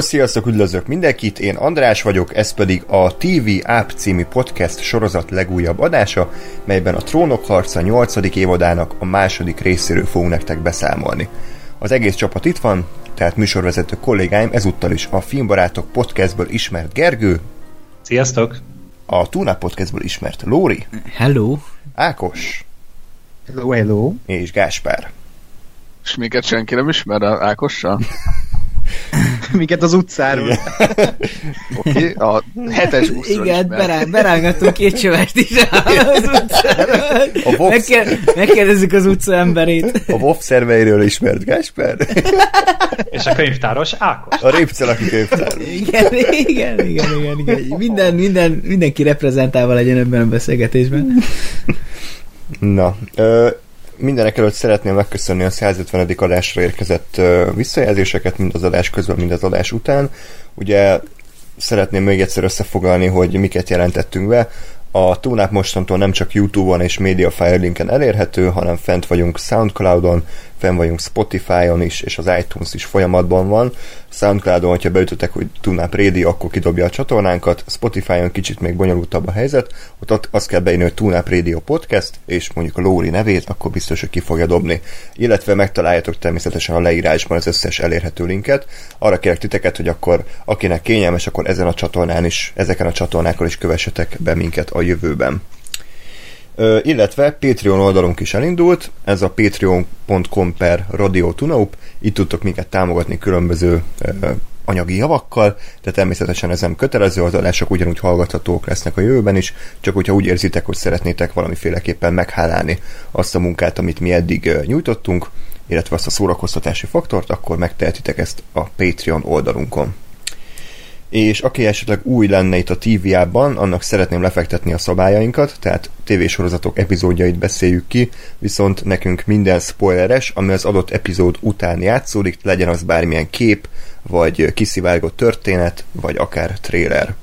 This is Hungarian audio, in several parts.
Hello, sziasztok, üdvözlök mindenkit, én András vagyok, ez pedig a TV App című podcast sorozat legújabb adása, melyben a Trónok harca 8. évadának a második részéről fogunk nektek beszámolni. Az egész csapat itt van, tehát műsorvezető kollégáim ezúttal is a Filmbarátok podcastből ismert Gergő. Sziasztok! A Tuna podcastből ismert Lóri. Hello! Ákos. Hello, hello! És Gáspár. És minket senki nem ismer Ákossal? Minket az utcáról. Oké, okay, a hetes buszról Igen, berá- berángatunk két csövest is az utcáról. A Vox... Megkér- megkérdezzük az utca emberét. A WoW szerveiről ismert Gásper. És a könyvtáros Ákos. A Répcelaki könyvtár. Igen, igen, igen, igen, igen. Minden, minden, mindenki reprezentálva legyen ebben a beszélgetésben. Na, ö, mindenek előtt szeretném megköszönni a 150. adásra érkezett visszajelzéseket, mind az adás közben, mind az adás után. Ugye szeretném még egyszer összefoglalni, hogy miket jelentettünk be. A túnáp mostantól nem csak YouTube-on és Mediafire linken elérhető, hanem fent vagyunk Soundcloud-on, fenn vagyunk Spotify-on is, és az iTunes is folyamatban van. Soundcloud-on, hogyha beütöttek, hogy Tunap Radio, akkor kidobja a csatornánkat. Spotify-on kicsit még bonyolultabb a helyzet, ott azt kell beírni, hogy Tunap Radio Podcast, és mondjuk a Lóri nevét, akkor biztos, hogy ki fogja dobni. Illetve megtaláljátok természetesen a leírásban az összes elérhető linket. Arra kérek titeket, hogy akkor akinek kényelmes, akkor ezen a csatornán is, ezeken a csatornákon is kövessetek be minket a jövőben illetve Patreon oldalunk is elindult, ez a patreon.com per Radio Tunaup, itt tudtok minket támogatni különböző anyagi javakkal, de természetesen ez nem kötelező, az adások ugyanúgy hallgathatók lesznek a jövőben is, csak hogyha úgy érzitek, hogy szeretnétek valamiféleképpen meghálálni azt a munkát, amit mi eddig nyújtottunk, illetve azt a szórakoztatási faktort, akkor megtehetitek ezt a Patreon oldalunkon és aki esetleg új lenne itt a TVA-ban, annak szeretném lefektetni a szabályainkat, tehát tévésorozatok epizódjait beszéljük ki, viszont nekünk minden spoileres, ami az adott epizód után játszódik, legyen az bármilyen kép, vagy kiszivárgott történet, vagy akár trailer.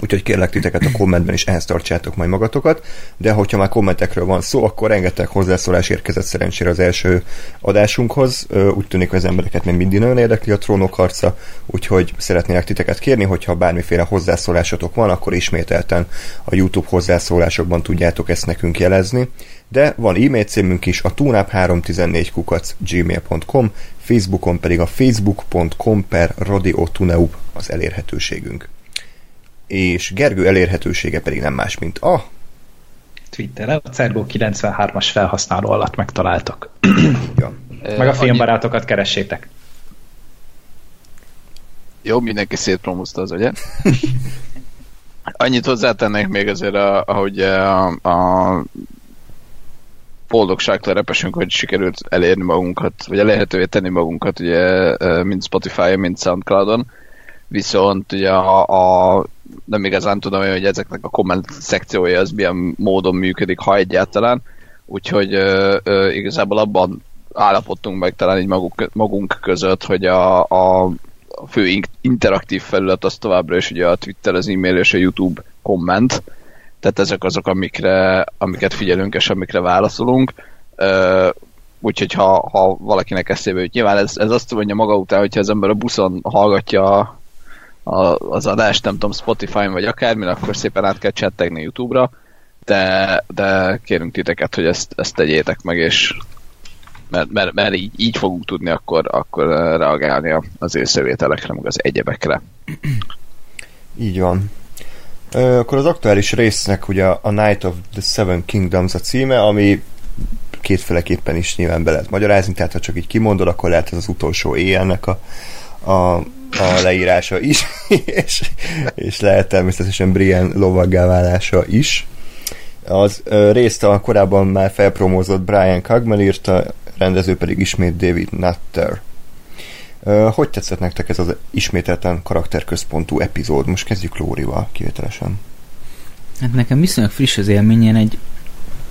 Úgyhogy kérlek titeket a kommentben is ehhez tartsátok majd magatokat, de hogyha már kommentekről van szó, akkor rengeteg hozzászólás érkezett szerencsére az első adásunkhoz. Úgy tűnik, hogy az embereket még mindig nagyon érdekli a trónok harca, úgyhogy szeretnélek titeket kérni, hogyha bármiféle hozzászólásotok van, akkor ismételten a YouTube hozzászólásokban tudjátok ezt nekünk jelezni. De van e-mail címünk is, a tunap314 kukac gmail.com, Facebookon pedig a facebook.com per radiotuneup az elérhetőségünk és Gergő elérhetősége pedig nem más, mint a Twitter, a Cergo 93-as felhasználó alatt megtaláltak. Ja. Meg a filmbarátokat keressétek. Jó, mindenki szétpromózta az, ugye? Annyit hozzátennék még azért, a, ahogy a, a boldogságtól repesünk, hogy sikerült elérni magunkat, vagy elérhetővé tenni magunkat, ugye, mind Spotify-on, mind Soundcloud-on. Viszont ugye a, a nem igazán tudom, hogy ezeknek a komment szekciója az milyen módon működik, ha egyáltalán. Úgyhogy ö, ö, igazából abban állapodtunk meg talán így maguk, magunk között, hogy a, a, fő interaktív felület az továbbra is ugye a Twitter, az e-mail és a YouTube komment. Tehát ezek azok, amikre, amiket figyelünk és amikre válaszolunk. Ö, úgyhogy ha, ha valakinek eszébe jut, nyilván ez, ez azt mondja maga után, hogyha az ember a buszon hallgatja a, az adást, nem tudom, Spotify-n vagy akármin, akkor szépen át kell csettegni YouTube-ra, de, de kérünk titeket, hogy ezt, ezt tegyétek meg, és mert, mert, mert így, így fogunk tudni akkor, akkor reagálni az észrevételekre, meg az egyebekre. Így van. Ö, akkor az aktuális résznek ugye a Night of the Seven Kingdoms a címe, ami kétféleképpen is nyilván be lehet magyarázni, tehát ha csak így kimondod, akkor lehet ez az utolsó éjjelnek a, a a leírása is, és, és lehet természetesen Brian lovaggá válása is. Az ö, részt a korábban már felpromózott Brian Cogman írta, rendező pedig ismét David Nutter. Ö, hogy tetszett nektek ez az ismételten karakterközpontú epizód? Most kezdjük Lórival kivételesen. Hát nekem viszonylag friss az élményen, egy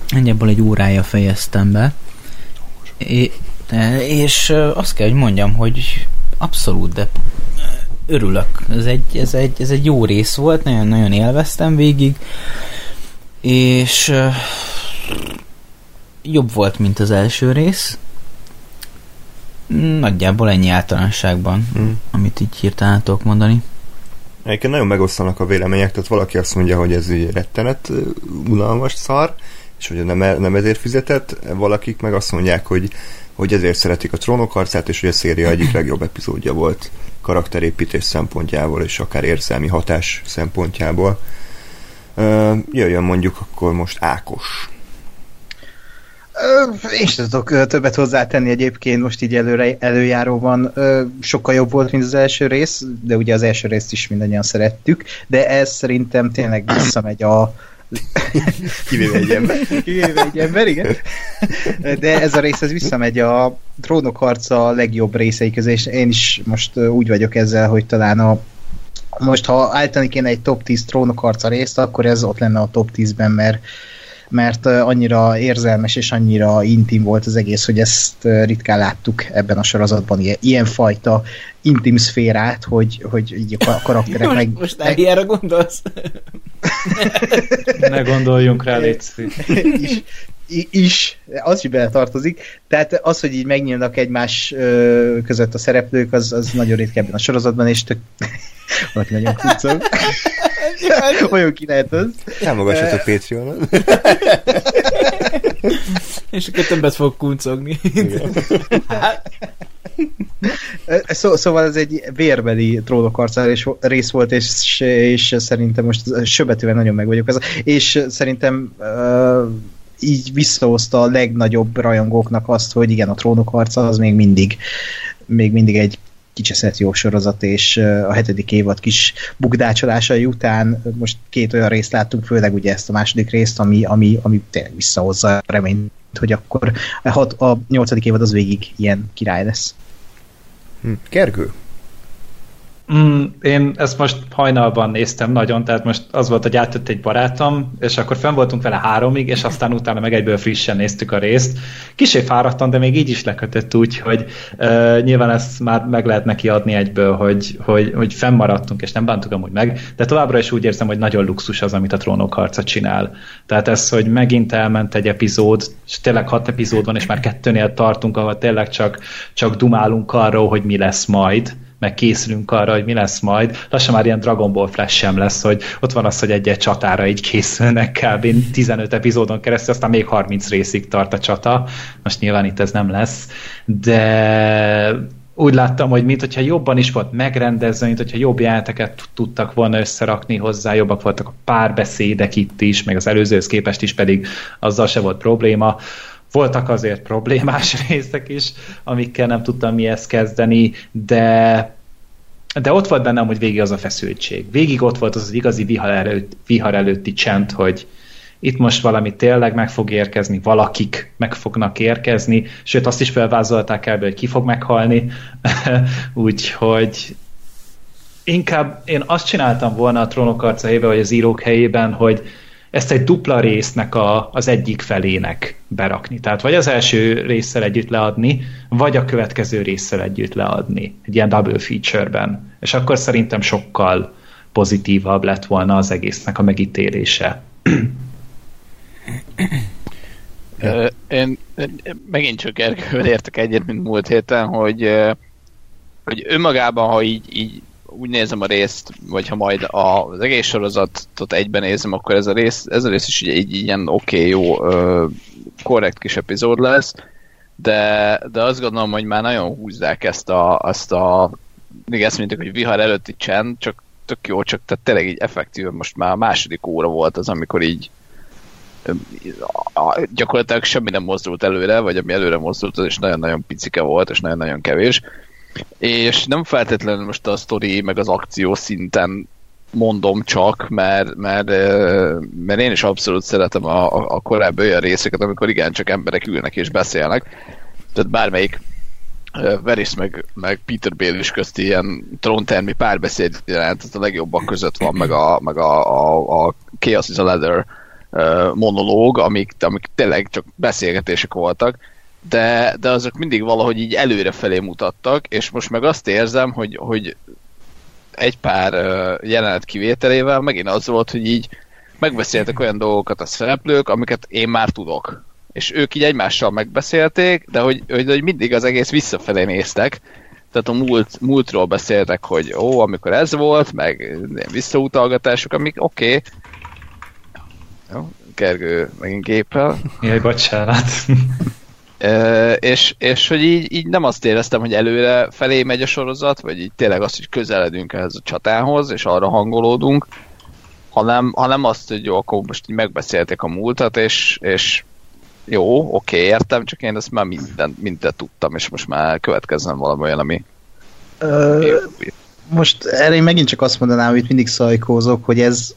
egyéből egy órája fejeztem be. É, és azt kell, hogy mondjam, hogy abszolút, de örülök. Ez egy, ez egy, ez egy jó rész volt, nagyon-nagyon élveztem végig, és jobb volt, mint az első rész. Nagyjából ennyi általánosságban, mm. amit így hirtelen tudok mondani. Egyébként nagyon megosztanak a vélemények, tehát valaki azt mondja, hogy ez egy rettenet unalmas szar, és hogy nem, nem ezért fizetett, valakik meg azt mondják, hogy, hogy ezért szeretik a trónok harcát, és hogy a széria egyik legjobb epizódja volt karakterépítés szempontjából, és akár érzelmi hatás szempontjából. Jöjjön mondjuk akkor most Ákos. Én sem tudok többet hozzátenni egyébként, most így előre, előjáróban sokkal jobb volt, mint az első rész, de ugye az első részt is mindannyian szerettük, de ez szerintem tényleg visszamegy a, Kivéve egy ember. Kivéve egy ember, igen. De ez a rész, ez visszamegy a trónok harca legjobb részei közé, és én is most úgy vagyok ezzel, hogy talán a most ha állítani kéne egy top 10 trónok harca részt, akkor ez ott lenne a top 10-ben, mert mert annyira érzelmes és annyira intim volt az egész, hogy ezt ritkán láttuk ebben a sorozatban, ilyen, ilyen fajta intim szférát, hogy, hogy így a karakterek most, meg... Most meg... ilyenre gondolsz? ne gondoljunk rá, légy is, is, az is bele tartozik. Tehát az, hogy így megnyílnak egymás között a szereplők, az, az nagyon ritkában a sorozatban, és tök... valaki nagyon kuncog. Olyan ki lehet az. Támogassatok Patreonon. És akkor többet fog kuncogni. Szó, szóval ez egy vérbeli trónok rész volt, és, és szerintem most söbetően nagyon meg vagyok. Ez, és szerintem uh, így visszahozta a legnagyobb rajongóknak azt, hogy igen, a trónok harca az még mindig még mindig egy kicseszett jó sorozat, és a hetedik évad kis bukdácsolásai után most két olyan részt láttunk, főleg ugye ezt a második részt, ami, ami, ami tényleg visszahozza a reményt, hogy akkor a, hat, a nyolcadik évad az végig ilyen király lesz. Hm. Gergő? Mm, én ezt most hajnalban néztem nagyon, tehát most az volt, hogy átjött egy barátom, és akkor fenn voltunk vele háromig, és aztán utána meg egyből frissen néztük a részt. Kisé fáradtam, de még így is lekötött úgy, hogy uh, nyilván ezt már meg lehet neki adni egyből, hogy, hogy, hogy fennmaradtunk, és nem bántuk amúgy meg, de továbbra is úgy érzem, hogy nagyon luxus az, amit a trónok harca csinál. Tehát ez, hogy megint elment egy epizód, és tényleg hat epizód van, és már kettőnél tartunk, ahol tényleg csak, csak dumálunk arról, hogy mi lesz majd, meg készülünk arra, hogy mi lesz majd. Lassan már ilyen Dragon Ball Flash sem lesz, hogy ott van az, hogy egy-egy csatára így készülnek kb. 15 epizódon keresztül, aztán még 30 részig tart a csata. Most nyilván itt ez nem lesz, de úgy láttam, hogy mint hogyha jobban is volt megrendezve, mint hogyha jobb játéket tudtak volna összerakni hozzá, jobbak voltak a párbeszédek itt is, meg az előzőhöz képest is pedig azzal se volt probléma. Voltak azért problémás részek is, amikkel nem tudtam mihez kezdeni, de de ott volt bennem, hogy végig az a feszültség. Végig ott volt az az igazi vihar, előtt, vihar előtti csend, hogy itt most valami tényleg meg fog érkezni, valakik meg fognak érkezni, sőt azt is felvázolták el, hogy ki fog meghalni, úgyhogy inkább én azt csináltam volna a trónok arca helyébe, vagy az írók helyében, hogy ezt egy dupla résznek a, az egyik felének berakni. Tehát vagy az első résszel együtt leadni, vagy a következő résszel együtt leadni. Egy ilyen double feature-ben. És akkor szerintem sokkal pozitívabb lett volna az egésznek a megítélése. Én megint csak Erkővel értek egyet, mint múlt héten, hogy, hogy önmagában, ha így, így úgy nézem a részt, vagy ha majd az egész sorozatot egyben nézem, akkor ez a rész, ez a rész is egy, ilyen oké, okay, jó, korrekt kis epizód lesz, de, de azt gondolom, hogy már nagyon húzzák ezt a, azt a még ezt mondjuk, hogy vihar előtti csend, csak tök jó, csak tehát tényleg így effektív, most már a második óra volt az, amikor így gyakorlatilag semmi nem mozdult előre, vagy ami előre mozdult, az is nagyon-nagyon picike volt, és nagyon-nagyon kevés és nem feltétlenül most a sztori meg az akció szinten mondom csak, mert, mert, mert én is abszolút szeretem a, a, korábbi olyan részeket, amikor igen, csak emberek ülnek és beszélnek. Tehát bármelyik Veris meg, meg Peter Bale is közti ilyen tróntermi párbeszéd jelent, a legjobbak között van, meg a, meg a, a, a Chaos is a Leather monológ, amik, amik tényleg csak beszélgetések voltak, de, de azok mindig valahogy így előre felé mutattak, és most meg azt érzem, hogy, hogy egy pár jelenet kivételével megint az volt, hogy így megbeszéltek olyan dolgokat a szereplők, amiket én már tudok. és ők így egymással megbeszélték, de hogy, hogy, hogy mindig az egész visszafelé néztek, tehát a múlt, múltról beszéltek, hogy ó, amikor ez volt, meg visszautalgatások, amik oké. Okay. Jó, Gergő megint géppel. Jaj, bocsánat. És, és hogy így, így nem azt éreztem, hogy előre felé megy a sorozat, vagy így tényleg azt, hogy közeledünk ehhez a csatához, és arra hangolódunk, hanem, hanem azt, hogy jó, akkor most így megbeszélték a múltat, és, és jó, oké, értem, csak én ezt már minden, mindent tudtam, és most már következzen valami olyan, ami... Ö, most erre én megint csak azt mondanám, amit mindig szajkózok, hogy ez,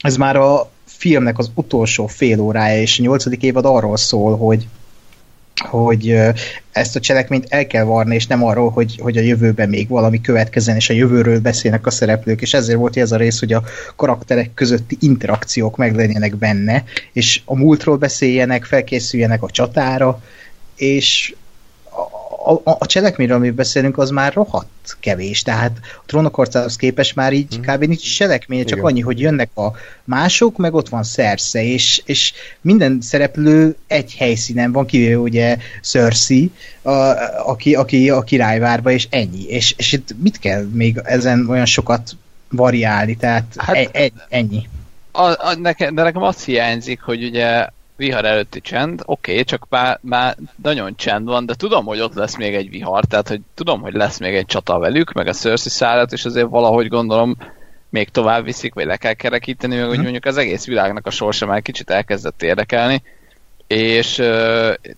ez már a filmnek az utolsó fél órája, és a nyolcadik évad arról szól, hogy hogy ezt a cselekményt el kell varni, és nem arról, hogy, hogy a jövőben még valami következzen, és a jövőről beszélnek a szereplők, és ezért volt ez a rész, hogy a karakterek közötti interakciók meglegyenek benne, és a múltról beszéljenek, felkészüljenek a csatára, és a, a cselekményről, amiről beszélünk, az már rohadt kevés. Tehát a trónokorcához képest már így hmm. kb. nincs cselekmény, csak Igen. annyi, hogy jönnek a mások, meg ott van Szersze, és, és minden szereplő egy helyszínen van, kivéve ugye Cersei, a, aki, aki a királyvárba, és ennyi. És, és itt mit kell még ezen olyan sokat variálni, tehát hát, e, e, ennyi. A, a, nekem, de nekem azt hiányzik, hogy ugye vihar előtti csend, oké, okay, csak már, már nagyon csend van, de tudom, hogy ott lesz még egy vihar, tehát hogy tudom, hogy lesz még egy csata velük, meg a Cersei szállat, és azért valahogy gondolom még tovább viszik, vagy le kell kerekíteni, meg hogy mhm. mondjuk az egész világnak a sorsa már kicsit elkezdett érdekelni, és,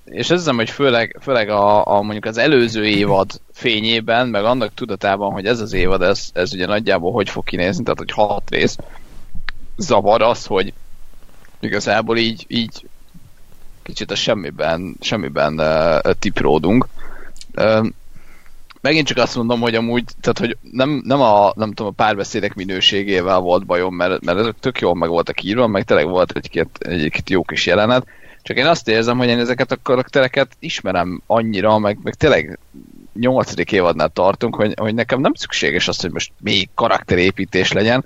és ez hiszem, hogy főleg, főleg a, a, mondjuk az előző évad fényében, meg annak tudatában, hogy ez az évad, ez, ez ugye nagyjából hogy fog kinézni, tehát hogy hat rész, zavar az, hogy igazából így, így kicsit a semmiben, semmiben uh, tipródunk. Uh, megint csak azt mondom, hogy amúgy, tehát hogy nem, nem a, nem tudom, a párbeszédek minőségével volt bajom, mert, mert ezek tök jól meg voltak írva, meg tényleg volt egy-két, egy-két jó kis jelenet, csak én azt érzem, hogy én ezeket a karaktereket ismerem annyira, meg, meg tényleg nyolcadik évadnál tartunk, hogy, hogy nekem nem szükséges az, hogy most még karakterépítés legyen,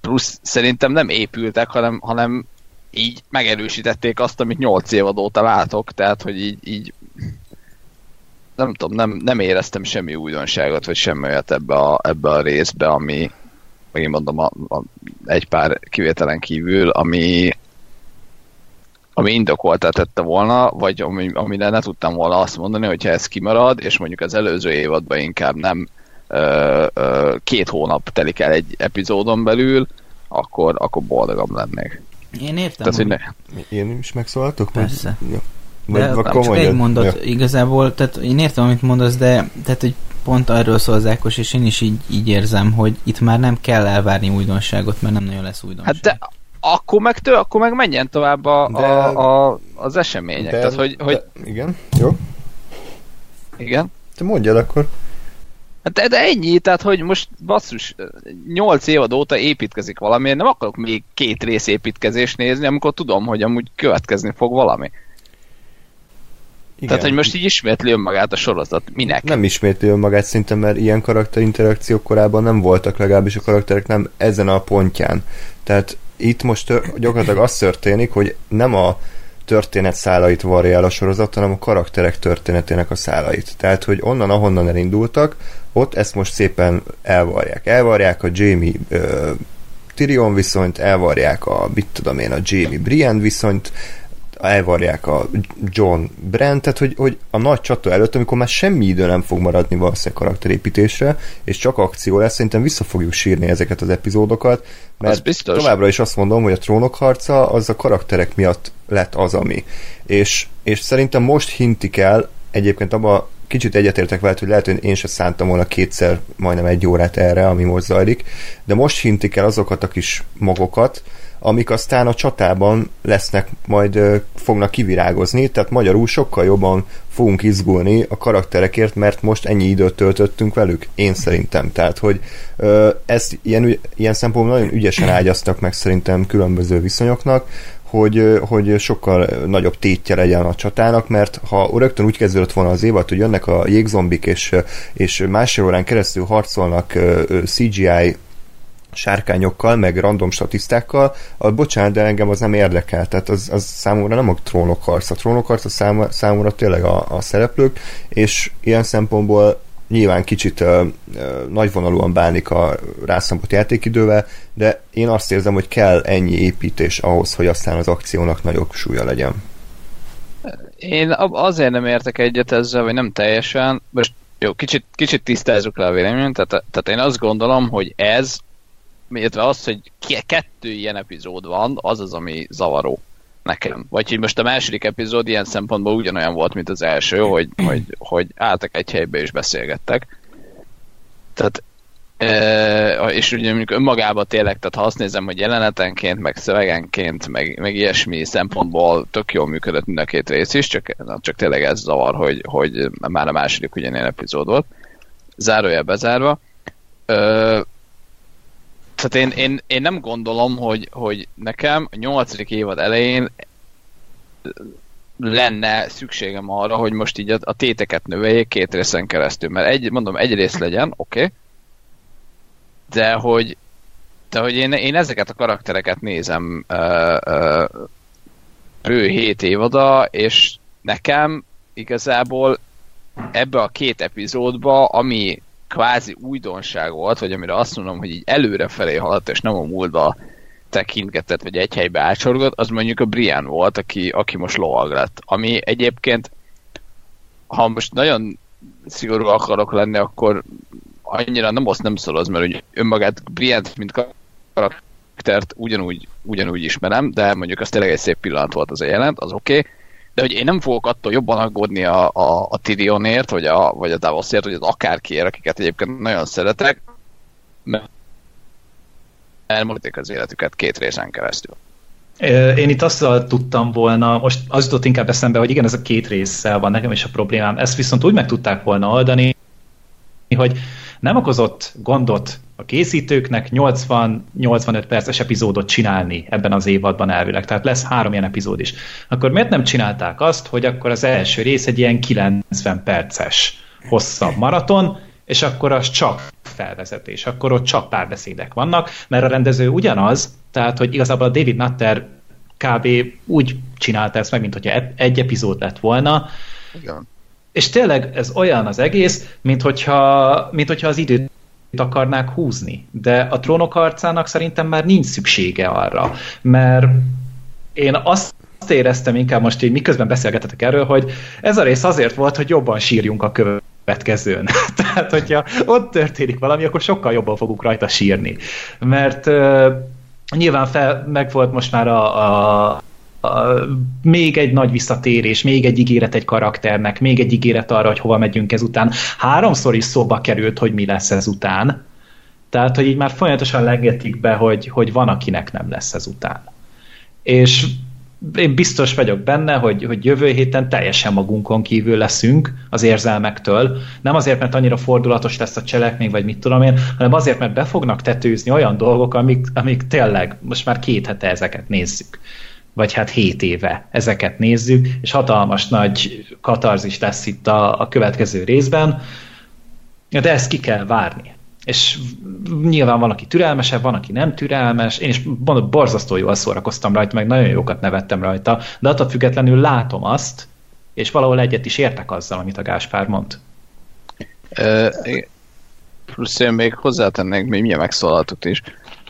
plusz szerintem nem épültek, hanem, hanem így megerősítették azt, amit 8 évad óta látok, tehát hogy így, így nem tudom, nem, nem éreztem semmi újdonságot, vagy semmi olyat ebbe a, ebbe a részbe, ami megint mondom, a, a, egy pár kivételen kívül, ami ami indokoltá tette volna, vagy ami, amire ne tudtam volna azt mondani, hogyha ez kimarad, és mondjuk az előző évadban inkább nem ö, ö, két hónap telik el egy epizódon belül, akkor, akkor boldogabb lennék. Én értem. Tehát, hogy ne... Én is megszólaltok? Persze. Ja. Vagy, de vagy csak egy mondat ja. igazából, tehát én értem, amit mondasz, de tehát, hogy pont arról szól az Ákos, és én is így, így érzem, hogy itt már nem kell elvárni újdonságot, mert nem nagyon lesz újdonság. Hát de akkor meg tő, akkor meg menjen tovább a, de, a, a, az események. De, Tehát, hogy, de, hogy... Igen, jó. Igen. Te mondjad akkor. De, de ennyi, tehát hogy most basszus, 8 évad óta építkezik valami, nem akarok még két rész építkezést nézni, amikor tudom, hogy amúgy következni fog valami. Igen. Tehát, hogy most így ismétli önmagát a sorozat. Minek? Nem ismétli önmagát szinte, mert ilyen karakterinterakciók korábban nem voltak, legalábbis a karakterek nem ezen a pontján. Tehát itt most gyakorlatilag az történik, hogy nem a történet szálait varja el a sorozat, hanem a karakterek történetének a szálait. Tehát, hogy onnan, ahonnan elindultak, ott ezt most szépen elvarják. Elvarják a Jamie uh, Tyrion viszonyt, elvarják a, mit tudom én, a Jamie Brienne viszonyt, elvarják a John Brent, tehát hogy, hogy a nagy csata előtt, amikor már semmi idő nem fog maradni valószínűleg karakterépítésre, és csak akció lesz, szerintem vissza fogjuk sírni ezeket az epizódokat, mert az továbbra is azt mondom, hogy a trónok harca az a karakterek miatt lett az, ami. És, és szerintem most hintik el, egyébként abba kicsit egyetértek veled, hogy lehet, hogy én sem szántam volna kétszer majdnem egy órát erre, ami most zajlik, de most hintik el azokat a kis magokat, amik aztán a csatában lesznek, majd fognak kivirágozni, tehát magyarul sokkal jobban fogunk izgulni a karakterekért, mert most ennyi időt töltöttünk velük, én szerintem. Tehát, hogy ezt ilyen, ilyen szempontból nagyon ügyesen ágyaztak meg szerintem különböző viszonyoknak, hogy, hogy sokkal nagyobb tétje legyen a csatának, mert ha rögtön úgy kezdődött volna az évad, hogy jönnek a jégzombik, és, és másfél órán keresztül harcolnak CGI sárkányokkal, meg random statisztákkal, a, bocsánat, de engem az nem érdekel, tehát az, az számomra nem a trónok harca. A trónok harca szám, számomra tényleg a, a szereplők, és ilyen szempontból nyilván kicsit uh, uh, nagyvonalúan bánik a rászambott játékidővel, de én azt érzem, hogy kell ennyi építés ahhoz, hogy aztán az akciónak nagyobb súlya legyen. Én azért nem értek egyet ezzel, vagy nem teljesen. Most jó, kicsit, kicsit tisztázzuk le a véleményem, tehát, tehát én azt gondolom, hogy ez, illetve az, hogy kettő ilyen epizód van, az az, ami zavaró nekem. Vagy hogy most a második epizód ilyen szempontból ugyanolyan volt, mint az első, hogy, hogy, hogy álltak egy helybe és beszélgettek. Tehát és ugye mondjuk önmagában tényleg, tehát ha azt nézem, hogy jelenetenként, meg szövegenként, meg, meg ilyesmi szempontból tök jól működött mind a két rész is, csak, csak tényleg ez zavar, hogy, hogy már a második ugyanilyen epizód volt. Zárója bezárva. Ö, tehát én, én, én nem gondolom, hogy, hogy nekem a nyolcadik évad elején lenne szükségem arra, hogy most így a, a téteket növeljék két részen keresztül, mert egy, mondom, egy rész legyen, oké, okay, de hogy de hogy én, én ezeket a karaktereket nézem uh, uh, ő hét évada, és nekem igazából ebbe a két epizódba, ami kvázi újdonság volt, vagy amire azt mondom, hogy így előre felé haladt, és nem a múltba tekintgetett, vagy egy helybe átsorgott, az mondjuk a Brian volt, aki, aki most lovag lett. Ami egyébként, ha most nagyon szigorú akarok lenni, akkor annyira nem azt nem szoroz, mert önmagát Briant, mint karaktert ugyanúgy, ugyanúgy ismerem, de mondjuk az tényleg egy szép pillanat volt az a jelent, az oké, okay. De hogy én nem fogok attól jobban aggódni a, a, a Tyrionért, vagy a, vagy a Davosért, vagy az akárkiért, akiket egyébként nagyon szeretek, mert elmondták az életüket két részen keresztül. Én itt azt tudtam volna, most az jutott inkább eszembe, hogy igen, ez a két résszel van nekem is a problémám. Ezt viszont úgy meg tudták volna oldani, hogy nem okozott gondot a készítőknek 80-85 perces epizódot csinálni ebben az évadban elvileg, tehát lesz három ilyen epizód is. Akkor miért nem csinálták azt, hogy akkor az első rész egy ilyen 90 perces hosszabb maraton, és akkor az csak felvezetés, akkor ott csak párbeszédek vannak, mert a rendező ugyanaz, tehát hogy igazából a David Nutter kb. úgy csinálta ezt meg, mint hogyha egy epizód lett volna, Igen. És tényleg ez olyan az egész, mint hogyha, mint hogyha az időt akarnák húzni. De a trónok arcának szerintem már nincs szüksége arra, mert én azt éreztem inkább most így, miközben beszélgetetek erről, hogy ez a rész azért volt, hogy jobban sírjunk a következőn. Tehát, hogyha ott történik valami, akkor sokkal jobban fogunk rajta sírni. Mert uh, nyilván fel, meg volt most már a, a a, még egy nagy visszatérés, még egy ígéret egy karakternek, még egy ígéret arra, hogy hova megyünk ezután. Háromszor is szóba került, hogy mi lesz ezután. Tehát, hogy így már folyamatosan lengetik be, hogy, hogy van, akinek nem lesz ezután. És én biztos vagyok benne, hogy, hogy jövő héten teljesen magunkon kívül leszünk az érzelmektől. Nem azért, mert annyira fordulatos lesz a cselekmény, vagy mit tudom én, hanem azért, mert be fognak tetőzni olyan dolgok, amik, amik tényleg most már két hete ezeket nézzük vagy hát 7 éve ezeket nézzük, és hatalmas nagy katarzis lesz itt a, a következő részben, de ezt ki kell várni. És nyilván van, aki türelmesebb, van, aki nem türelmes. Én is mondom, borzasztó jól szórakoztam rajta, meg nagyon jókat nevettem rajta, de attól függetlenül látom azt, és valahol egyet is értek azzal, amit a Gáspár mond. Plusz én még hozzátennék még milyen megszólaltuk is.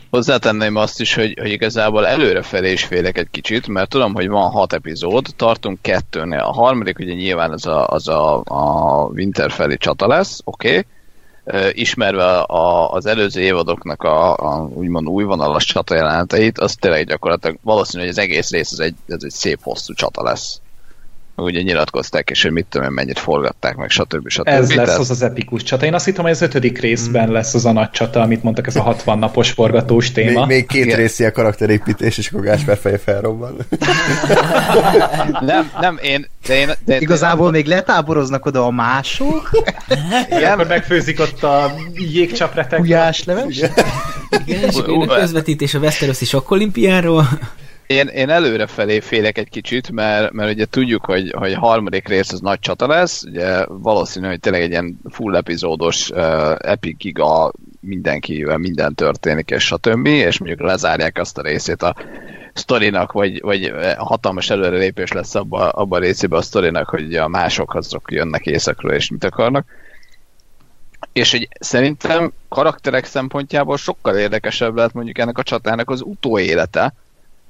Hozzátenném azt is, hogy, hogy igazából előrefelé is félek egy kicsit, mert tudom, hogy van hat epizód, tartunk kettőnél. A harmadik ugye nyilván az a, az a, a Winterfelli csata lesz, oké. Okay. Ismerve a, az előző évadoknak a, a úgymond újvonalas csata jeleneteit, az tényleg gyakorlatilag valószínű, hogy az egész rész az egy, az egy szép hosszú csata lesz ugye nyilatkozták, és hogy mit tudom én, mennyit forgatták meg, stb. stb. Ez lesz az az epikus csata. Én azt hittem, hogy az ötödik részben hmm. lesz az a nagy csata, amit mondtak, ez a 60 napos forgatós téma. Még, még két Igen. részi a karakterépítés, és akkor Gáspár feje felrobban. nem, nem, én... De én de, Igazából de, még letáboroznak oda a mások. Igen, akkor megfőzik ott a jégcsapretek. leves. Igen, és közvetítés a Westerosi Sokkolimpiáról. Én, én előrefelé félek egy kicsit, mert, mert ugye tudjuk, hogy, hogy harmadik rész az nagy csata lesz, ugye valószínű, hogy tényleg egy ilyen full epizódos uh, Epic Giga mindenkivel minden történik, és stb. És mondjuk lezárják azt a részét a sztorinak, vagy, vagy hatalmas előrelépés lesz abba, abba a részébe a sztorinak, hogy a mások azok jönnek éjszakról, és mit akarnak. És hogy szerintem karakterek szempontjából sokkal érdekesebb lehet mondjuk ennek a csatának az utóélete.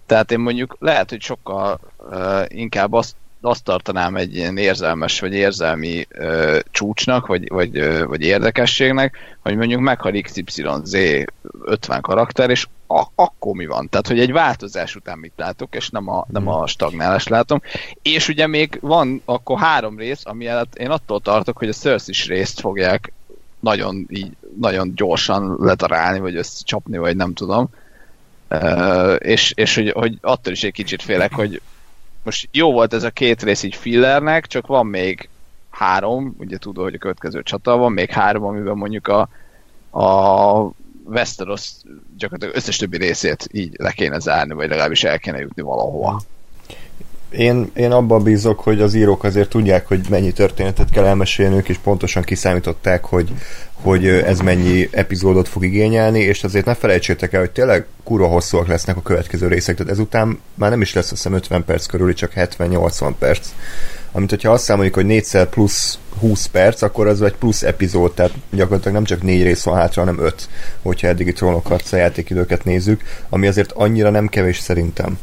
Tehát én mondjuk lehet, hogy sokkal uh, inkább azt azt tartanám egy ilyen érzelmes vagy érzelmi ö, csúcsnak, vagy, vagy, ö, vagy érdekességnek, hogy mondjuk meghal XYZ 50 karakter, és a, akkor mi van? Tehát, hogy egy változás után mit látok, és nem a, nem a stagnálás látom. És ugye még van akkor három rész, ami előtt én attól tartok, hogy a Cersei részt fogják nagyon, így, nagyon gyorsan letarálni, vagy összecsapni, vagy nem tudom. És, és hogy, hogy attól is egy kicsit félek, hogy most jó volt ez a két rész így fillernek, csak van még három, ugye tudod, hogy a következő csata van, még három, amiben mondjuk a, a Westeros gyakorlatilag összes többi részét így le kéne zárni, vagy legalábbis el kéne jutni valahova. Én, én abban bízok, hogy az írók azért tudják, hogy mennyi történetet kell elmesélnünk, és pontosan kiszámították, hogy, hogy ez mennyi epizódot fog igényelni, és azért ne felejtsétek el, hogy tényleg kurva hosszúak lesznek a következő részek, tehát ezután már nem is lesz azt hiszem 50 perc körül, csak 70-80 perc. Amit, hogyha azt számoljuk, hogy 4 plusz 20 perc, akkor az egy plusz epizód, tehát gyakorlatilag nem csak négy rész van hátra, hanem öt, hogyha eddigi trónokharca játékidőket nézzük, ami azért annyira nem kevés szerintem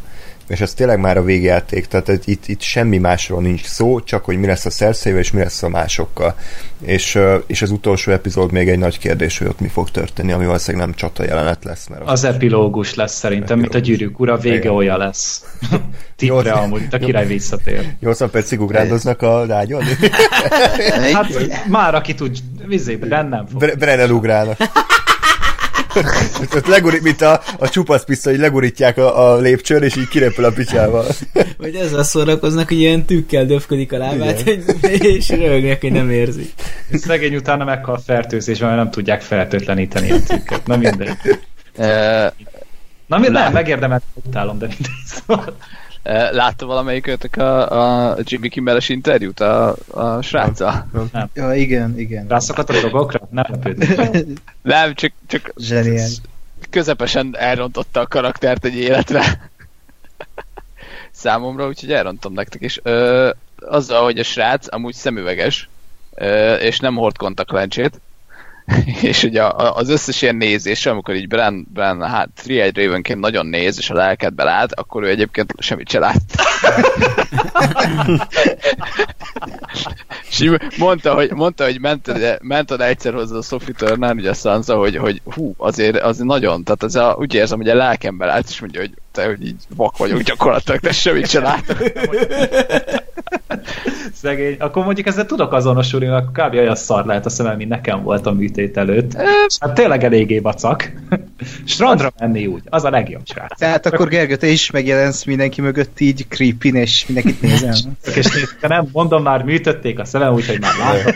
és ez tényleg már a végjáték, tehát itt, itt semmi másról nincs szó, csak hogy mi lesz a szerszével, és mi lesz a másokkal. És, és az utolsó epizód még egy nagy kérdés, hogy ott mi fog történni, ami valószínűleg nem csata jelenet lesz. Mert az, az epilógus lesz szerintem, mint a gyűrűk ura, vége Igen. olyan lesz. Tipre amúgy, a király visszatér. 80 percig ugrándoznak a lágyon? hát már aki tud, vizé, Brennan fog. Brennan ugrálnak. Ott leguri, mint a, a csupasz pisztoly, hogy legurítják a, a lépcsőn, és így kirepül a picsával. Vagy ezzel szórakoznak, hogy ilyen tükkel döfködik a lábát, hogy, és rögnek, hogy nem érzi. Szegény utána meghal fertőzésben, mert nem tudják fertőtleníteni a tükket. Na mindegy. Na, nem, megérdemelt, utálom, de mindegy. Szóval. Látta valamelyik őtök a, a Jimmy Kimmel-es interjút a, a sráccal? Nem. Ja, igen, igen. Rászakadt a dolgokra? Nem Nem, csak, csak Zseniel. közepesen elrontotta a karaktert egy életre. Számomra, úgyhogy elrontom nektek is. Ö, azzal, hogy a srác amúgy szemüveges, ö, és nem hord kontaktlencsét, és ugye az összes ilyen nézés, amikor így Bran, Bran hát Three Ravenként nagyon néz, és a lelket belát, akkor ő egyébként semmit se lát. és mondta, hogy, mondta, hogy ment, ment oda egyszer hozzá a Sophie Turner, ugye a Sansa, hogy, hogy hú, azért, azért nagyon, tehát az a, úgy érzem, hogy a lelkem belát, és mondja, hogy te, hogy így vak vagyok gyakorlatilag, de semmit se látok. Szegény. Akkor mondjuk ezzel tudok azonosulni, mert kb. olyan szar lehet a szemem, mint nekem volt a műtét előtt. Hát tényleg eléggé vacak. Strandra menni úgy, az a legjobb srác. Tehát akkor Gergő, te is megjelensz mindenki mögött így creepy és mindenkit nézel. és nem, mondom már, műtötték a szemem, úgyhogy már látom.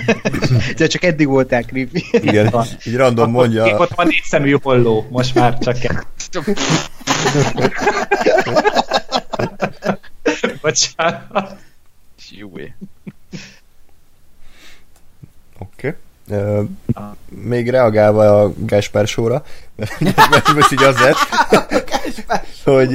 De csak eddig voltál creepy. Igen, így random mondja. Ott van négy szemű holló, most már csak kell. Bocsánat. Oké. Okay. Uh, még reagálva a Gáspár sóra, mert most így az lett, hogy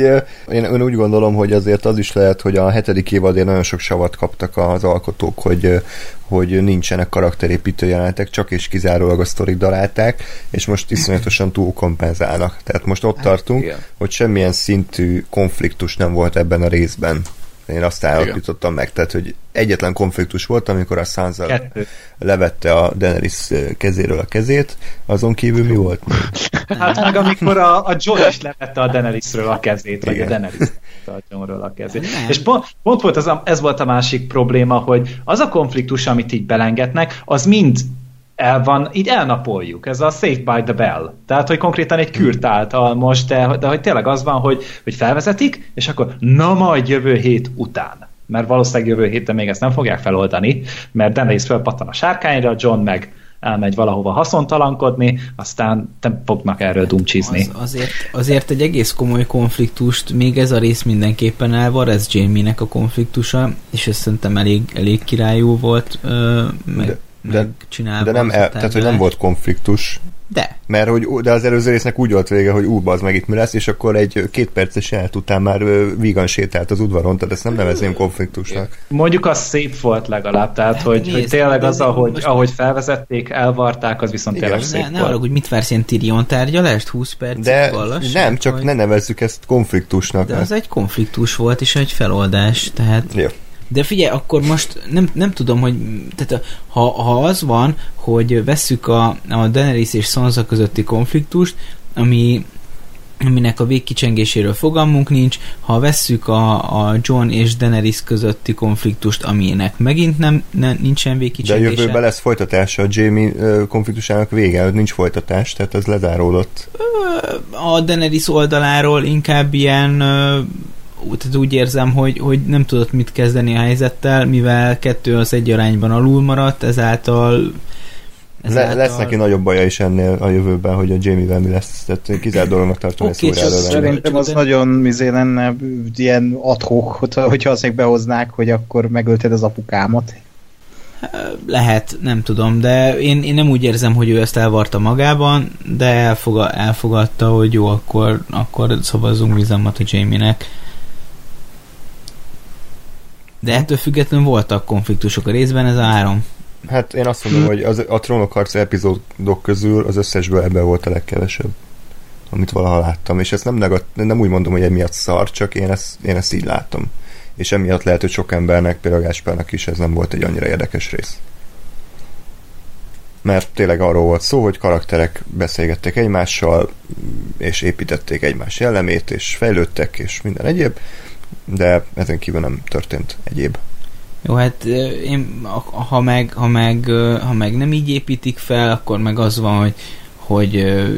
én, én úgy gondolom, hogy azért az is lehet, hogy a hetedik évadén nagyon sok savat kaptak az alkotók, hogy, hogy nincsenek karakterépítő jelenetek, csak és kizárólag a sztorik darálták, és most iszonyatosan túl kompenzálnak. Tehát most ott tartunk, hogy semmilyen szintű konfliktus nem volt ebben a részben. Én azt állapítottam meg, tehát, hogy egyetlen konfliktus volt, amikor a Sansa Kettő. levette a Daenerys kezéről a kezét, azon kívül mi volt? Hát meg amikor a, a John is levette a Daenerysről a kezét, Igen. vagy a Daenerys a Johnról a kezét. Nem. És pont, pont volt az a, ez volt a másik probléma, hogy az a konfliktus, amit így belengetnek, az mind el van, így elnapoljuk, ez a Safe by the Bell. Tehát, hogy konkrétan egy kürt által most, de, de hogy tényleg az van, hogy, hogy felvezetik, és akkor na majd jövő hét után. Mert valószínűleg jövő héten még ezt nem fogják feloldani, mert Daenerys fölpattan a sárkányra, John meg elmegy valahova haszontalankodni, aztán nem fognak erről dumcsizni. Az, azért, azért egy egész komoly konfliktust, még ez a rész mindenképpen elvar, ez Jamie-nek a konfliktusa, és ez szerintem elég, elég királyú volt, meg, de, de, de nem, el, tehát hogy nem volt konfliktus, De. Mert hogy, de az előző résznek úgy volt vége, hogy ú, az meg itt mi lesz, és akkor egy két perces jelenet után már vígan sétált az udvaron, tehát ezt nem nevezném konfliktusnak. Mondjuk az szép volt legalább, tehát hogy, nézd, hogy tényleg az, ahogy, most... ahogy felvezették, elvarták, az viszont Igen, tényleg szép ne, volt. Ne hogy mit vársz ilyen Tyrion tárgyalást 20 perc? De nem, csak vagy... ne nevezzük ezt konfliktusnak. De az egy konfliktus volt, és egy feloldás, tehát... Ja. De figyelj, akkor most nem, nem tudom, hogy tehát ha, ha az van, hogy vesszük a, a Daenerys és Sansa közötti konfliktust, ami aminek a végkicsengéséről fogalmunk nincs, ha vesszük a, a John és Daenerys közötti konfliktust, aminek megint nem, nem nincsen végkicsengése. De jövőben lesz folytatása a Jamie konfliktusának vége, nincs folytatás, tehát ez lezáródott. A Daenerys oldaláról inkább ilyen tehát úgy érzem, hogy, hogy nem tudott mit kezdeni a helyzettel, mivel kettő az egy arányban alul maradt, ezáltal ezáltal... Le, lesz neki nagyobb baja is ennél a jövőben, hogy a Jamie-vel mi lesz. Tehát kizárt dolognak tartom okay, ezt újra Szerintem az nagyon mizé lenne ilyen adhok, hogyha azt még behoznák, hogy akkor megölted az apukámat. Lehet, nem tudom, de én, én nem úgy érzem, hogy ő ezt elvarta magában, de elfogad, elfogadta, hogy jó, akkor, akkor szavazzunk bizalmat a Jamie-nek de ettől függetlenül voltak konfliktusok a részben, ez a három. Hát én azt mondom, hogy az, a trónok harca epizódok közül az összesből ebben volt a legkevesebb, amit valaha láttam. És ezt nem, negat, nem úgy mondom, hogy emiatt szar, csak én ezt, én ezt így látom. És emiatt lehet, hogy sok embernek, például Gáspárnak is ez nem volt egy annyira érdekes rész. Mert tényleg arról volt szó, hogy karakterek beszélgettek egymással, és építették egymás jellemét, és fejlődtek, és minden egyéb de ezen kívül nem történt egyéb. Jó, hát én, ha meg, ha meg, ha meg nem így építik fel, akkor meg az van, hogy hogy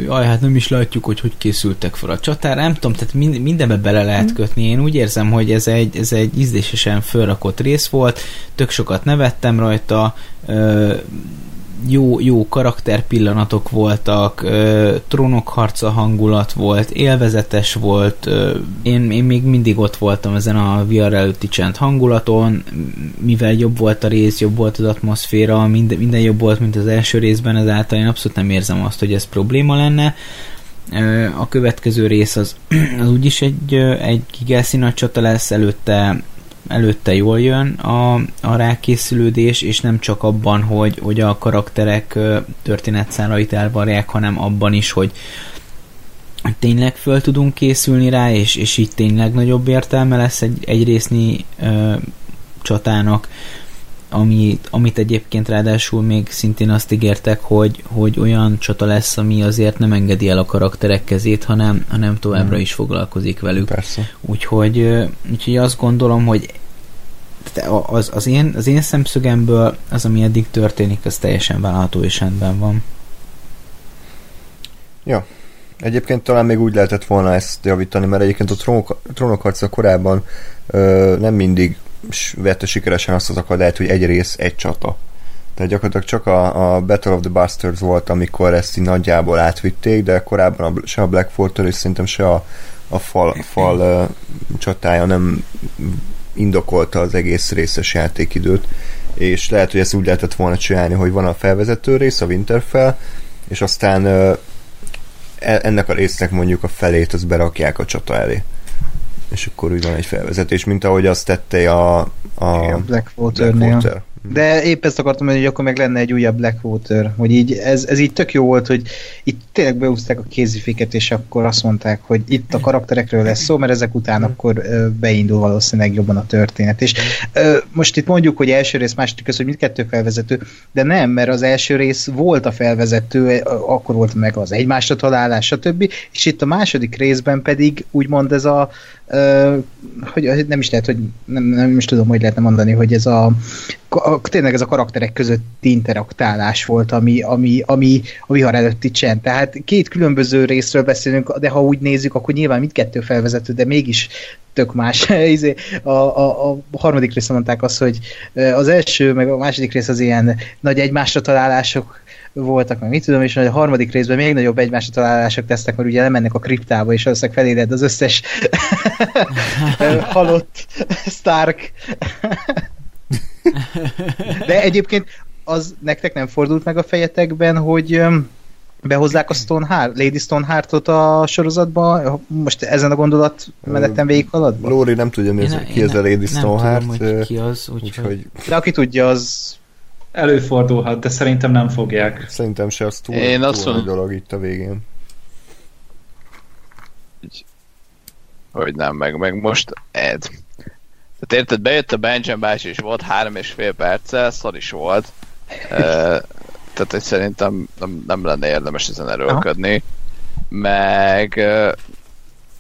jaj, hát nem is látjuk, hogy hogy készültek fel a csatára, nem tudom, tehát mind, mindenbe bele lehet kötni. Én úgy érzem, hogy ez egy, ez egy ízlésesen fölrakott rész volt, tök sokat nevettem rajta, jó, jó karakterpillanatok voltak, trónokharca hangulat volt, élvezetes volt, én, én még mindig ott voltam ezen a VR előtti csend hangulaton, mivel jobb volt a rész, jobb volt az atmoszféra, minden, minden jobb volt, mint az első részben, ezáltal én abszolút nem érzem azt, hogy ez probléma lenne. A következő rész az, az úgyis egy, egy gigászi nagy csata lesz, előtte előtte jól jön a, a rákészülődés, és nem csak abban, hogy, hogy a karakterek történetszálait elvarják, hanem abban is, hogy tényleg föl tudunk készülni rá, és, és így tényleg nagyobb értelme lesz egy, egy résznyi ö, csatának, amit, amit egyébként ráadásul még szintén azt ígértek, hogy, hogy olyan csata lesz, ami azért nem engedi el a karakterek kezét, hanem, hanem továbbra hmm. is foglalkozik velük. Persze. Úgyhogy, úgyhogy azt gondolom, hogy az, az, én, az én szemszögemből az, ami eddig történik, az teljesen vállalható és rendben van. Ja. Egyébként talán még úgy lehetett volna ezt javítani, mert egyébként a trónok, trónokharca korábban ö, nem mindig vette sikeresen azt az akadályt, hogy egy rész, egy csata. Tehát gyakorlatilag csak a, a Battle of the Bastards volt, amikor ezt így nagyjából átvitték, de korábban a, se a Blackford-től és szerintem se a, a fal, fal uh, csatája nem indokolta az egész részes játékidőt, és lehet, hogy ezt úgy lehetett volna csinálni, hogy van a felvezető rész, a Winterfell, és aztán uh, ennek a résznek mondjuk a felét az berakják a csata elé és akkor úgy van egy felvezetés, mint ahogy azt tette a, a Blackwater-nél. Blackwater. De épp ezt akartam mondani, hogy akkor meg lenne egy újabb Blackwater, hogy így ez, ez így tök jó volt, hogy itt tényleg beúzták a kéziféket, és akkor azt mondták, hogy itt a karakterekről lesz szó, mert ezek után akkor beindul valószínűleg jobban a történet. És most itt mondjuk, hogy első rész, második rész, hogy mindkettő felvezető, de nem, mert az első rész volt a felvezető, akkor volt meg az egymásra találás, stb. És itt a második részben pedig úgymond ez a hogy nem is lehet, hogy nem, nem is tudom, hogy lehetne mondani, hogy ez a, a tényleg ez a karakterek közötti interaktálás volt, ami, ami, ami a vihar előtti csend. Tehát két különböző részről beszélünk, de ha úgy nézzük, akkor nyilván mindkettő felvezető, de mégis tök más. Izé, a, a, a harmadik részben mondták azt, hogy az első, meg a második rész az ilyen nagy egymásra találások voltak, meg mit tudom, és a harmadik részben még nagyobb egymásra találások tesznek, mert ugye lemennek a kriptába, és valószínűleg feléled az összes halott Stark. De egyébként az nektek nem fordult meg a fejetekben, hogy behozzák a Stoneheart, Lady Stoneheartot a sorozatba, most ezen a gondolat menetem végig haladva? Lóri nem tudja, mi az, Én- ki én az a Lady nem Stoneheart. tudom, hogy ki az, úgyhogy... úgyhogy De aki tudja, az Előfordulhat, de szerintem nem fogják. szerintem se az túl, Én túl azt mondom- dolog itt a végén. hogy nem, meg, meg most Ed. Tehát érted, bejött a Benjamin bácsi, és volt három és fél perce, szar is volt. E, tehát, hogy szerintem nem, nem lenne érdemes ezen erőlködni. Meg... e,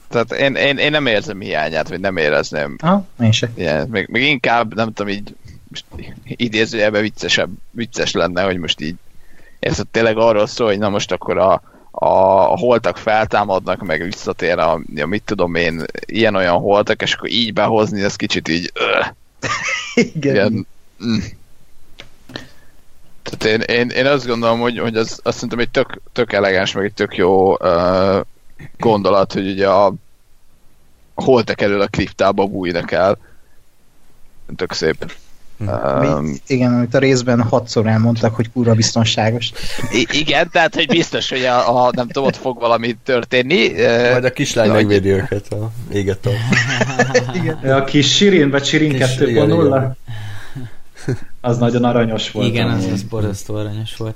Tehát én, én, én nem érzem hiányát, vagy nem érezném aha, én se. ilyen, még, még inkább, nem tudom, így most idézőjelben viccesebb, vicces lenne, hogy most így érted, tényleg arról szól, hogy na most akkor a, a, a holtak feltámadnak, meg visszatér a, a mit tudom én, ilyen-olyan holtak, és akkor így behozni, ez kicsit így öh, Igen. ilyen, mm. Tehát én, én, én azt gondolom, hogy, hogy az, azt szerintem egy tök, tök elegáns, meg egy tök jó uh, gondolat, hogy ugye a, a holtak elől a kriptába bújnak el. Tök szép. Um, Mi, igen, amit a részben hatszor elmondtak, hogy kurva biztonságos. I- igen, tehát, hogy biztos, hogy a, a nem tudom, ott fog valami történni. Majd a kislány megvédi őket a éget a... Kis Sirin, vagy Sirin Kis- 2.0? igen, Az nagyon aranyos volt. Igen, az, az borzasztó aranyos volt.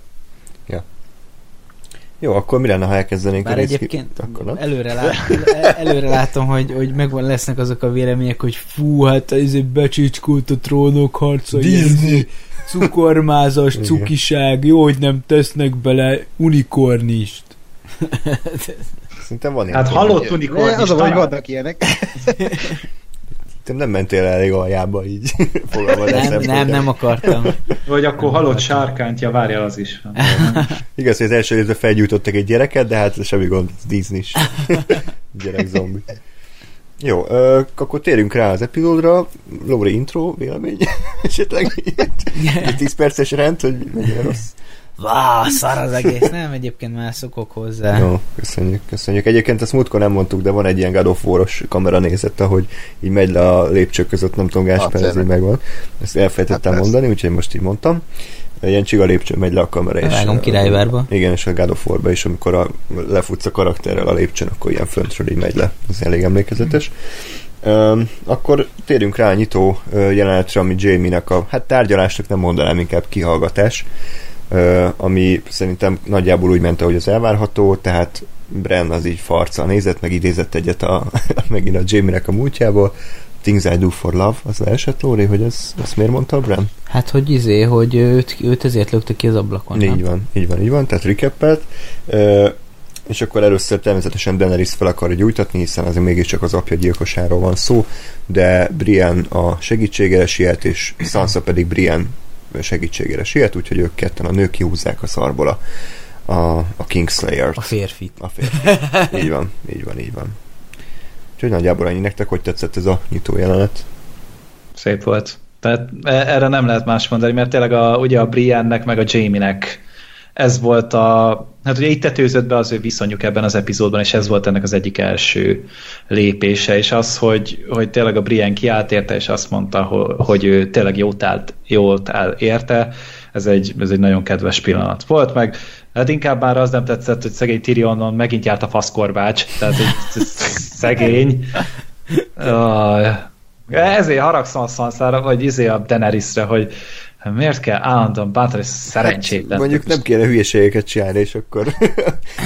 Jó, akkor mi lenne, ha elkezdenénk Bár egyébként Akkor nem? előre, lát, el- előre látom, hogy, hogy megvan lesznek azok a vélemények, hogy fú, hát ez egy becsicskult a trónok harca, Disney. cukormázas, cukiság, jó, hogy nem tesznek bele unikornist. Szerintem van ilyen. Hát hallott unikorn De is, az a, hogy vannak ilyenek. Te nem mentél el elég aljába így. fogalmazás Nem, nem, nem akartam. Vagy akkor halott sárkányt, ja várjál az is. Igaz, hogy az első részben felgyújtottak egy gyereket, de hát semmi gond, Disney is. Gyerek zombi. Jó, ö, akkor térjünk rá az epizódra. Lóri intro, vélemény? Esetleg egy 10 perces rend, hogy mennyire rossz. Vá, szar az egész. Nem, egyébként már szokok hozzá. Jó, köszönjük, köszönjük. Egyébként ezt múltkor nem mondtuk, de van egy ilyen God of War-os kamera nézet, ahogy így megy le a lépcsők között, nem tudom, Gásper, ez így megvan. Ezt elfelejtettem Hát mondani, úgyhogy most így mondtam. Ilyen csiga lépcső megy le a kamera. és, Vágom királyvárba. Igen, és a God of War-ba is, amikor a, lefutsz a karakterrel a lépcsőn, akkor ilyen föntről így megy le. Ez elég emlékezetes. Um, akkor térjünk rá a nyitó jelenetre, ami Jamie-nek a, hát tárgyalásnak nem mondanám, inkább kihallgatás, ami szerintem nagyjából úgy ment, ahogy az elvárható, tehát Bren az így farccal nézett, meg idézett egyet a, megint a Jamie-nek a múltjából, Things I do for love, az leesett, Lóri, hogy ez, ezt miért mondta Bren? Hát, hogy izé, hogy őt, őt ezért lökte ki az ablakon. Így nem? van, így van, így van, tehát recappelt. És akkor először természetesen Daenerys fel akarja gyújtatni, hiszen azért mégiscsak az apja gyilkosáról van szó, de Brian a segítségére siet, és Sansa pedig Brian segítségére siet, úgyhogy ők ketten a nők kihúzzák a szarból a, a, a Kingslayer-t. A férfit. A férfi. így van, így van, így van. Úgyhogy nagyjából ennyi nektek, hogy tetszett ez a nyitó jelenet. Szép volt. Tehát e- erre nem lehet más mondani, mert tényleg a, ugye a Briannek meg a Jamie-nek ez volt a, hát ugye itt tetőzött be az ő viszonyuk ebben az epizódban, és ez volt ennek az egyik első lépése, és az, hogy, hogy tényleg a Brian kiállt érte, és azt mondta, hogy, ő tényleg jót állt, jót áll érte, ez egy, ez egy nagyon kedves pillanat volt, meg. Hát inkább már az nem tetszett, hogy szegény Tyrionon megint járt a faszkorbács, tehát egy szegény. Uh, ezért haragszom a Sansára, vagy izé a Daenerysre, hogy miért kell állandóan bántani szerencsétlen. Mondjuk nem kéne hülyeségeket csinálni, és akkor,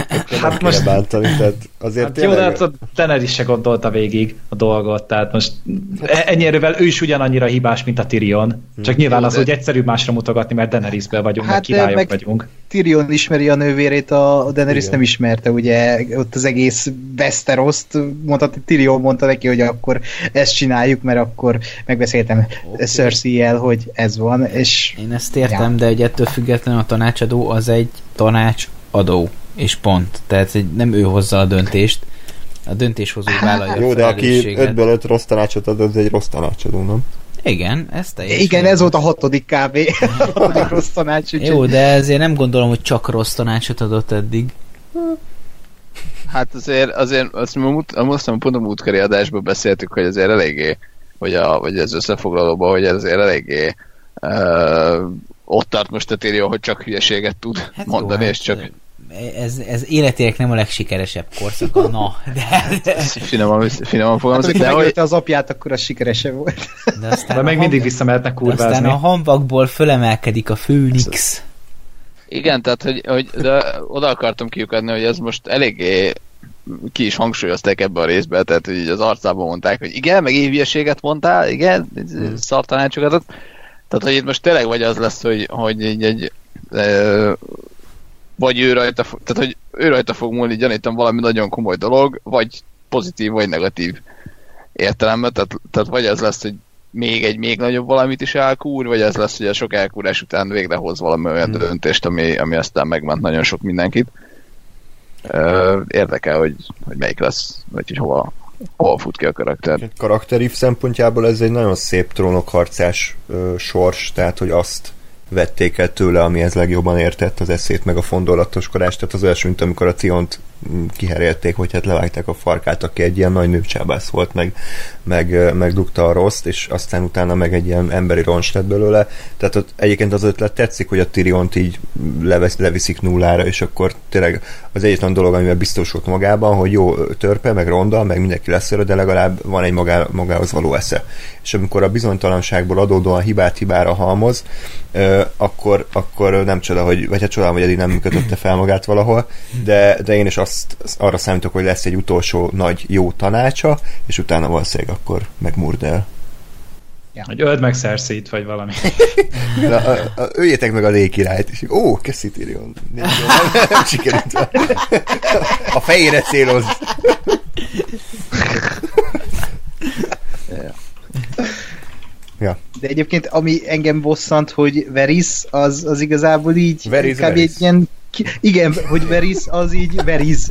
akkor hát nem Hát kéne most- bántani, tehát azért Hát jó, de hát a Daenerys se gondolta végig a dolgot, tehát most e- ennyi erővel ő is ugyanannyira hibás, mint a Tyrion. Csak nyilván Jó, az, de- hogy egyszerű másra mutogatni, mert Daenerysből vagyunk, Hát, hát, meg királyok meg- vagyunk. Tyrion ismeri a nővérét, a Daenerys Igen. nem ismerte, ugye ott az egész Westeroszt, mondta, Tyrion mondta neki, hogy akkor ezt csináljuk, mert akkor megbeszéltem okay. Cersei-el, hogy ez van, és Én ezt értem, de hogy ettől függetlenül a tanácsadó az egy tanácsadó, és pont. Tehát egy- nem ő hozza a döntést, a döntéshozó vállalja a Jó, de aki felelősséget. 5-ből 5 rossz tanácsot ad, az egy rossz tanácsadó, nem? Igen, ez teljesen. igen, ez volt a hatodik kávé, hatodik rossz tanács, úgyhogy Jó, de ezért nem gondolom, hogy csak rossz tanácsot adott eddig. Hát azért, azért azt mondom, azt mondom, pont a múltkori adásban beszéltük, hogy azért eléggé, vagy, a, vagy az összefoglalóban, hogy azért eléggé uh, ott tart most a Tyrion, hogy csak hülyeséget tud Hát mondani, jó, és csak hát, ez, ez életének nem a legsikeresebb korszaka, na, de... de Finoman, finoman Hát, fogalmazik, de hogy, az apját, akkor az sikeresebb volt. de aztán De a még mindig ham- visszamehetnek de aztán kurvázni. a hamvakból fölemelkedik a főnix. igen, tehát hogy, hogy de oda akartam kiukadni, hogy ez most eléggé ki is hangsúlyozták ebbe a részbe, tehát hogy így az arcában mondták, hogy igen, meg én hülyeséget mondtál, igen, szartanácsokat. ad. Tehát, hogy itt most tényleg vagy az lesz, hogy, hogy így egy vagy ő rajta, tehát, hogy ő rajta fog múlni, gyanítom valami nagyon komoly dolog, vagy pozitív, vagy negatív értelemben, tehát, tehát vagy ez lesz, hogy még egy még nagyobb valamit is elkúr, vagy ez lesz, hogy a sok elkúrás után végre hoz valami olyan Hmm. döntést, ami, ami aztán megment nagyon sok mindenkit. Érdekel, hogy, hogy melyik lesz, vagy hogy hova, hova fut ki a karakter. Karakterív szempontjából ez egy nagyon szép trónokharcás ö, sors, tehát hogy azt vették el tőle, amihez legjobban értett az eszét, meg a fondorlatoskodást, tehát az olyasmi, mint amikor a Ciont mm, kiherélték, hogy hát levágták a farkát, aki egy ilyen nagy nőcsábász volt, meg, meg, ö, megdugta a rossz, és aztán utána meg egy ilyen emberi roncs lett belőle. Tehát ott egyébként az ötlet tetszik, hogy a Tyriont így levesz, leviszik nullára, és akkor tényleg az egyetlen dolog, amivel biztosult magában, hogy jó törpe, meg ronda, meg mindenki lesz de legalább van egy magá, magához való esze. És amikor a bizonytalanságból adódóan hibát hibára halmoz, akkor, akkor nem csoda, hogy, vagy hát csoda, hogy eddig nem kötötte fel magát valahol, de, de én is azt arra számítok, hogy lesz egy utolsó nagy jó tanácsa, és utána valószínűleg akkor megmurd el. Hogy öld meg Cersei-t, vagy valami. Na, a, a, öljétek meg a légkirályt, és ó, Cassie Tyrion. Nem, nem, sikerült. A fejére céloz. Ja. De egyébként, ami engem bosszant, hogy Veris, az, az igazából így Veris, kb. Veris. egy ilyen igen, hogy Veris, az így Veris.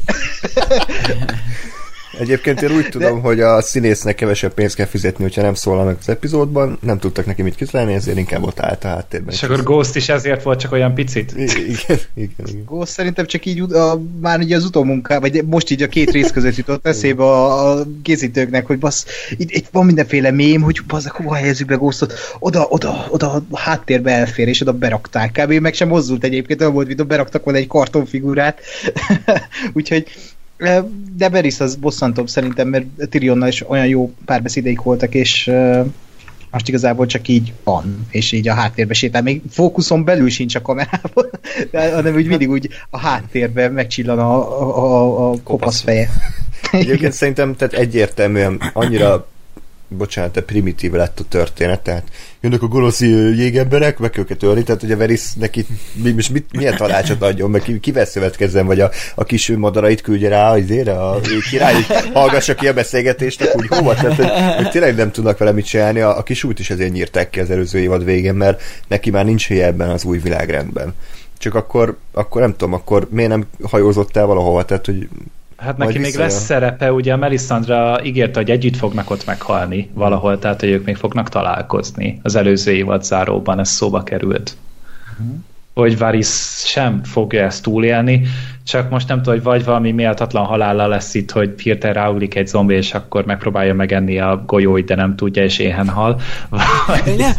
Egyébként én úgy tudom, hogy a színésznek kevesebb pénzt kell fizetni, hogyha nem szólal meg az epizódban, nem tudtak neki mit kitalálni, ezért inkább ott állt a háttérben. És akkor Ghost is ezért volt csak olyan picit. I- igen, igen, igen. Ghost szerintem csak így a, már ugye az utómunká, vagy most így a két rész között jutott eszébe a, a készítőknek, hogy bassz, itt, itt van mindenféle mém, hogy bassz, hova helyezzük be Ghostot, oda, oda, oda a háttérbe elfér, és oda berakták. Kb. meg sem mozdult egyébként, olyan volt, mint beraktak volna egy kartonfigurát. Úgyhogy de Beris az bosszantóbb szerintem, mert Tyrionnal is olyan jó párbeszédeik voltak, és most igazából csak így van, és így a háttérbe sétál. Még fókuszon belül sincs a kamerában, hanem úgy mindig úgy a háttérben megcsillan a, a, a, a kopasz feje. Egyébként szerintem tehát egyértelműen annyira bocsánat, de primitív lett a történet, tehát jönnek a gonosz jégemberek, meg őket ölni, tehát ugye Veris neki mi, most mit, milyen tanácsot adjon, meg ki, kivel szövetkezzen, vagy a, a kis madarait küldje rá az ére, a király, hogy hallgassa ki a beszélgetést, akkor úgy hova, tehát hogy, hogy tényleg nem tudnak vele mit csinálni, a, a kis út is ezért nyírták ki az előző évad végén, mert neki már nincs helye ebben az új világrendben. Csak akkor, akkor nem tudom, akkor miért nem hajózott el valahova, tehát hogy Hát neki még lesz szerepe, ugye a Melisandre ígérte, hogy együtt fognak ott meghalni valahol, tehát hogy ők még fognak találkozni. Az előző évad záróban ez szóba került. Hogy Varys sem fogja ezt túlélni, csak most nem tudom, hogy vagy valami méltatlan halála lesz itt, hogy hirtelen ráugrik egy zombi, és akkor megpróbálja megenni a golyóit, de nem tudja, és éhen hal. Vagy- Ne,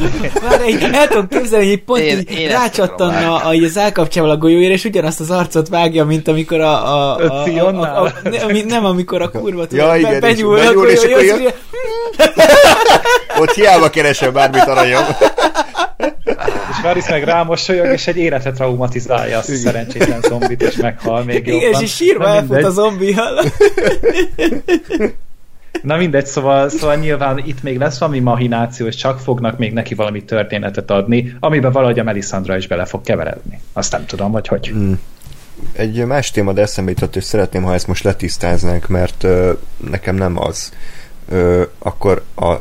várj, el tudom képzelni, hogy pont Én- így én rácsattanna a, az állkapcsával a golyóért, és ugyanazt az arcot vágja, mint amikor a... a, a, a, a, a ne, ami- nem, amikor a kurva tudod, Ja, igen, és benyúl, benyúl, akkor és jó, akkor jön- ott hiába keresem bármit aranyom. És Varys meg rámosolyog, és egy életre traumatizálja azt a szerencsétlen zombit, és meghal még Igen, jobban. és így sírva elfut mindegy. a zombi hal. Na mindegy, szóval, szóval nyilván itt még lesz valami mahináció, és csak fognak még neki valami történetet adni, amiben valahogy a Melisandra is bele fog keveredni. Azt nem tudom, vagy hogy. Mm. Egy más téma, de eszembe jutott, és szeretném, ha ezt most letisztáznánk, mert ö, nekem nem az. Ö, akkor a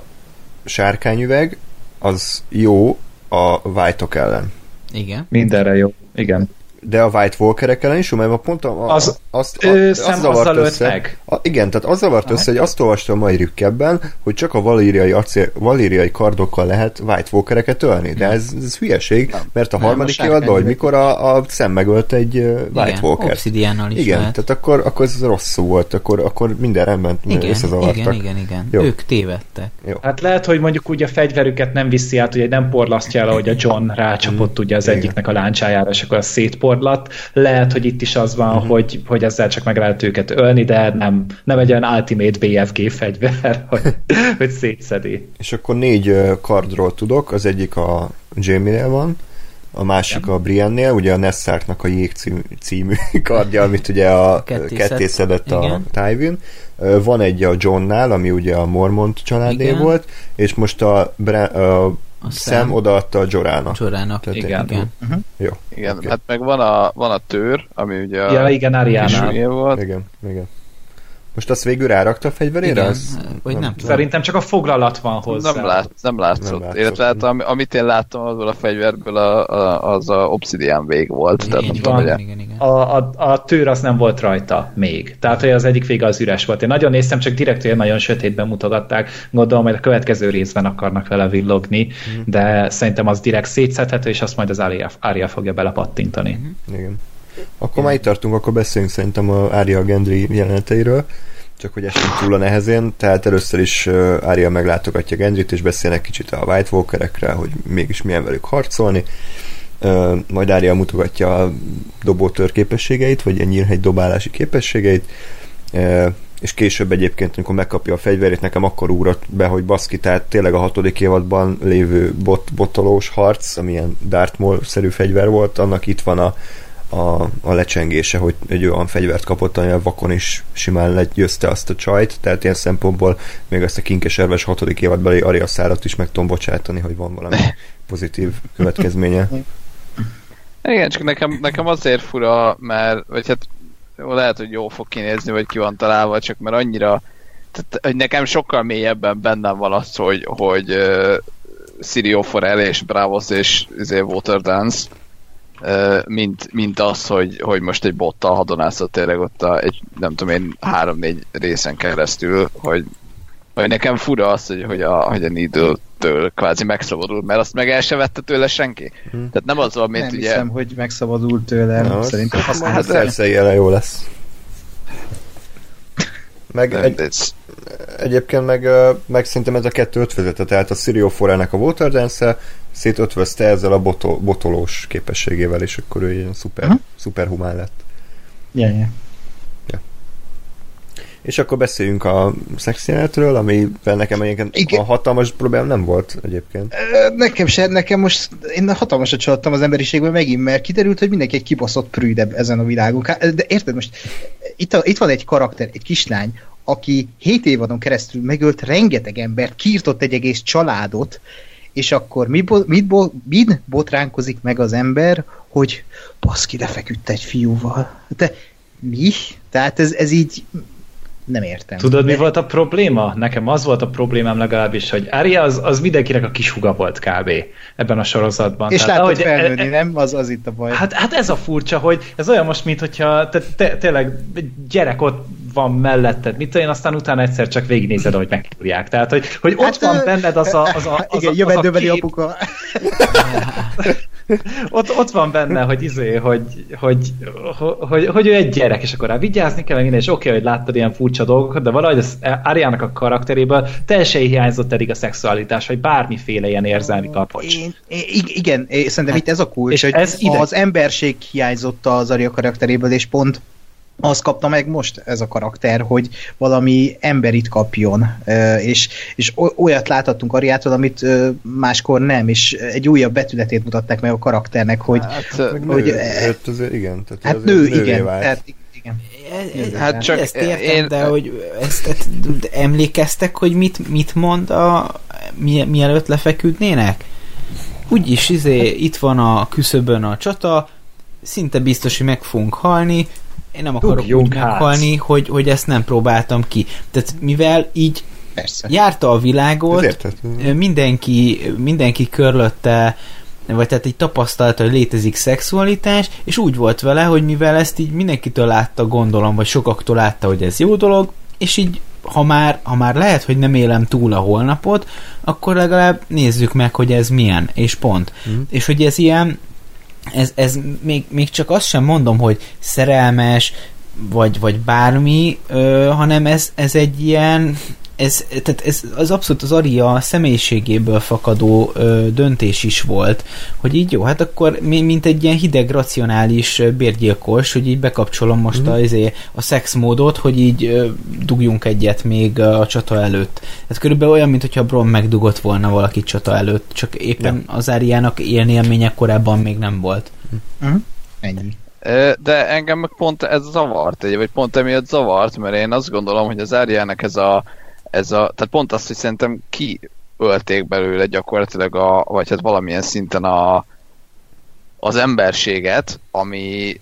sárkányüveg az jó a white ellen. Igen. Mindenre jó. Igen. De a White Walkerek ellen is, mert pont a, a, Az- azt, Ő azt szem zavart azzal össze. meg. A, igen, tehát az zavart össze, hogy azt olvastam a mai rükkebben, hogy csak a valíriai, acél, valíriai kardokkal lehet White Walkereket ölni, de ez, ez hülyeség, mert a Nem, harmadik a évadban, hogy mikor a, a szem megölt egy White Igen, Walker. obszidiánnal is Igen, lehet. tehát akkor, akkor ez rosszul volt, akkor, akkor minden rendben Igen, összezavartak. igen, igen, igen. Jó. Ők tévedtek. Jó. Hát lehet, hogy mondjuk úgy a fegyverüket nem viszi át, ugye nem porlasztja el, ahogy a John rácsapott ugye az Igen. egyiknek a láncsájára, és akkor azt szétporlasztja, gyakorlat. Lehet, hogy itt is az van, uh-huh. hogy, hogy ezzel csak meg lehet őket ölni, de nem, nem egy olyan ultimate BFG fegyver, hogy, hogy szétszedi. És akkor négy kardról tudok, az egyik a Jamie-nél van, a másik a Briennél, ugye a Nessartnak a Jég című, című kardja, amit ugye a ketté szedett a Tywin. Van egy a Johnnál, ami ugye a Mormont családé Igen. volt, és most a, Bre- a, a Sam odaadta a Jorának. Jorának, Tehát igen. igen. Uh-huh. Jó. Igen, okay. hát meg van a, van a tőr, ami ugye a ja, igen, Ariánál. volt. Igen, igen. Most azt végül rárakta a fegyverére? Igen, az, vagy nem, nem Szerintem csak a foglalat van hozzá. Nem, lát, nem látszott. Nem látszott. Illetve hát, amit én láttam azból a fegyverből, a, a, az a Obsidian vég volt. Igen, tehát nem tudom, igen, igen. A, a, a tőr az nem volt rajta még. Tehát, hogy az egyik vége az üres volt. Én nagyon néztem, csak direkt olyan nagyon sötétben mutogatták. Gondolom, hogy a következő részben akarnak vele villogni, mm. de szerintem az direkt szétszedhető, és azt majd az Aria, Aria fogja belepattintani. Mm. Igen. Akkor már itt tartunk, akkor beszéljünk szerintem a Ária Gendry jeleneteiről, csak hogy esünk túl a nehezén, tehát először is Ária meglátogatja Gendryt, és beszélnek kicsit a White Walkerekre, hogy mégis milyen velük harcolni, majd Ária mutogatja a dobótör képességeit, vagy a nyírhegy dobálási képességeit, és később egyébként, amikor megkapja a fegyverét, nekem akkor úrott be, hogy baszki, tehát tényleg a hatodik évadban lévő bot, botolós harc, amilyen Dartmoor-szerű fegyver volt, annak itt van a, a, a lecsengése, hogy egy olyan fegyvert kapott, ami a vakon is simán legyőzte azt a csajt, tehát ilyen szempontból még azt a kinkeserves hatodik évadbeli Aria szárat is meg tudom bocsátani, hogy van valami pozitív következménye. Igen, csak nekem, nekem azért fura, mert, vagy hát lehet, hogy jó fog kinézni, vagy ki van találva, csak mert annyira, tehát, hogy nekem sokkal mélyebben bennem van az, hogy, hogy uh, Sirio Forel és Bravos és izé, Water Dance mint, mint az, hogy, hogy most egy bottal hadonászott tényleg ott a, egy, nem tudom én, három-négy részen keresztül, hogy, hogy nekem fura az, hogy, hogy a, hogy a Needle-től kvázi megszabadul, mert azt meg el se vette tőle senki. Hmm. Tehát nem az van, mint nem ugye... hiszem, hogy megszabadult tőle, no, szerintem hát, hát persze, jó lesz. Meg egy, egyébként meg, meg szerintem ez a kettő ötvözete, tehát a Sirio Forának a Water Dance szétötvözte ezzel a botol, botolós képességével, és akkor ő ilyen szuper, uh-huh. szuper humán lett. Yeah, yeah. Ja. És akkor beszéljünk a szexjelenetről, amivel nekem egyébként Igen. a hatalmas probléma nem volt egyébként. Nekem se, nekem most én hatalmasat csalódtam az emberiségben megint, mert kiderült, hogy mindenki egy kibaszott prűdebb ezen a világon. De érted most, itt, a, itt van egy karakter, egy kislány, aki 7 évadon keresztül megölt rengeteg embert, kiirtott egy egész családot, és akkor mi, bo- mit, bo- mit botránkozik meg az ember, hogy baszki, lefeküdt egy fiúval. De mi? Tehát ez, ez így nem értem. Tudod, mi volt a probléma? Nekem az volt a problémám legalábbis, hogy Arya az, az mindenkinek a kishuga volt kb. ebben a sorozatban. És Tehát, látod felnőni, e, e, nem? Az, az itt a baj. Hát, hát ez a furcsa, hogy ez olyan most, mint hogyha te, te, tényleg gyerek ott van melletted, mit én aztán utána egyszer csak végignézed, hogy megkúrják. Tehát, hogy, hogy ott hát, van benned az a, az a, az igen, a, az a kép... apuka. ott, ott van benne, hogy izé, hogy, hogy, hogy, hogy, ő egy gyerek, és akkor rá vigyázni kell, minden, és oké, okay, hogy láttad ilyen furcsa dolgokat, de valahogy az Ariának a karakteréből teljesen hiányzott eddig a szexualitás, vagy bármiféle ilyen érzelmi kapocs. Én, igen, szerintem hát, itt ez a kulcs, és hogy ez ide... az emberség hiányzott az Aria karakteréből, és pont azt kapta meg most ez a karakter, hogy valami emberit kapjon, és, és olyat láthattunk Ariától, amit máskor nem, és egy újabb betületét mutatták meg a karakternek, hogy... Hát, hogy nő, azért, igen. Tehát hát nő, igen. Tehát, igen. Hát csak ezt értem, én... de hogy ezt, ezt emlékeztek, hogy mit, mit mond a mi, mielőtt lefeküdnének? Úgyis izé, itt van a küszöbön a csata, szinte biztos, hogy meg fogunk halni, én nem akarok Dugjunk úgy meghalni, hogy, hogy ezt nem próbáltam ki. Tehát mivel így Persze. járta a világot, mindenki, mindenki körülötte vagy tehát így tapasztalta, hogy létezik szexualitás, és úgy volt vele, hogy mivel ezt így mindenkitől látta, gondolom, vagy sokaktól látta, hogy ez jó dolog, és így ha már, ha már lehet, hogy nem élem túl a holnapot, akkor legalább nézzük meg, hogy ez milyen, és pont. Mm. És hogy ez ilyen ez, ez még, még csak azt sem mondom, hogy szerelmes, vagy, vagy bármi, ö, hanem ez, ez egy ilyen ez, tehát ez az abszolút az Aria személyiségéből fakadó ö, döntés is volt, hogy így jó, hát akkor mi, mint egy ilyen hideg, racionális bérgyilkos, hogy így bekapcsolom most mm. a, azért, a szexmódot, hogy így ö, dugjunk egyet még a csata előtt. Ez körülbelül olyan, mintha Bron megdugott volna valaki csata előtt, csak éppen ja. az Áriának ilyen élménye korábban még nem volt. Mm. Ennyi. De engem meg pont ez zavart, vagy pont emiatt zavart, mert én azt gondolom, hogy az Áriának ez a ez a, tehát pont azt, hogy szerintem kiölték belőle gyakorlatilag a, vagy hát valamilyen szinten a, az emberséget, ami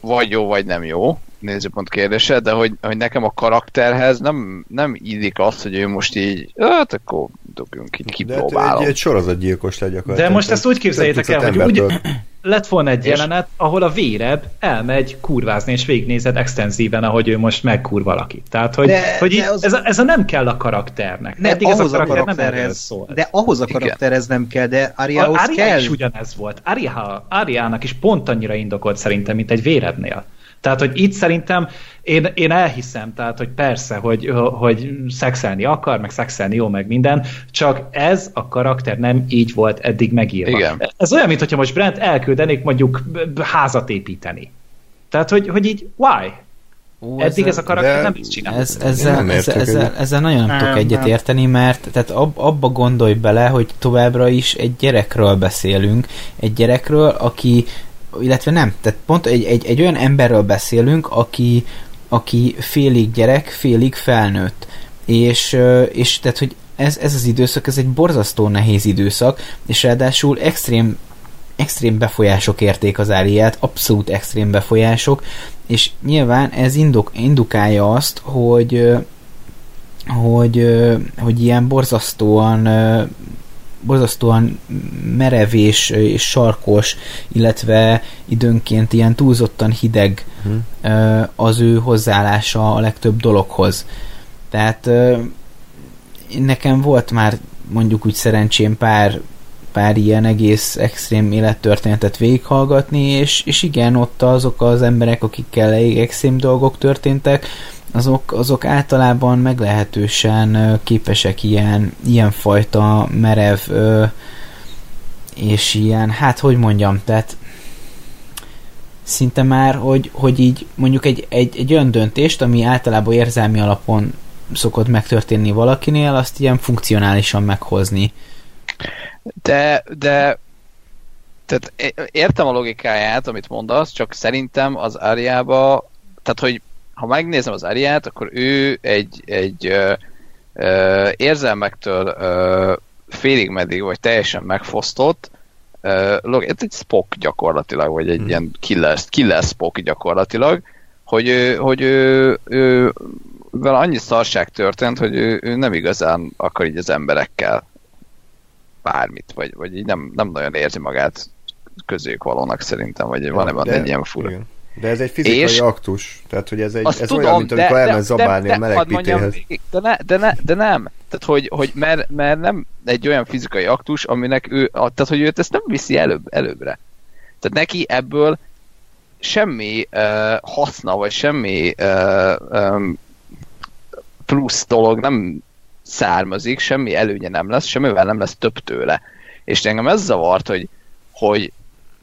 vagy jó, vagy nem jó, nézőpont kérdése, de hogy, hogy nekem a karakterhez nem, nem illik azt, hogy ő most így, hát akkor dobjunk így, kipróbálom. De egy, egy sorozatgyilkos legyen De most ezt úgy képzeljétek el, hogy úgy, lett volna egy jelenet, ahol a véreb elmegy kurvázni, és végignézed extenzíven, ahogy ő most megkur valakit. Tehát, hogy, de, hogy de az... ez, a, ez a nem kell a karakternek. Ne, Eddig ahhoz ez a karakter a karakterhez, szól. De ahhoz a karakterhez nem kell, de Ariához kell. is ugyanez volt. Aria, Ariának is pont annyira indokolt szerintem, mint egy vérebnél. Tehát, hogy itt szerintem én, én elhiszem, tehát, hogy persze, hogy, hogy szexelni akar, meg szexelni jó, meg minden, csak ez a karakter nem így volt eddig megírva. Igen. Ez olyan, mintha most Brent elküldenék mondjuk házat építeni. Tehát, hogy, hogy így, why? Ó, Eddig ez a karakter nem így csinál. Ez, ezzel, nem ezzel, ezzel, ezzel nagyon nem, tudok egyet érteni, mert tehát ab, abba gondolj bele, hogy továbbra is egy gyerekről beszélünk, egy gyerekről, aki illetve nem, tehát pont egy, egy, egy olyan emberről beszélünk, aki, aki félig gyerek, félig felnőtt. És, és tehát, hogy ez, ez az időszak, ez egy borzasztó nehéz időszak, és ráadásul extrém extrém befolyások érték az áriát, abszolút extrém befolyások, és nyilván ez induk, indukálja azt, hogy hogy, hogy ilyen borzasztóan borzasztóan merev és, és sarkos, illetve időnként ilyen túlzottan hideg hmm. az ő hozzáállása a legtöbb dologhoz. Tehát nekem volt már mondjuk úgy szerencsém pár pár ilyen egész extrém élettörténetet végighallgatni, és, és igen, ott azok az emberek, akikkel elég extrém dolgok történtek, azok, azok általában meglehetősen képesek ilyen, ilyen fajta merev és ilyen, hát hogy mondjam, tehát szinte már, hogy, hogy így mondjuk egy, egy, egy olyan döntést, ami általában érzelmi alapon szokott megtörténni valakinél, azt ilyen funkcionálisan meghozni. De, de tehát értem a logikáját, amit mondasz, csak szerintem az Ariába, tehát hogy ha megnézem az Ariát, akkor ő egy, egy ö, ö, érzelmektől ö, félig meddig, vagy teljesen megfosztott, uh, egy Spock gyakorlatilag, vagy egy hmm. ilyen killer, killer Spock gyakorlatilag, hogy, ő, hogy ő, ő, vele annyi szarság történt, hogy ő, ő nem igazán akar így az emberekkel bármit, vagy, vagy így nem, nem nagyon érzi magát közéjük valónak szerintem, vagy van ebben egy ilyen fura. Igen. De ez egy fizikai és aktus, tehát hogy ez, egy, ez tudom, olyan, mint amikor elmensz zabálni de, a meleg mondjam, de, ne, de, ne, de nem, tehát hogy, hogy mert, mert nem egy olyan fizikai aktus, aminek ő, tehát hogy őt ezt nem viszi előbb, előbbre. Tehát neki ebből semmi uh, haszna, vagy semmi uh, um, plusz dolog nem származik, semmi előnye nem lesz, semmivel nem lesz több tőle. És engem ez zavart, hogy, hogy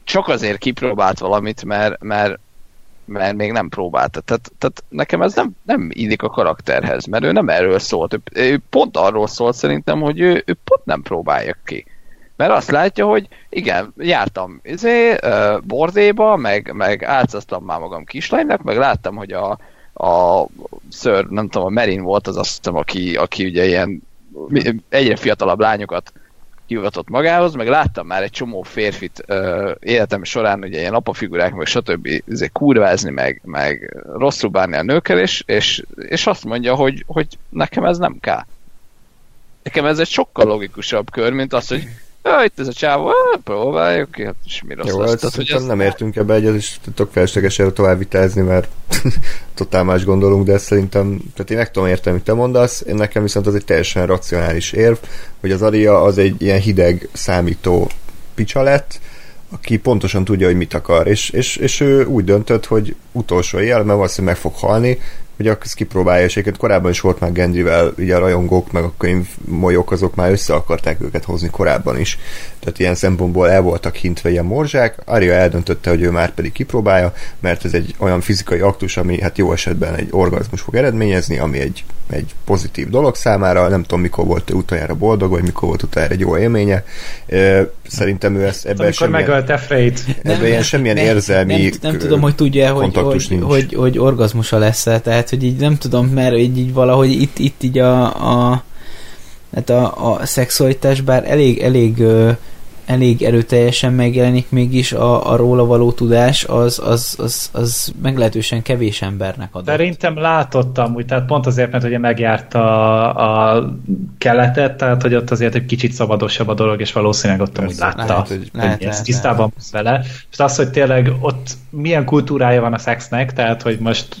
csak azért kipróbált valamit, mert, mert, mert még nem próbálta. Tehát, tehát nekem ez nem, nem illik a karakterhez, mert ő nem erről szólt. Ő, ő pont arról szólt szerintem, hogy ő, ő pont nem próbálja ki. Mert azt látja, hogy igen, jártam izé, uh, bordéba, meg, meg álcáztam már magam kislánynak, meg láttam, hogy a, a ször, nem tudom, a Merin volt az azt hiszem, aki, aki ugye ilyen egyre fiatalabb lányokat hivatott magához, meg láttam már egy csomó férfit uh, életem során, ugye ilyen apafigurák, meg stb. Izé, kurvázni, meg, meg rosszul bánni a nőkkel, és, és, és azt mondja, hogy, hogy nekem ez nem kell. Nekem ez egy sokkal logikusabb kör, mint az, hogy ja, itt ez a csávó, próbáljuk ki, hát és mi rossz Jó, az, tehát, hogy ez nem értünk ebbe egyet, és tök felesleges erről tovább vitázni, mert totál más gondolunk, de szerintem, tehát én meg tudom érteni, amit te mondasz, én nekem viszont az egy teljesen racionális érv, hogy az Aria az egy ilyen hideg számító picsa lett, aki pontosan tudja, hogy mit akar, és, és, és ő úgy döntött, hogy utolsó él, mert valószínűleg meg fog halni, hogy azt kipróbálja, és korábban is volt már Gendryvel, ugye a rajongók, meg a könyv molyok, azok már össze akarták őket hozni korábban is. Tehát ilyen szempontból el voltak hintve ilyen morzsák, Arya eldöntötte, hogy ő már pedig kipróbálja, mert ez egy olyan fizikai aktus, ami hát jó esetben egy orgazmus fog eredményezni, ami egy, egy pozitív dolog számára, nem tudom mikor volt utoljára boldog, vagy mikor volt utoljára egy jó élménye. Szerintem ő ezt ebben Amikor semmilyen, megölte Freyt. Ebben ilyen semmilyen nem, érzelmi nem, nem tudom, hogy tudja, hogy, hogy, nincs. hogy, hogy orgazmusa lesz -e, tehát hogy így nem tudom, mert így, így valahogy itt, itt így a, a hát a, a szexualitás bár elég, elég elég erőteljesen megjelenik, mégis a, a róla való tudás az, az, az, az meglehetősen kevés embernek adott. Szerintem látottam úgy, tehát pont azért, mert ugye megjárta a, a keletet, tehát hogy ott azért egy kicsit szabadosabb a dolog, és valószínűleg ott úgy látta, lehet, hogy, lehet, hogy lehet, tisztában lehet. vele. És az, hogy tényleg ott milyen kultúrája van a szexnek, tehát hogy most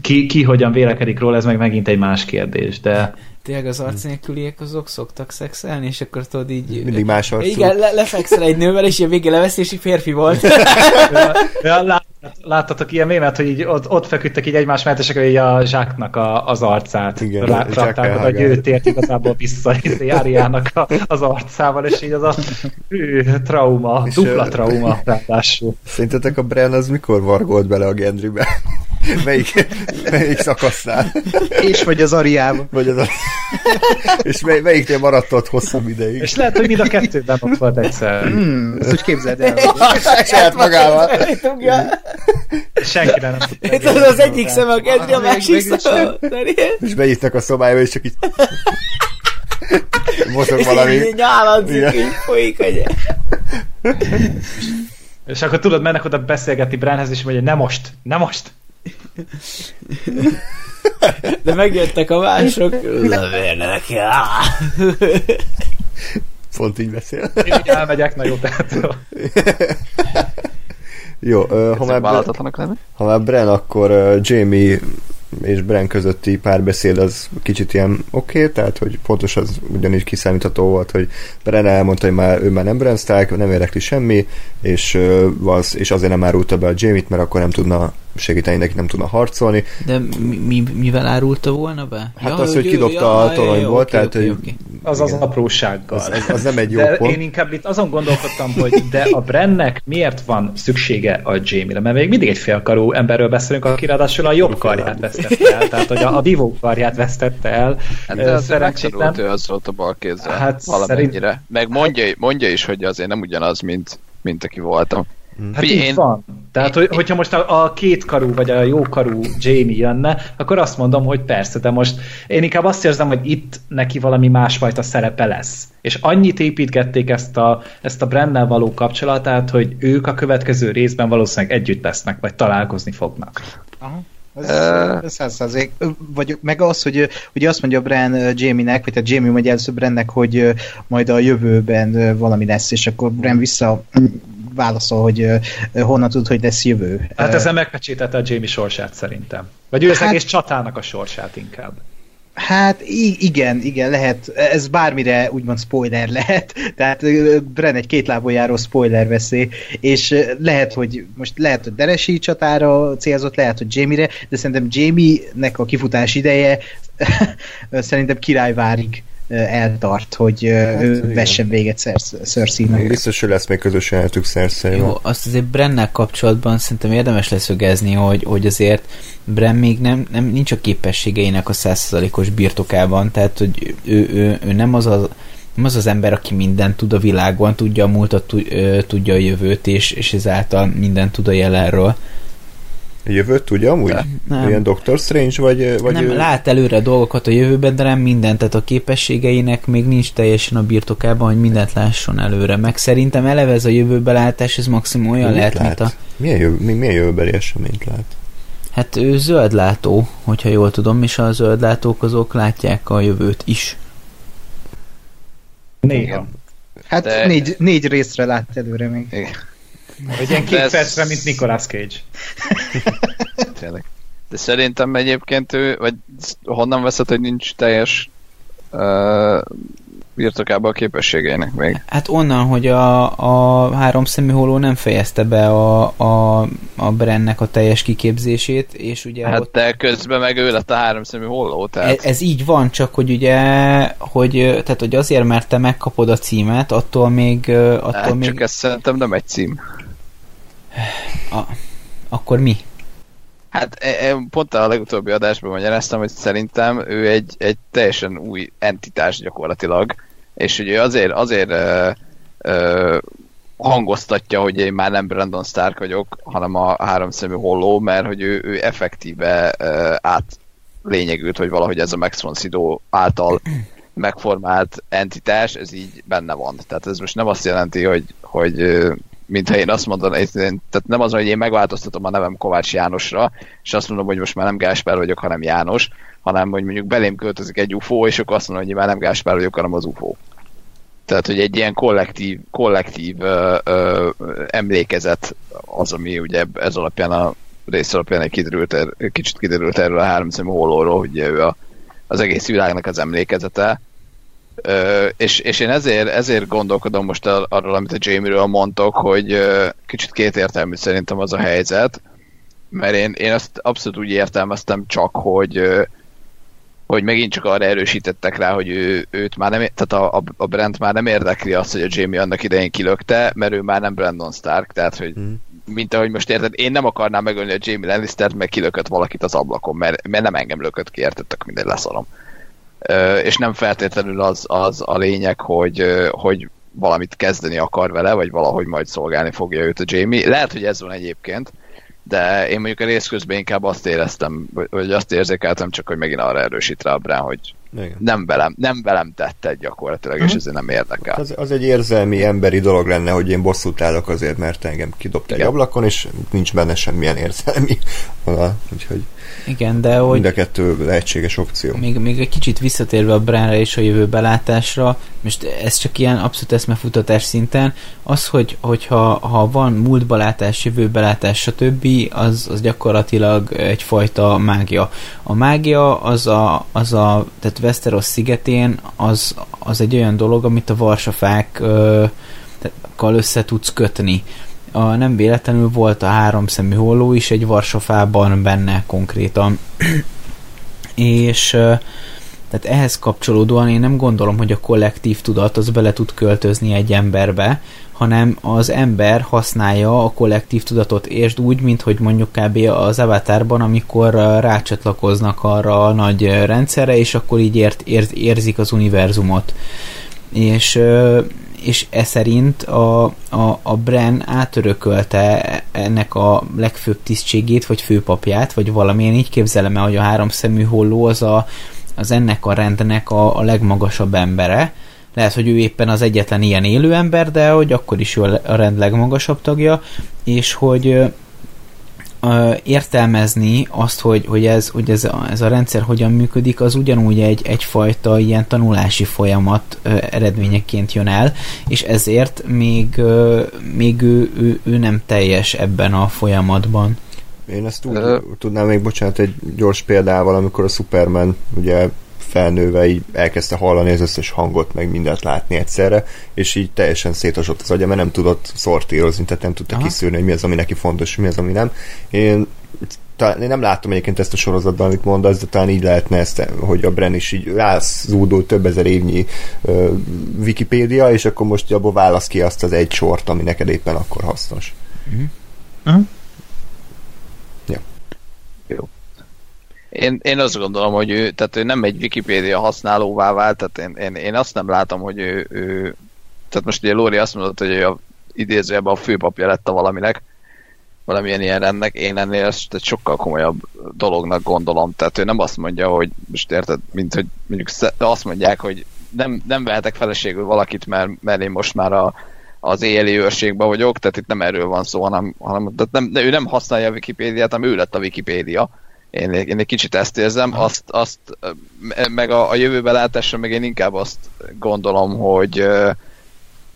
ki, ki hogyan vélekedik róla, ez meg megint egy más kérdés, de tényleg az arc nélküliek azok szoktak szexelni, és akkor tudod így... Mindig más arcú. Igen, le, lefekszel egy nővel, és a végén leveszi, és férfi volt. ja, ja, lát, láttatok ilyen mémet, hogy így ott, ott feküdtek így egymás mellett, és akkor így a zsáknak a, az arcát Igen, rakták, hogy ő tért igazából vissza Járiának a, az arcával, és így az a hű, trauma, és dupla trauma ráadásul. Szerintetek a Bren az mikor vargolt bele a Gendrybe? melyik, melyik szakasznál? És vagy az Ariában. Vagy az Ari... És mely, melyiknél maradt ott hosszabb ideig? És lehet, hogy mind a kettőben ott volt egyszer. Mm, ezt úgy képzeld el. Saját magával. Senkire nem tudta. Ez az egyik szem a Gendry, a másik szem És beírtak a szobájába, és csak így mozog valami. És így nyáladzik, így folyik, hogy és akkor tudod, mennek oda beszélgetni Bránhez, és mondja, nem most, nem most. De megjöttek a mások. Lövérnek Pont így beszél. Én elmegyek, na jó, tehát. jó, ha, már, ha már Bren, akkor uh, Jamie és Bren közötti párbeszéd az kicsit ilyen oké, okay, tehát hogy pontos az ugyanis kiszámítható volt, hogy Bren elmondta, hogy már, ő már nem Bren Stark, nem érekli semmi, és, uh, és azért nem árulta be a Jamie-t, mert akkor nem tudna segíteni, neki nem tudna harcolni. De mi, mi, mivel árulta volna be? Hát ja, az, hogy kidobta ja, a toronyból, okay, tehát okay, okay. Az az aprósággal. Az, az, az nem egy jó de pont. én inkább itt azon gondolkodtam, hogy de a Brennek miért van szüksége a Jamie-re? Mert még mindig egy félkarú emberről beszélünk, aki ráadásul a jobb karját vesztette el, tehát hogy a, a vívó karját vesztette el. Hát de az szerencsétlen. ő az volt a bal kézzel hát valamennyire. Szerint... Meg mondja, mondja is, hogy azért nem ugyanaz, mint, mint aki voltam. Hát én... így van. Tehát, hogy, hogyha most a, a kétkarú vagy a jókarú Jamie jönne, akkor azt mondom, hogy persze, de most én inkább azt érzem, hogy itt neki valami másfajta szerepe lesz. És annyit építgették ezt a, ezt a Brennel való kapcsolatát, hogy ők a következő részben valószínűleg együtt lesznek, vagy találkozni fognak. Aha. Ez, uh, vagy meg az, hogy ugye azt mondja Bran Jamie-nek, vagy tehát Jamie mondja először Brennek, hogy majd a jövőben valami lesz, és akkor Bran vissza válaszol, hogy honnan tud, hogy lesz jövő. Hát ezzel megpecsétette a Jamie sorsát szerintem. Vagy ő az hát, egész csatának a sorsát inkább. Hát igen, igen, lehet. Ez bármire úgymond spoiler lehet. Tehát Bren egy kétlábon járó spoiler veszély, és lehet, hogy most lehet, hogy Deresi csatára célzott, lehet, hogy Jamie-re, de szerintem Jamie-nek a kifutás ideje szerintem királyvárig eltart, hogy hát, ő igen. vessen véget Cersei-nek. Biztos, hogy lesz még közös jelenetük cersei Jó, azt azért Brennel kapcsolatban szerintem érdemes leszögezni, hogy, hogy azért Brenn még nem, nem nincs a képességeinek a százszerzalékos birtokában, tehát hogy ő, ő, ő nem az az nem az az ember, aki mindent tud a világon, tudja a múltat, tudja a jövőt, és, és ezáltal mindent tud a jelenről jövőt tudja amúgy? Nem. Ilyen Doctor Strange, vagy... vagy nem, ő... lát előre dolgokat a jövőben, de nem mindent, tehát a képességeinek még nincs teljesen a birtokában, hogy mindent lásson előre. Meg szerintem eleve ez a jövőbelátás, ez maximum olyan lehet, lát? mint a... Milyen, jövő, milyen jövőbeli eseményt lát? Hát ő zöldlátó, hogyha jól tudom, és a zöldlátók azok látják a jövőt is. Néha. Hát de... négy, négy részre lát előre még. Igen. Egy ilyen két percre, mint Nicolas Cage. Tényleg. De szerintem egyébként ő, vagy honnan veszed, hogy nincs teljes uh, birtokában a képességeinek még. Hát onnan, hogy a, a három szemű holó nem fejezte be a, a, a Brennek a teljes kiképzését, és ugye Hát ott, de közben meg ő lett a három szemű holló, tehát... ez, ez így van, csak hogy ugye, hogy, tehát, hogy azért, mert te megkapod a címet, attól még, attól hát még csak ez szerintem nem egy cím. A, akkor mi? Hát e- e- pont a legutóbbi adásban magyaráztam, hogy szerintem ő egy, egy teljesen új entitás gyakorlatilag, és ő azért, azért ö, ö, hangoztatja, hogy én már nem Brandon Stark vagyok, hanem a háromszemű holló, mert hogy ő, ő effektíve ö, át lényegült, hogy valahogy ez a Max von Sydow által megformált entitás, ez így benne van. Tehát ez most nem azt jelenti, hogy, hogy mintha én azt mondanám, tehát nem az, hogy én megváltoztatom a nevem Kovács Jánosra, és azt mondom, hogy most már nem Gáspár vagyok, hanem János, hanem hogy mondjuk belém költözik egy UFO, és akkor azt mondom, hogy én már nem Gáspár vagyok, hanem az UFO. Tehát, hogy egy ilyen kollektív, kollektív ö, ö, emlékezet az, ami ugye ez alapján a rész alapján egy kiderült, er, kicsit kiderült erről a háromszemű hollóról, hogy ő a, az egész világnak az emlékezete. Ö, és, és én ezért, ezért gondolkodom most ar- arról, amit a Jamie-ről mondtok, hogy ö, kicsit kétértelmű szerintem az a helyzet, mert én, én azt abszolút úgy értelmeztem csak, hogy ö, hogy megint csak arra erősítettek rá, hogy ő, őt már nem, tehát a, a, a Brent már nem érdekli azt, hogy a Jamie annak idején kilökte, mert ő már nem Brandon Stark, tehát hogy Mhm. mint ahogy most érted, én nem akarnám megölni a Jamie Lannistert, meg kilökött valakit az ablakon, mert, mert nem engem lökött ki, értettek, mindegy leszarom. Ö, és nem feltétlenül az, az a lényeg, hogy, hogy valamit kezdeni akar vele, vagy valahogy majd szolgálni fogja őt a Jamie. Lehet, hogy ez van egyébként, de én mondjuk a rész közben inkább azt éreztem, vagy- azt érzékeltem csak, hogy megint arra erősít rá a Bran, hogy Igen. nem velem, nem velem tette gyakorlatilag, és ezért nem érdekel. Az, az egy érzelmi, emberi dolog lenne, hogy én bosszút állok azért, mert engem kidobta egy ablakon, és nincs benne semmilyen érzelmi vonal. Úgyhogy Igen, de hogy... mind a kettő lehetséges opció. Még, még egy kicsit visszatérve a Bránra és a jövőbelátásra, most ez csak ilyen abszolút eszmefutatás szinten, az, hogy, hogyha ha van múltbalátás, jövőbelátás, stb., az, az gyakorlatilag egyfajta mágia. A mágia az a, az a tehát Westeros szigetén az, az egy olyan dolog, amit a varsafák ö, össze tudsz kötni. A, nem véletlenül volt a háromszemű holló is egy Varsofában benne konkrétan. és tehát ehhez kapcsolódóan én nem gondolom, hogy a kollektív tudat az bele tud költözni egy emberbe, hanem az ember használja a kollektív tudatot, és úgy, mint hogy mondjuk kb. az Avatarban, amikor rácsatlakoznak arra a nagy rendszerre, és akkor így ért, ért, érzik az univerzumot. És, és e szerint a, a, a Bren átörökölte ennek a legfőbb tisztségét, vagy főpapját, vagy valamilyen így képzelem el, hogy a háromszemű holló az, a, az ennek a rendnek a, a legmagasabb embere. Lehet, hogy ő éppen az egyetlen ilyen élő ember, de hogy akkor is ő a rend legmagasabb tagja, és hogy értelmezni azt, hogy, hogy, ez, hogy ez, a, ez a rendszer hogyan működik, az ugyanúgy egy, egyfajta ilyen tanulási folyamat ö, eredményeként jön el, és ezért még, ö, még ő, ő, ő nem teljes ebben a folyamatban. Én ezt úgy tudnám még, bocsánat, egy gyors példával, amikor a Superman ugye felnőve így elkezdte hallani az összes hangot, meg mindent látni egyszerre, és így teljesen szétosott az agya, mert nem tudott szortírozni, tehát nem tudta Aha. kiszűrni, hogy mi az, ami neki fontos, mi az, ami nem. Én talán, én nem láttam egyébként ezt a sorozatban, amit mondasz, de talán így lehetne ezt, hogy a Bren is így rászúdul több ezer évnyi uh, Wikipédia, és akkor most abból válasz ki azt az egy sort, ami neked éppen akkor hasznos. Én, én azt gondolom, hogy ő, tehát ő nem egy Wikipédia használóvá vált, tehát én, én, én azt nem látom, hogy ő, ő tehát most ugye Lóri azt mondott, hogy ő a, idézőjebben a főpapja lett a valaminek, valamilyen ilyen rendnek, én ennél ezt egy sokkal komolyabb dolognak gondolom, tehát ő nem azt mondja, hogy most érted, mint hogy mondjuk azt mondják, hogy nem, nem vehetek feleségül valakit, mert, mert én most már a, az éjjeli őrségben vagyok, tehát itt nem erről van szó, hanem, hanem tehát nem, ő nem használja a Wikipédiát, hanem ő lett a Wikipédia. Én, én egy kicsit ezt érzem, azt, azt me- meg a, a jövőbe látásra meg én inkább azt gondolom, hogy,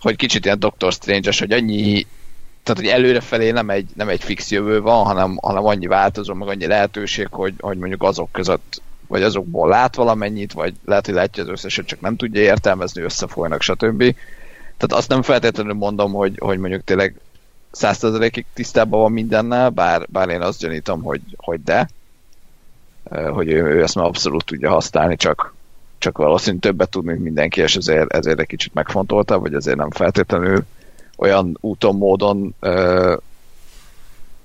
hogy kicsit ilyen Doctor Strange-es, hogy annyi tehát, hogy előrefelé nem egy, nem egy fix jövő van, hanem, hanem annyi változó, meg annyi lehetőség, hogy, hogy mondjuk azok között vagy azokból lát valamennyit, vagy lehet, hogy látja az összeset, csak nem tudja értelmezni, összefolynak, stb. Tehát azt nem feltétlenül mondom, hogy, hogy mondjuk tényleg 100%-ig tisztában van mindennel, bár, bár én azt gyanítom, hogy, hogy de, hogy ő, ő ezt már abszolút tudja használni, csak, csak valószínűleg többet tud, mint mindenki, és ezért, ezért egy kicsit megfontolta, vagy ezért nem feltétlenül olyan úton, módon ö,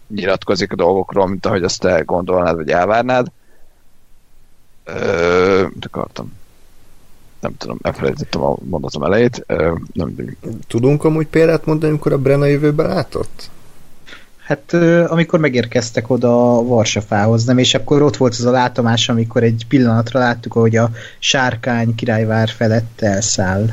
nyilatkozik a dolgokról, mint ahogy azt te gondolnád, vagy elvárnád. Ö, akartam? Nem tudom, elfelejtettem a mondatom elejét. Ö, nem Tudunk amúgy példát mondani, amikor a Brenna jövőben látott? Hát amikor megérkeztek oda a Varsafához, nem? És akkor ott volt az a látomás, amikor egy pillanatra láttuk, hogy a sárkány királyvár felett elszáll.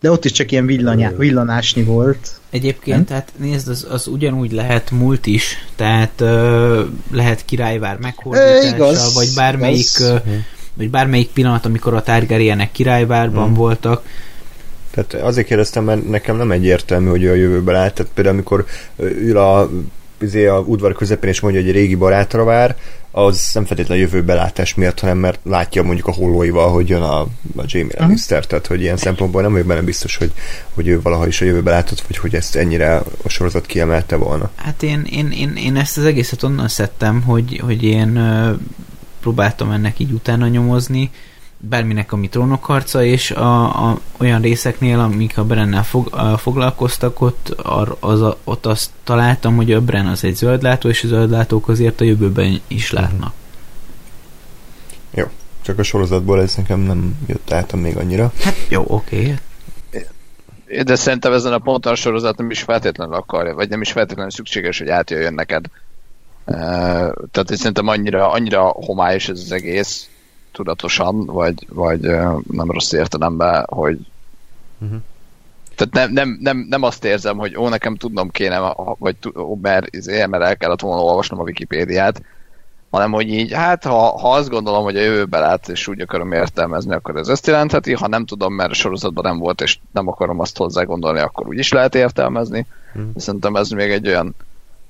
De ott is csak ilyen villanyá, villanásnyi volt. Egyébként, nem? tehát nézd, az, az ugyanúgy lehet múlt is, tehát ö, lehet királyvár meghordítása, vagy bármelyik ö, vagy bármelyik pillanat, amikor a Targaryenek királyvárban hmm. voltak, tehát azért kérdeztem, mert nekem nem egyértelmű, hogy a jövőben állt. Tehát például amikor ül a, izé a udvar közepén és mondja, hogy egy régi barátra vár, az nem feltétlenül jövőbe látás miatt, hanem mert látja mondjuk a hollóival, hogy jön a, a Jamie mhm. Lannister, uh-huh. tehát hogy ilyen szempontból nem vagyok benne biztos, hogy, hogy ő valaha is a jövőbe látott, vagy hogy ezt ennyire a sorozat kiemelte volna. Hát én, én, én, én ezt az egészet onnan szedtem, hogy, hogy én próbáltam ennek így utána nyomozni, bárminek, ami trónokharca, és a, a, olyan részeknél, amik a Brennel fog, a, foglalkoztak, ott, ar, az a, ott azt találtam, hogy a Bren az egy zöldlátó, és a zöldlátók azért a jövőben is látnak. Jó, csak a sorozatból ez nekem nem jött át még annyira. Hát jó, oké. Okay. De szerintem ezen a ponton a sorozat nem is feltétlenül akarja, vagy nem is feltétlenül szükséges, hogy átjöjjön neked. Uh, tehát szerintem annyira, annyira homályos ez az egész, tudatosan, vagy, vagy nem rossz értelemben, hogy uh-huh. tehát nem, nem, nem, nem, azt érzem, hogy ó, nekem tudnom kéne, vagy mert, izé, mert el kellett volna olvasnom a Wikipédiát, hanem hogy így, hát ha, ha azt gondolom, hogy a jövőbe lát, és úgy akarom értelmezni, akkor ez ezt jelentheti, ha nem tudom, mert a sorozatban nem volt, és nem akarom azt hozzá gondolni, akkor úgy is lehet értelmezni. Hmm. Szerintem ez még egy olyan,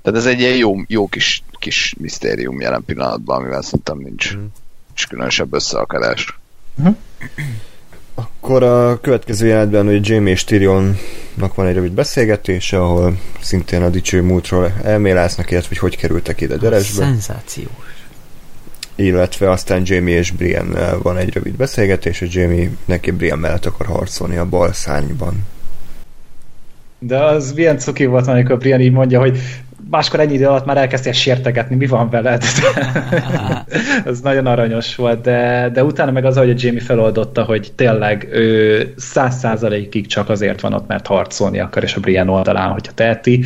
tehát ez egy ilyen jó, jó kis, kis misztérium jelen pillanatban, amivel szerintem nincs. Hmm nincs különösebb összeakadás. Uh-huh. Akkor a következő jelentben, hogy Jamie és Tyrionnak van egy rövid beszélgetése, ahol szintén a dicső múltról elmélásznak, illetve hogy hogy kerültek ide Deresbe. Szenzációs. Illetve aztán Jamie és Brian van egy rövid beszélgetés, és Jamie neki Brian mellett akar harcolni a bal szárnyban. De az milyen cuki volt, amikor Brian így mondja, hogy máskor ennyi idő alatt már elkezdtél sértegetni, mi van veled? ez nagyon aranyos volt, de, de utána meg az, hogy a Jamie feloldotta, hogy tényleg ő száz százalékig csak azért van ott, mert harcolni akar, és a Brian oldalán, hogyha teheti.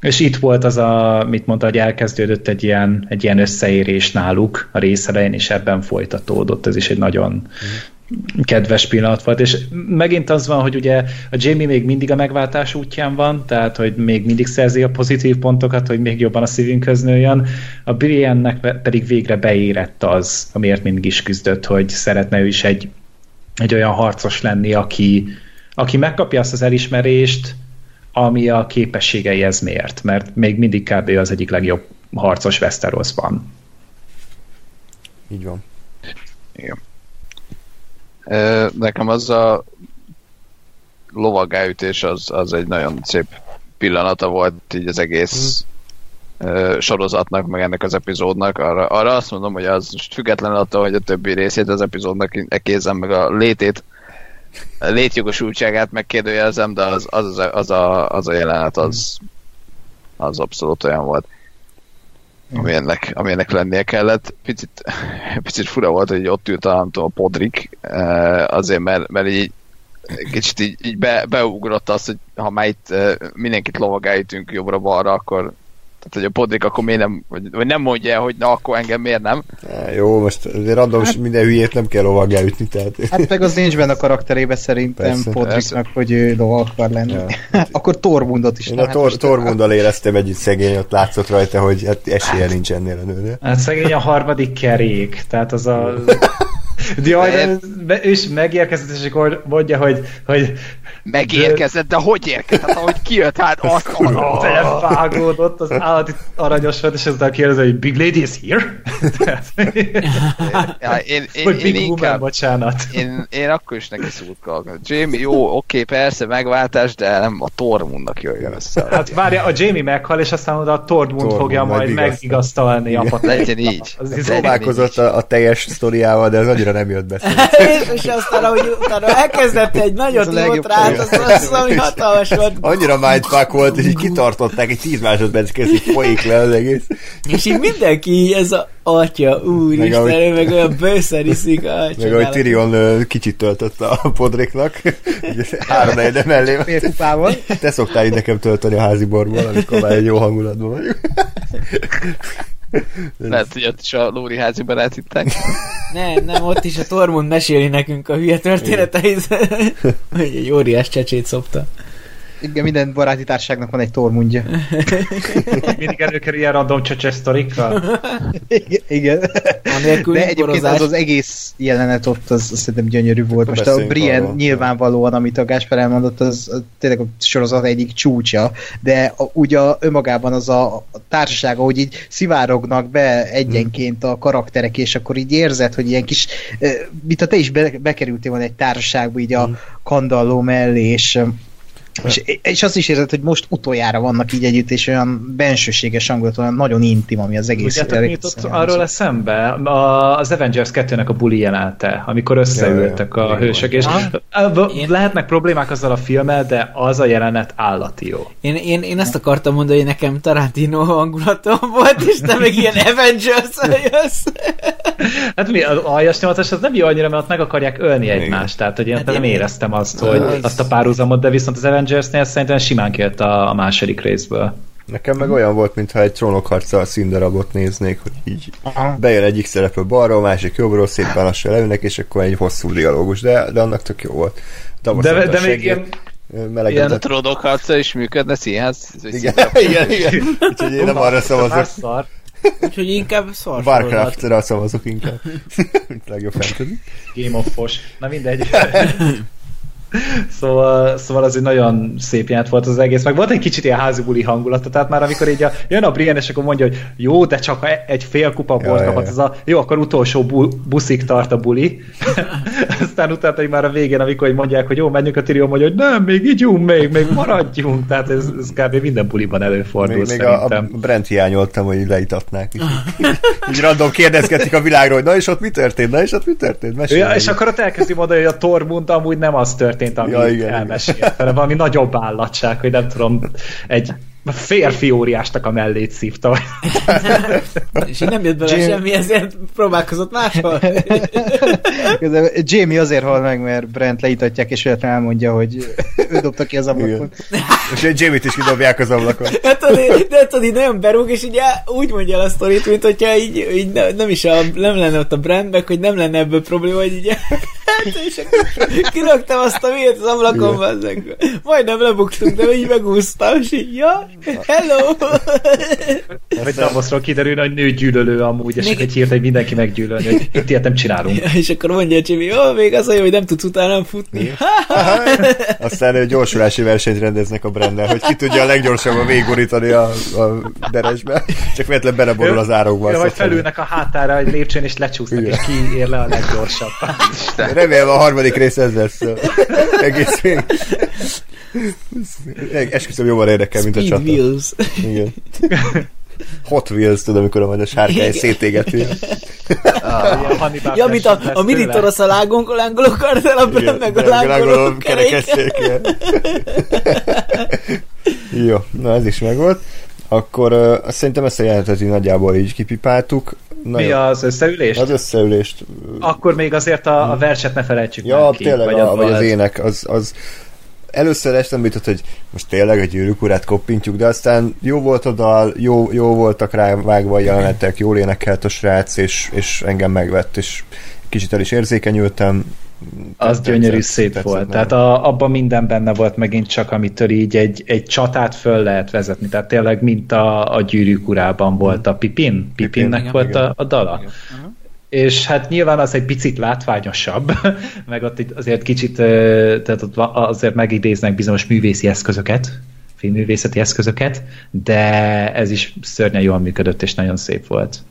És itt volt az a, mit mondta, hogy elkezdődött egy ilyen, egy ilyen összeérés náluk a rész elején, és ebben folytatódott. Ez is egy nagyon, mm kedves pillanat volt, és megint az van, hogy ugye a Jamie még mindig a megváltás útján van, tehát hogy még mindig szerzi a pozitív pontokat, hogy még jobban a szívünkhöz nőjön, a Brienne-nek pedig végre beérett az, amiért mindig is küzdött, hogy szeretne ő is egy, egy olyan harcos lenni, aki, aki megkapja azt az elismerést, ami a képességeihez mért, mert még mindig kb. az egyik legjobb harcos Westerosban. Így van. Igen. Nekem az a lovagáütés az, az egy nagyon szép pillanata volt így az egész mm. sorozatnak, meg ennek az epizódnak. Arra, arra azt mondom, hogy az most független attól, hogy a többi részét az epizódnak ekézem meg a létét, a létjogosultságát megkérdőjelezem, de az, az, az, az, a, az a jelenet az, az abszolút olyan volt amilyennek, amilyennek lennie kellett. Picit, picit fura volt, hogy ott ült a, a Podrik, eh, azért, mert, mert így kicsit így, így be, beugrott az, hogy ha már itt eh, mindenkit lovagállítünk jobbra-balra, akkor tehát, hogy a Podrik akkor miért nem, vagy, vagy nem mondja hogy na, akkor engem miért nem. É, jó, most azért random hát, minden hülyét nem kell lovaggá ütni, tehát... Hát meg az nincs benne a karakterébe szerintem persze, Podriknak, hogy ő lovag akar lenni. Ja. akkor Tormundot is. Én a Tor, Tormunddal éreztem egy szegény, ott látszott rajta, hogy hát esélye nincs ennél a nőnél. Hát szegény a harmadik kerék, tehát az a... Jaj, de is megérkezett, és akkor mondja, hogy, hogy Megérkezett, de hogy érkezett? Hát ahogy kijött, hát azt felvágódott, az állati aranyos volt, és ezzel kérdezi, hogy Big Lady is here? Tehát, Ja, én, én, hogy én, Big Woman, inkább, bocsánat. én, én akkor is neki szurkolok. Jamie, jó, oké, persze, megváltás, de nem a Tormundnak jöjjön össze. Hát várja, a Jamie meghal, és aztán oda a Tormund Tormund fogja majd megvigasztalni a patot. Legyen így. Az izé- Próbálkozott a, a teljes sztoriával, de ez annyira nem jött be. és, aztán, ahogy utána elkezdett egy legjobb jót rá, az, az, ami hatalmas volt. Annyira mindfuck volt, és így kitartották, egy 10 másodperc kezdik folyik le az egész. És így mindenki ez a atya, úristen, ahogy- ő meg olyan bőszer iszik, ah, Meg ahogy. Tyrion kicsit töltött a podriknak, ugye három egyre mellé. Félkupával. Te szoktál így nekem tölteni a házi borból, amikor már egy jó hangulatban vagyunk. Lehet, hogy ott is a Lóri házi barát hittek. Nem, nem, ott is a Tormund meséli nekünk a hülye történeteit, hogy egy óriás csecsét szopta. Igen, minden baráti társaságnak van egy tormundja. Mindig előkerül ilyen random csöcses sztorikkal. Igen, igen. Anélkül De egyébként az az egész jelenet ott, az, az szerintem gyönyörű volt. Most a Brienne arról. nyilvánvalóan, amit a Gáspár elmondott, az az tényleg a sorozat egyik csúcsa, de a, ugye a, önmagában az a, a társaság, ahogy így szivárognak be egyenként a karakterek, és akkor így érzed, hogy ilyen kis, eh, mint ha te is be, bekerültél volna egy társaságba így a kandalló mellé, és eh, és, és azt is érzed, hogy most utoljára vannak így együtt, és olyan bensőséges hangulat, olyan nagyon intim, ami az egész. Tudjátok, mi jutott arról eszembe? A, az Avengers 2-nek a buli jelelte, amikor összeültek a hősök, és Én- lehetnek problémák azzal a filmmel, de az a jelenet állati jó. Én, én, én ezt akartam mondani, hogy nekem Tarantino hangulatom volt, és te meg ilyen avengers jössz. Hát mi, a aljas nyolcas az nem jó annyira, mert ott meg akarják ölni egymást, tehát hogy én Hát nem én- éreztem azt, hogy Az- azt a párhuzamot, de viszont az Avengersnél szerintem simán kijött a, a második részből. Nekem meg olyan volt, mintha egy trónokharca színdarabot néznék, hogy így bejön egyik szereplő balról, másik jobbról, szépen lassan leülnek, és akkor egy hosszú dialógus, de, de annak tök jó volt. Davos De, de a még ilyen, A Melegetett. trónok harca is működne színház. Igen, igen, igen. Úgyhogy én nem arra szavazok. Úgyhogy inkább szar Warcraftra szavazok inkább. Mint legjobb fantasy. Game of Fos. Na mindegy. Szóval, szóval az egy nagyon szép jelent volt az egész, meg volt egy kicsit ilyen házi buli hangulata, tehát már amikor így a, jön a Brian, és akkor mondja, hogy jó, de csak e- egy fél kupa Ja, bort ja, ja. az a, jó, akkor utolsó bu- buszig tart a buli. Aztán utána pedig már a végén, amikor így mondják, hogy jó, menjünk a Tyrion, mondja, hogy nem, még ígyunk, még, még maradjunk, tehát ez, ez kb. minden buliban előfordul Még, még a, a szerintem. Brent hiányoltam, hogy így leitatnák. Így, így random kérdezgetik a világról, hogy na és ott mi történt, na és ott mi történt? Mesélj Ja, és akkor ott elkezdi mondani, hogy a Tormund amúgy nem az történt, ami Ja, igen, elmesélt, valami nagyobb állatság, hogy nem tudom, egy férfi óriásnak a mellét szívta. És így nem jött bele Jim- semmi, ezért próbálkozott máshol. Jamie azért hal meg, mert Brent leítatják, és véletlenül elmondja, hogy ő dobta ki az ablakon. És egy Jamie-t is kidobják az ablakon. Hát tudod, de tudod, így nagyon berúg, és így úgy mondja el a sztorit, mint hogyha így, így ne, nem is a, nem lenne ott a brandback, hogy nem lenne ebből probléma, hogy így és akkor kirögtem azt a vért az ablakon, bazzeg. Majdnem lebuktunk, de így megúsztam, és így, ja, hello! Vagy Davosról kiderül, hogy nőgyűlölő amúgy, és Még- egy hírt, hogy mindenki meggyűlölni, hogy itt ilyet nem csinálunk. és akkor mondja a Jimmy, jó, még az a jó, hogy nem tudsz utána futni. Aztán ő gyorsulási versenyt rendeznek a Brendel, hogy ki tudja a leggyorsabban végigborítani a, a deresbe, csak véletlen beleborul az árokba. Ja, vagy felülnek a hátára egy lépcsőn, és lecsúsznak, Igen. és ki ér le a leggyorsabb. Remélem a harmadik rész ez lesz. Egész végig. Esküszöm jobban érdekel, mint a Speed csata. Wheels. Igen. Hot Wheels, tudom, amikor majd a sárkány szétégeti. Hannibal Ja, mint a, a mini tőle. torosz a lángoló kardel, a brand meg a lángoló kerekesztékkel. Jó, na ez is megvolt. Akkor uh, azt szerintem ezt a jelentet így nagyjából így kipipáltuk. Na Mi jó, az összeülést? az összeülést. Akkor még azért a, a verset ne felejtsük Ja, ki. tényleg, vagy, a, vagy az ének, az, az először eszembe jutott, hogy most tényleg a gyűrűk urát koppintjuk, de aztán jó volt a dal, jó, jó voltak rá vágva a jelenetek, jól énekelt a srác, és, és engem megvett, és kicsit el is érzékenyültem. Az gyönyörű szép volt. Tehát a, abban minden benne volt megint csak, amitől így egy, egy csatát föl lehet vezetni. Tehát tényleg, mint a, a gyűrűk urában volt a Pipin. Pipinnek igen, volt igen. a, a dala. és hát nyilván az egy picit látványosabb, meg ott azért kicsit, tehát ott azért megidéznek bizonyos művészi eszközöket, filmművészeti eszközöket, de ez is szörnyen jól működött, és nagyon szép volt.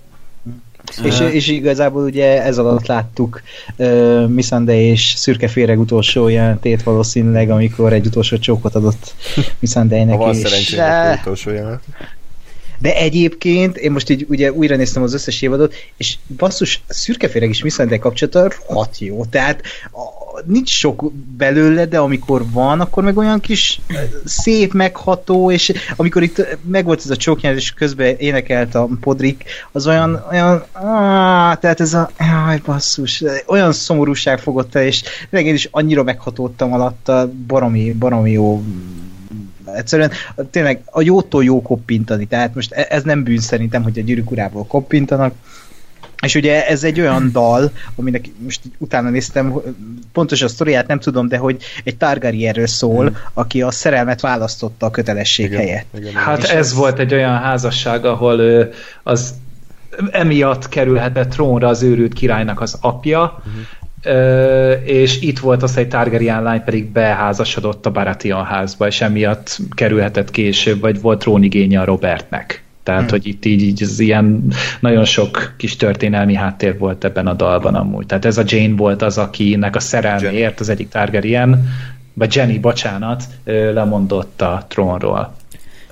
És, és igazából ugye ez alatt láttuk uh, Missande és Szürke Féreg utolsó jelentét valószínűleg, amikor egy utolsó csókot adott Missandeinek. Ha van és... szerencsének utolsó jelenet. De egyébként, én most így ugye újra néztem az összes évadot, és basszus, szürkeféreg is Missandei kapcsolata rohadt jó, tehát a, nincs sok belőle, de amikor van, akkor meg olyan kis szép, megható, és amikor itt megvolt ez a csóknyelv, és közben énekelt a podrik, az olyan, olyan áh, tehát ez a, áj, basszus, olyan szomorúság fogott el, és én is annyira meghatódtam alatta, baromi, baromi jó. Egyszerűen tényleg a jótól jó koppintani, tehát most e- ez nem bűn szerintem, hogy a gyűrűk urából koppintanak, és ugye ez egy olyan dal, aminek most utána néztem, pontos a sztoriát nem tudom, de hogy egy Targaryenről szól, hmm. aki a szerelmet választotta a kötelesség igen, helyett. Igen, hát ez, ez volt egy olyan házasság, ahol ő, az emiatt kerülhetett trónra az őrült királynak az apja, uh-huh. Ö, és itt volt az, hogy Targaryen lány pedig beházasodott a Baratheon házba, és emiatt kerülhetett később, vagy volt trónigénye a Robertnek. Tehát, hmm. hogy itt így, így ez ilyen nagyon sok kis történelmi háttér volt ebben a dalban amúgy. Tehát ez a Jane volt az, akinek a szerelméért az egyik Targaryen, vagy Jenny, bocsánat, lemondott a trónról.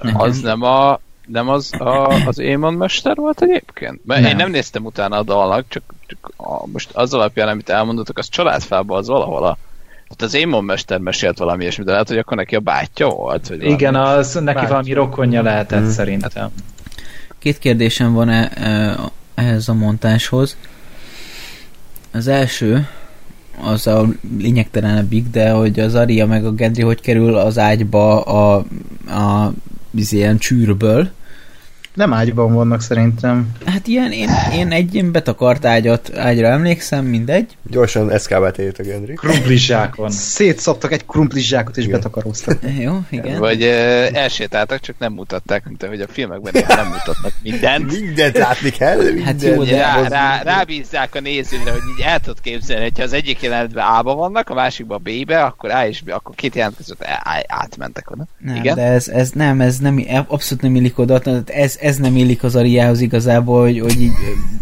Nekem. Az nem a nem az a, az Émon mester volt egyébként? Mert nem. én nem néztem utána a dalnak, csak, csak a, most az alapján, amit elmondottak, az családfában az valahol a tehát az Émon mester mesélt valami ilyesmi, de lehet, hogy akkor neki a bátyja volt? Vagy Igen, az neki bátyja. valami rokonja lehetett hmm. szerintem. Két kérdésem van -e, e, ehhez a montáshoz. Az első, az a lényegtelenebbik, de hogy az Aria meg a Gendry hogy kerül az ágyba a, a, a ilyen csűrből, nem ágyban vannak szerintem. Hát ilyen, én, én egy ilyen betakart ágyat, ágyra emlékszem, mindegy. Gyorsan eszkábát a Gendry. Krumplizsákon. Szétszoptak egy krumplizsákot és igen. betakaróztak. Jó, igen. Vagy uh, elsétáltak, csak nem mutatták, mint ahogy a filmekben nem mutatnak mindent. mindent látni kell. Minden. Hát jó, de... Rá, rá, rábízzák a nézőre, hogy így el tudod képzelni, hogyha az egyik jelenetben A-ba vannak, a másikban B-be, akkor A és B, akkor két jelent között átmentek oda. Nem, igen? de ez, ez nem, ez nem, abszolút nem illik oda, ez, ez nem illik az Ariához igazából, hogy, hogy így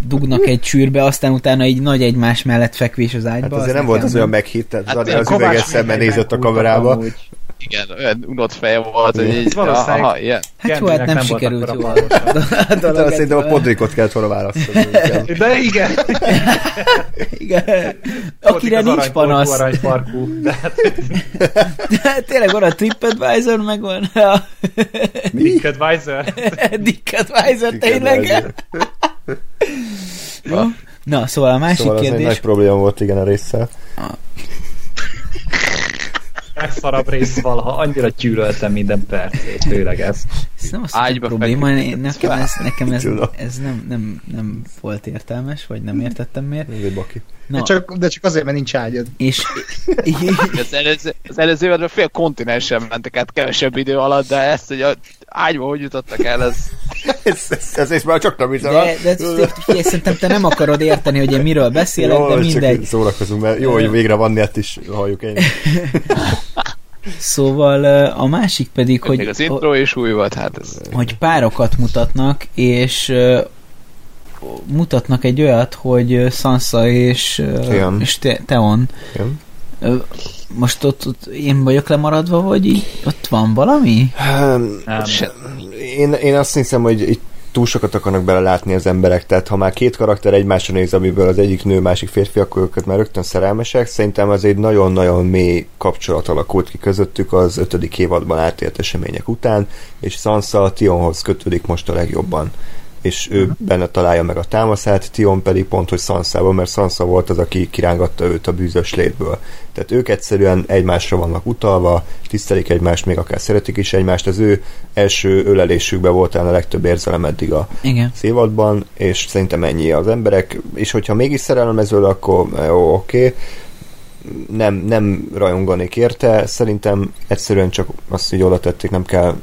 dugnak egy csűrbe, aztán utána így nagy egymás mellett fekvés az ágyba. Hát azért nem volt az olyan meghitt, tehát hát az üveges szemmel nézett a kamerába. Amúgy. Igen, olyan unott feje volt, hogy így, aha, ilyen. Hát jó, hát nem sikerült jól. De szerintem a podrikot kellett volna választani. De igen. igen. Akire nincs panasz. De tényleg van a TripAdvisor, meg van a... Dickadvisor. Dickadvisor, tényleg? Na, szóval a másik szóval kérdés... Szóval nagy probléma volt igen a résszel legszarabb rész valaha, annyira gyűlöltem minden percét, főleg ez. Ez nem az a probléma, én, nekem, ez, nekem ez, ez nem, nem, nem volt értelmes, vagy nem értettem miért. Ez baki. No. De, csak, de csak azért, mert nincs ágyad. És, az előző, az előző fél kontinensen mentek át kevesebb idő alatt, de ezt, hogy a ágyba hogy jutottak el, ez... ez, ez, ez, ez már csak nem hiszem. De, de, de figyelj, szerintem te nem akarod érteni, hogy én miről beszélek, jó, de mindegy. szórakozunk, mert jó, hogy végre van net is, halljuk én. Szóval a másik pedig, hogy... Még az intro is új volt, hát ez... Hogy párokat mutatnak, és mutatnak egy olyat, hogy Sansa és, és Teon Igen. Most ott, ott én vagyok lemaradva, vagy így ott van valami? Nem. Én, én azt hiszem, hogy itt túl sokat akarnak belelátni az emberek, tehát ha már két karakter egymásra néz, amiből az egyik nő, másik férfi, akkor őket már rögtön szerelmesek. Szerintem az egy nagyon-nagyon mély kapcsolat alakult ki közöttük az ötödik évadban átélt események után, és Sansa Tionhoz kötődik most a legjobban és ő benne találja meg a támaszát, Tion pedig pont, hogy Sansa-ban, mert Sansa volt az, aki kirángatta őt a bűzös létből. Tehát ők egyszerűen egymásra vannak utalva, tisztelik egymást, még akár szeretik is egymást. Az ő első ölelésükben volt a legtöbb érzelem eddig a Igen. szévadban, és szerintem ennyi az emberek, és hogyha mégis szerelmezől, akkor jó, oké, okay nem, nem rajonganék érte, szerintem egyszerűen csak azt így oda tették, nem kell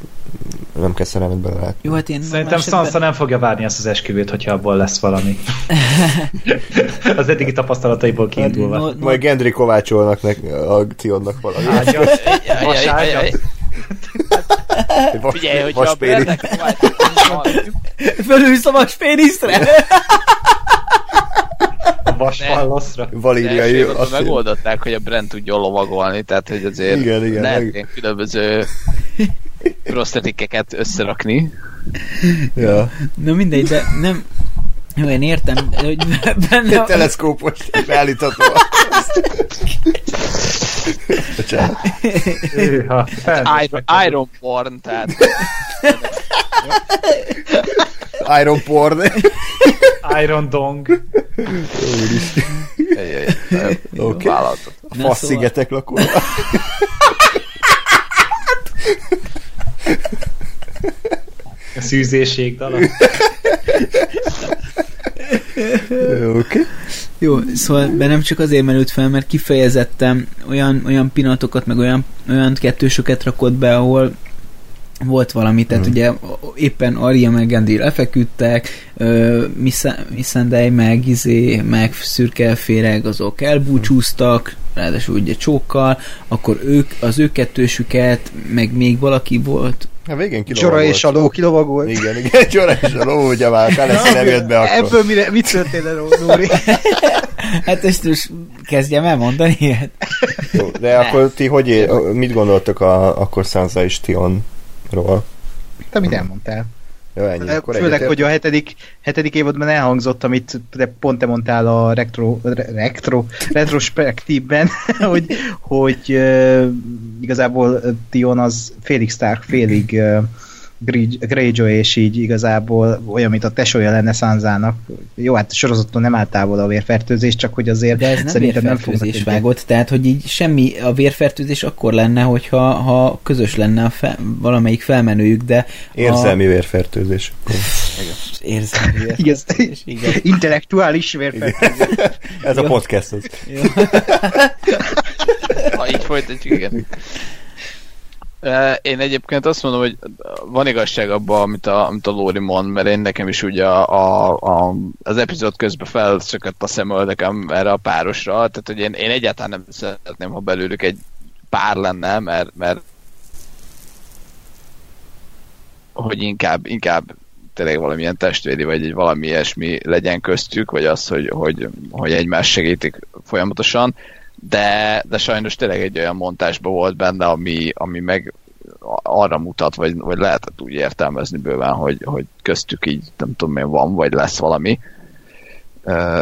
nem kell szerelmet belelátni. Jó, hát én Szerintem Sansa nem fogja várni ezt az esküvőt, hogyha abból lesz valami. az eddigi tapasztalataiból kiindulva. No, no, Majd Gendry kovácsolnak nek, a Tionnak valami. Ágyat. Vas- Figyelj, hogyha a. Brennek Fölülsz a vaspéniszre? a vasfalloszra. Valíriai. azt azt- megoldották, hogy a Brent tudjon lovagolni, tehát hogy azért Igen, igen, lehet meg- különböző prosztetikeket összerakni. Ja. Na mindegy, de nem... Jó, én értem, de hogy benne... Egy a- teleszkópos beállítható. Hűha, Iron, Iron porn, tehát Iron porn. Iron Dong. Ejjjjj, Oké. okay. fasz szóval- szigetek lakó. A szűzéség dala. Oké. Jó, szóval bennem csak azért merült fel, mert kifejezetten olyan, olyan pillanatokat, meg olyan, olyan kettősöket rakott be, ahol volt valami, tehát Mhm. ugye éppen Arya meg Gendry lefeküdtek, Missa- Missandei meg Izé, meg Szürke Féreg azok elbúcsúztak, ráadásul ugye csókkal, akkor ők, az ő kettősüket, meg még valaki volt, A végén Csora kilovagolt. és a ló kilovagolt. Igen, igen, Csora és a ló, ugye már Kaleszi nem jött be akkor. Ebből mire, mit történt el, Nóri? Hát ezt most kezdjem elmondani ilyet. Jó, De akkor ti hogy mit gondoltok a, akkor Sansa és Tionról? Te mit elmondtál? Jó, ennyi. Akkor Főleg, egyetért- hogy a hetedik, hetedik évadban elhangzott, amit te pont te mondtál a retro, re- retro, retrospektívben, hogy, hogy uh, igazából Tion az félig Stark, félig uh, Greyjoy, és így igazából olyan, mint a tesója lenne Sansának. Jó, hát sorozaton nem állt távol a vérfertőzés, csak hogy azért De ez nem szerintem nem vérfertőzés fognak vágott, tehát hogy így semmi, a vérfertőzés akkor lenne, hogyha ha közös lenne a fe, valamelyik felmenőjük, de Érzelmi vérfertőzés. a, érzelmi Igaz, vérfertőzés, igen. intellektuális vérfertőzés. Ez a Jó. podcast az. Jó. Ha így folytatjuk, igen. Én egyébként azt mondom, hogy van igazság abban, amit a, amit a Lóri mond, mert én nekem is ugye a, a, a, az epizód közben felszökött a szemöldökem erre a párosra, tehát hogy én, én egyáltalán nem szeretném, ha belőlük egy pár lenne, mert, mert hogy inkább, inkább tényleg valamilyen testvéri, vagy egy valami ilyesmi legyen köztük, vagy az, hogy, hogy, hogy egymást segítik folyamatosan, de, de sajnos tényleg egy olyan montásban volt benne, ami, ami meg arra mutat, vagy, vagy lehetett úgy értelmezni bőven, hogy, hogy köztük így nem tudom én van, vagy lesz valami.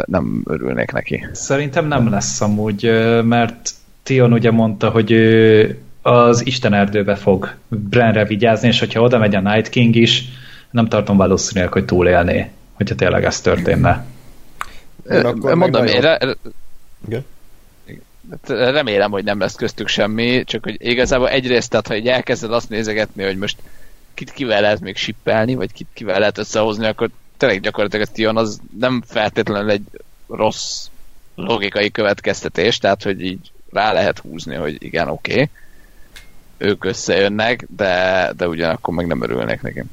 Nem örülnék neki. Szerintem nem lesz amúgy, mert Tion ugye mondta, hogy ő az Isten erdőbe fog Brenre vigyázni, és hogyha oda megy a Night King is, nem tartom valószínűleg, hogy túlélné, hogyha tényleg ez történne. Én akkor meg Mondom, én re, re- Igen. Hát remélem, hogy nem lesz köztük semmi, csak hogy igazából egyrészt, tehát ha így elkezded azt nézegetni, hogy most kit kivel lehet még sippelni, vagy kit kivel lehet összehozni, akkor tényleg gyakorlatilag a Tion az nem feltétlenül egy rossz logikai következtetés, tehát hogy így rá lehet húzni, hogy igen, oké, okay, ők összejönnek, de, de ugyanakkor meg nem örülnék nekem.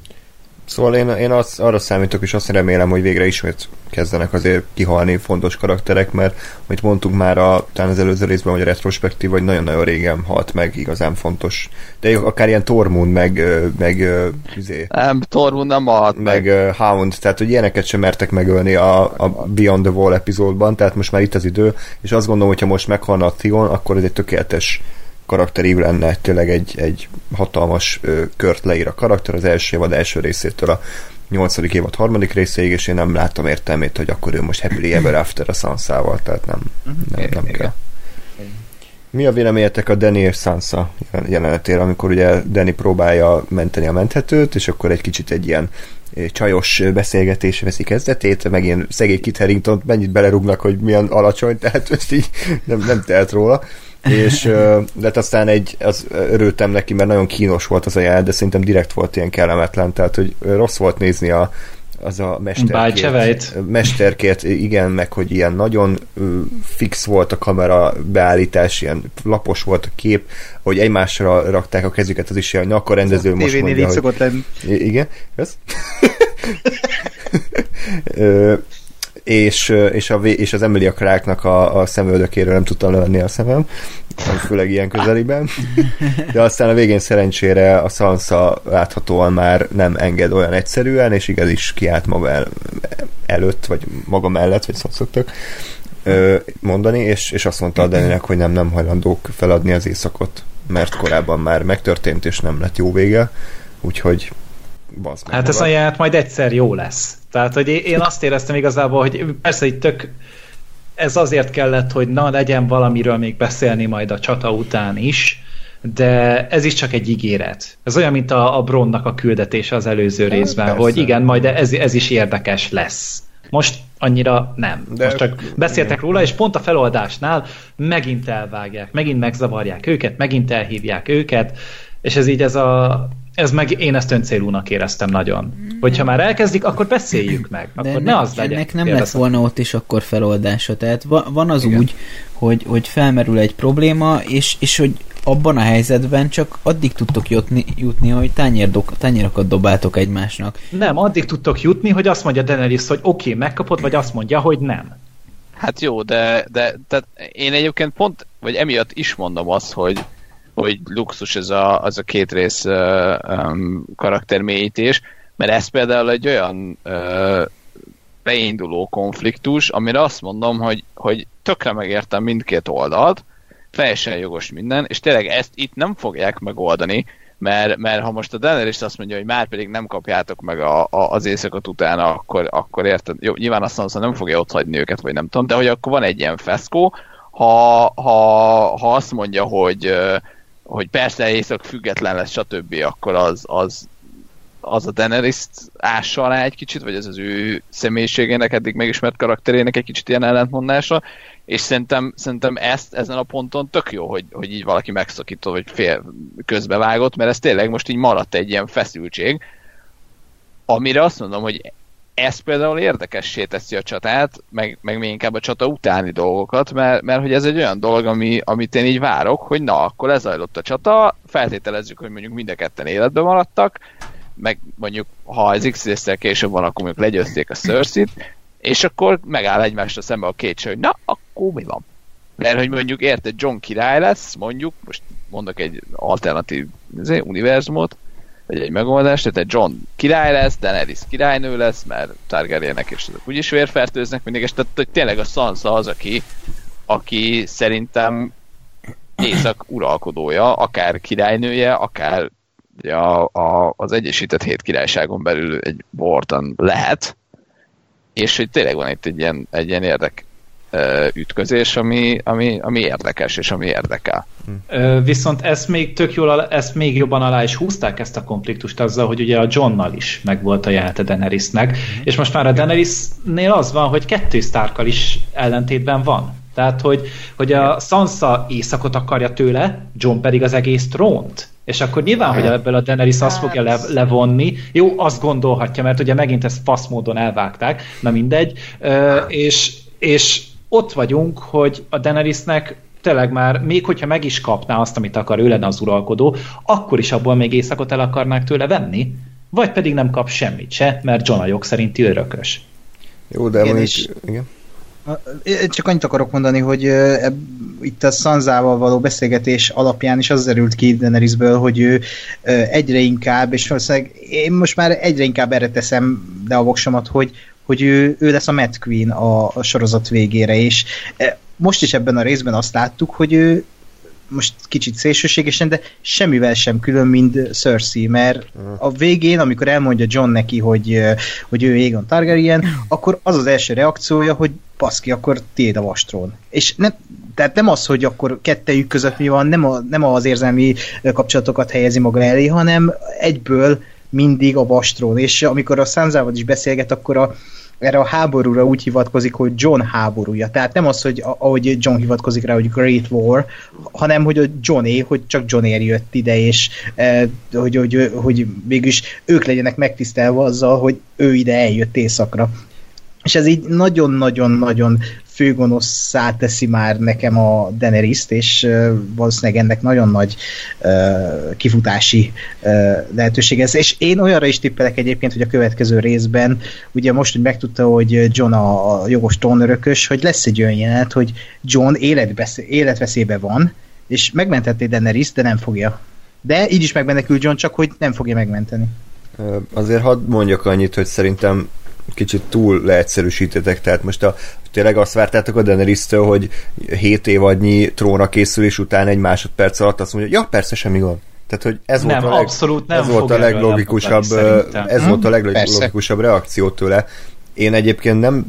Szóval én, én azt, arra számítok, és azt remélem, hogy végre ismét kezdenek azért kihalni fontos karakterek, mert amit mondtunk már a, talán az előző részben, hogy a retrospektív, vagy nagyon-nagyon régen halt meg igazán fontos. De akár ilyen Tormund, meg, meg izé, Nem, Tormund nem halt meg meg. Hound, tehát hogy ilyeneket sem mertek megölni a, a Beyond the Wall epizódban, tehát most már itt az idő, és azt gondolom, hogyha most meghalna a Theon, akkor ez egy tökéletes karakterív lenne, tényleg egy, egy hatalmas ö, kört leír a karakter az első évad első részétől a nyolcadik évad harmadik részéig, és én nem láttam értelmét, hogy akkor ő most happily ever after a Sansával, tehát nem, nem, nem Igen. kell. Mi a véleményetek a Danny és Sansa jelenetére, amikor ugye Danny próbálja menteni a menthetőt, és akkor egy kicsit egy ilyen eh, csajos beszélgetés veszi kezdetét, meg ilyen szegény Kit mennyit belerúgnak, hogy milyen alacsony, tehát ezt így nem, nem telt róla. És de hát aztán egy, az örültem neki, mert nagyon kínos volt az a jel, de szerintem direkt volt ilyen kellemetlen, tehát hogy rossz volt nézni a, az a Bácsevejt. mesterkért, mesterkért, igen, meg hogy ilyen nagyon fix volt a kamera beállítás, ilyen lapos volt a kép, hogy egymásra rakták a kezüket, az is ilyen nyakarendező most tévénél mondja, így hogy... szokott lenni. Igen, ez? És, és, a, és az Emilia Clarke-nak a, a szemöldökéről nem tudtam levenni a szemem, főleg ilyen közeliben. De aztán a végén szerencsére a Sansa láthatóan már nem enged olyan egyszerűen, és igaz is kiállt maga el, előtt, vagy maga mellett, vagy szóval szoktak mondani, és, és azt mondta a Daninek, hogy nem, nem hajlandók feladni az éjszakot, mert korábban már megtörtént, és nem lett jó vége, úgyhogy bazd meg Hát ez a jelenet majd egyszer jó lesz. Tehát, hogy én azt éreztem igazából, hogy persze itt tök ez azért kellett, hogy na, legyen valamiről még beszélni majd a csata után is, de ez is csak egy ígéret. Ez olyan, mint a, a Bronnak a küldetése az előző Hát, részben, persze. hogy igen, majd ez, ez is érdekes lesz. Most annyira nem. De- De Most csak beszéltek róla, és pont a feloldásnál megint elvágják, megint megzavarják őket, megint elhívják őket, és ez így ez a ez meg én ezt öncélúnak éreztem nagyon. Hogyha már elkezdik, akkor beszéljük meg. De Akkor ennek, ne az legyen. ennek nem lett Kérdeztem. volna ott is akkor feloldása. Tehát va, van az Igen. úgy, hogy, hogy felmerül egy probléma, és, és hogy abban a helyzetben csak addig tudtok jutni, jutni hogy tányérdok, tányérokat dobáltok egymásnak. Nem, addig tudtok jutni, hogy azt mondja Daenerys, hogy oké, okay, megkapod, vagy azt mondja, hogy nem. Hát jó, de, de tehát én egyébként pont, vagy emiatt is mondom azt, hogy, hogy luxus ez a, az a két rész uh, um, karaktermélyítés, mert ez például egy olyan uh, beinduló konfliktus, amire azt mondom, hogy, hogy tökre megértem mindkét oldalt, teljesen jogos minden, és tényleg ezt itt nem fogják megoldani, mert, mert ha most a Daenerys azt mondja, hogy már pedig nem kapjátok meg a, a, az éjszakot utána, akkor, akkor érted, jó, nyilván azt mondja, nem fogja ott hagyni őket, vagy nem tudom, de hogy akkor van egy ilyen feszkó, ha, ha, ha azt mondja, hogy, hogy persze éjszak független lesz, stb., akkor az, az, az a daenerys ássa alá egy kicsit, vagy ez az ő személyiségének, eddig megismert karakterének egy kicsit ilyen ellentmondása, és szerintem, szerintem ezt ezen a ponton tök jó, hogy, hogy így valaki megszakított, vagy fél közbevágott, mert ez tényleg most így maradt egy ilyen feszültség, amire azt mondom, hogy ez például érdekessé teszi a csatát, meg, meg még inkább a csata utáni dolgokat, mert, mert hogy ez egy olyan dolog, ami, amit én így várok, hogy na, akkor lezajlott a csata, feltételezzük, hogy mondjuk mind a ketten életben maradtak, meg mondjuk, ha ez x később van, akkor mondjuk legyőzték a cersei és akkor megáll egymásra szembe a két hogy na, akkor mi van? Mert hogy mondjuk érted, John király lesz, mondjuk, most mondok egy alternatív univerzumot, vagy egy megoldást, tehát John király lesz, Daenerys királynő lesz, mert Targaryenek és azok úgyis vérfertőznek mindig, és tehát tényleg a Sansa az, aki, aki szerintem észak uralkodója, akár királynője, akár a, a, az Egyesített Hét Királyságon belül egy Borton lehet, és hogy tényleg van itt egy ilyen, egy ilyen érdek ütközés, ami, ami, ami érdekes, és ami érdekel. Ö, Viszont ezt még tök jól, ezt még jobban alá is húzták ezt a konfliktust azzal, hogy ugye a Johnnal is megvolt a jelenete Daenerysnek, és most már a Daenerysnél az van, hogy kettő Starkkal is ellentétben van. Tehát, hogy, hogy a Sansa éjszakot akarja tőle, John pedig az egész trónt. És akkor nyilván, hogy ebből a Daenerys azt fogja le, levonni. Jó, azt gondolhatja, mert ugye megint ezt fasz módon elvágták, na mindegy. Ö, és, és ott vagyunk, hogy a Daenerysnek tényleg már, még hogyha meg is kapná azt, amit akar, ő lenne az uralkodó, akkor is abból még éjszakot el akarnák tőle venni, vagy pedig nem kap semmit se, mert John a jog szerinti örökös. Jó, de mondjuk, és- igen. Én Csak annyit akarok mondani, hogy eb, itt a Sanzával való beszélgetés alapján is az derült ki Daenerysből, hogy ő egyre inkább, és valószínűleg én most már egyre inkább erre teszem le a voksomat, hogy, hogy ő, ő lesz a Mad Queen a, a sorozat végére, és e, most is ebben a részben azt láttuk, hogy ő most kicsit szélsőségesen, de semmivel sem külön, mint Cersei, mert a végén, amikor elmondja John neki, hogy, ö, hogy ő Aegon Targaryen, akkor az az első reakciója, hogy baszki, akkor tiéd a vastrón. És nem, tehát nem az, hogy akkor kettejük között mi van, nem, a, nem az érzelmi kapcsolatokat helyezi maga elé, hanem egyből mindig a vastrón. És amikor a Sanzával is beszélget, akkor a, erre a háborúra úgy hivatkozik, hogy John háborúja. Tehát nem az, hogy ahogy John hivatkozik rá, hogy Great War, hanem hogy a Johnny, hogy csak John jött ide, és eh, hogy, hogy, hogy mégis ők legyenek megtisztelve azzal, hogy ő ide eljött éjszakra. És ez így nagyon-nagyon-nagyon főgonoszszá teszi már nekem a daenerys és valószínűleg ennek nagyon nagy kifutási uh, lehetőség ez. És én olyanra is tippelek egyébként, hogy a következő részben, ugye most, hogy megtudta, hogy John a, jogos trónörökös, hogy lesz egy olyan jelenet, hogy John életveszélybe van, és megmenthetné Daenerys, de nem fogja. De így is megmenekül John, csak hogy nem fogja megmenteni. Azért hadd mondjak annyit, hogy szerintem kicsit túl leegyszerűsítetek, tehát most a, tényleg azt vártátok a daenerys hogy 7 évadnyi tróna készülés után egy másodperc alatt azt mondja, ja, persze, semmi gond. Tehát, hogy ez nem, volt a, leg, abszolút nem ez volt a leglogikusabb, ez volt a hm? leglogikusabb reakció tőle. Én egyébként nem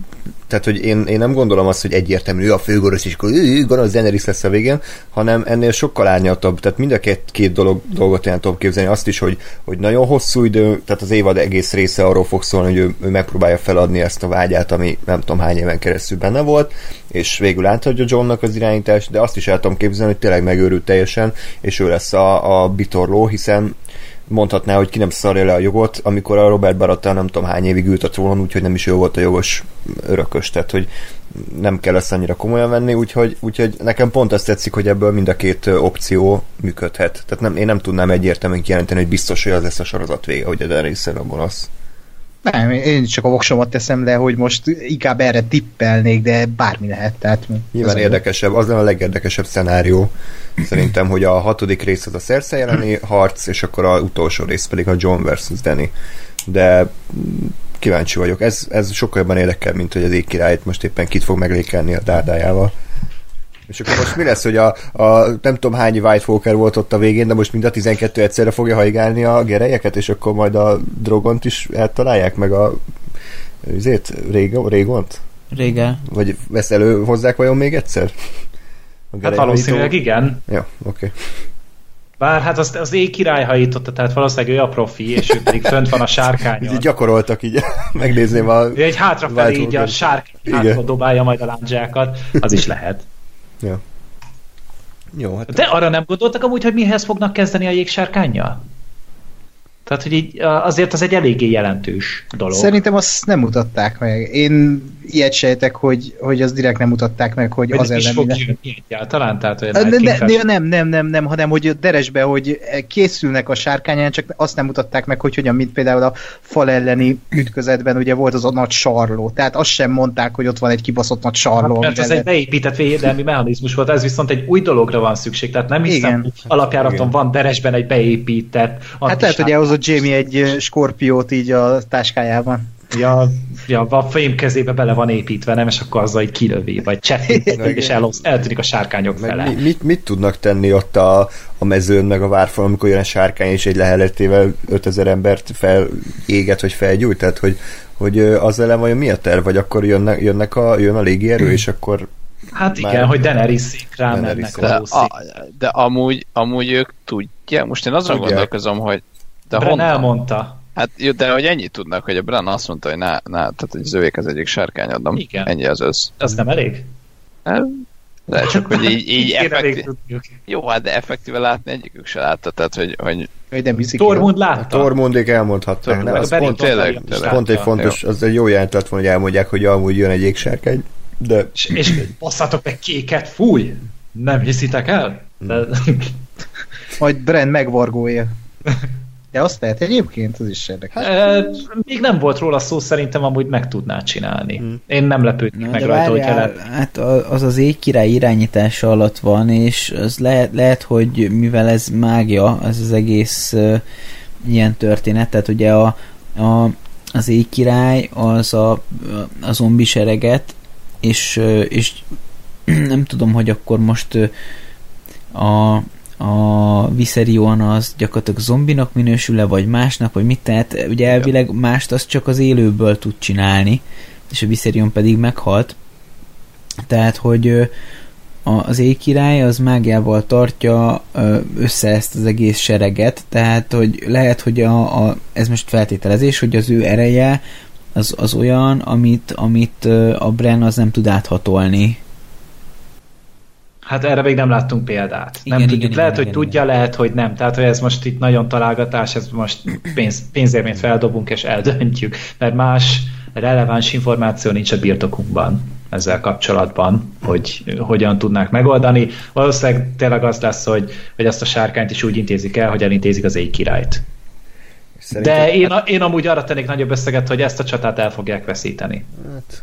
tehát, hogy én, én nem gondolom azt, hogy egyértelmű, ő a főgonosz, és akkor gonosz Daenerys lesz a végén, hanem ennél sokkal árnyaltabb. Tehát mind a két, két dolog, dolgot én tudom képzelni. Azt is, hogy, hogy nagyon hosszú idő, tehát az évad egész része arról fog szólni, hogy ő, ő megpróbálja feladni ezt a vágyát, ami nem tudom hány éven keresztül benne volt, és végül átadja Johnnak az irányítást, de azt is el tudom képzelni, hogy tényleg megőrült teljesen, és ő lesz a, a bitorló, hiszen mondhatná, hogy ki nem szarja le a jogot, amikor a Robert Baratta nem tudom hány évig ült a trónon, úgyhogy nem is ő volt a jogos örökös, tehát hogy nem kell ezt annyira komolyan venni, úgyhogy, úgyhogy nekem pont azt tetszik, hogy ebből mind a két opció működhet. Tehát nem, én nem tudnám egyértelműen kijelenteni, hogy biztos, hogy az lesz a sorozat vége, hogy a részen a gonosz. Nem, én csak a voksomat teszem le, hogy most inkább erre tippelnék, de bármi lehet. Tehát Nyilván érdekesebb, az lenne a legérdekesebb szenárió. Szerintem, hogy a hatodik rész az a Cersei elleni harc, és akkor a utolsó rész pedig a John versus Danny. De kíváncsi vagyok. Ez, ez sokkal jobban érdekel, mint hogy az ég királyt most éppen kit fog meglékelni a dárdájával. És akkor most mi lesz, hogy a, a nem tudom hány White Walker volt ott a végén, de most mind a 12 egyszerre fogja haigálni a gerejeket, és akkor majd a Drogont is eltalálják, meg a azért, Régont? Régont? Rége. Vagy vesz elő hozzák vajon még egyszer? Hát valószínűleg igen. Ja, oké. Okay. Bár hát az, az ég király hajította, tehát valószínűleg ő a profi, és ő pedig fönt van a sárkányon. így gyakoroltak így, megnézném a... Ő egy hátrafelé így a sárkány dobálja majd a lándzsákat, az is lehet. Ja. Jó, hát... De arra nem gondoltak amúgy, hogy mihez fognak kezdeni a jégsárkányjal? Tehát, hogy így azért az egy eléggé jelentős dolog. Szerintem azt nem mutatták meg. Én ilyet sejtek, hogy, hogy az direkt nem mutatták meg, hogy, hogy az ellen... fog jönni egyáltalán? Tehát, hogy ne, ne, nem, nem, nem, nem, hanem hogy deresbe, hogy készülnek a sárkányán, csak azt nem mutatták meg, hogy hogyan, mint például a fal elleni ütközetben ugye volt az a nagy sarló. Tehát azt sem mondták, hogy ott van egy kibaszott nagy sarló. Hát, mert ez egy beépített védelmi mechanizmus volt, ez viszont egy új dologra van szükség. Tehát nem hiszem, Igen. alapjáraton van deresben egy beépített Hát lehet, hogy ahhoz a Jamie egy skorpiót így a táskájában. Ja, ja, a fém kezébe bele van építve, nem, és akkor azzal egy kilövi, vagy csettint, és el, eltűnik a sárkányok fele. Mi, mit, mit, tudnak tenni ott a, a mezőn, meg a várfal, amikor jön a sárkány, és egy leheletével 5000 embert feléget, vagy felgyújt? Tehát, hogy, hogy az ellen vajon mi a terv, vagy akkor jönnek, jönnek a, jön a légierő, és akkor Hát igen, Már hogy Daenerys rá mennek de, a, de amúgy, amúgy ők tudják, most én azon tudják. gondolkozom, hogy de Bren honnan? elmondta. Hát jó, de hogy ennyit tudnak, hogy a Bren azt mondta, hogy ne, ne tehát hogy az övék az egyik sárkányodom. Igen. Ennyi az össz. Az nem elég? Hát, de csak, hogy így, így effektív... Jó, hát de effektíve látni egyikük se látta, tehát hogy... hogy... Tormund látta. Tormundék elmondhatták. Nem, az pont, tényleg, tényleg, pont egy fontos, jó. az egy jó jelentett van, hogy elmondják, hogy amúgy jön egy égsárkány. De... És, és basszátok meg kéket, fúj! Nem hiszitek el? De... Majd Bren megvargója. De azt lehet egyébként, az is érdekes. E, még nem volt róla szó, szerintem amúgy meg tudná csinálni. Hmm. Én nem lepődnék meg rajta, hogy jelent. Hát az az éj király irányítása alatt van, és az lehet, lehet, hogy mivel ez mágia, az az egész uh, ilyen történet, tehát ugye a, a, az éj király az a, a zombi sereget, és, uh, és nem tudom, hogy akkor most uh, a a Viserion az gyakorlatilag zombinak minősül-e, vagy másnak, vagy mit tehát ugye elvileg mást az csak az élőből tud csinálni, és a Viserion pedig meghalt. Tehát, hogy az éjkirály az mágiával tartja össze ezt az egész sereget, tehát, hogy lehet, hogy a, a, ez most feltételezés, hogy az ő ereje az, az olyan, amit, amit a Bren az nem tud áthatolni. Hát erre még nem láttunk példát. Igen, nem igen, tudjuk. igen, lehet, igen, hogy igen. tudja, lehet, hogy nem. Tehát, hogy ez most itt nagyon találgatás, ez most pénz, pénzérmét feldobunk és eldöntjük, mert más releváns információ nincs a birtokunkban ezzel kapcsolatban, hogy hogyan tudnák megoldani. Valószínűleg tényleg az lesz, hogy, hogy ezt a sárkányt is úgy intézik el, hogy elintézik az éj királyt. Szerintem, De én, a- én amúgy arra tennék nagyobb összeget, hogy ezt a csatát el fogják veszíteni. Hát,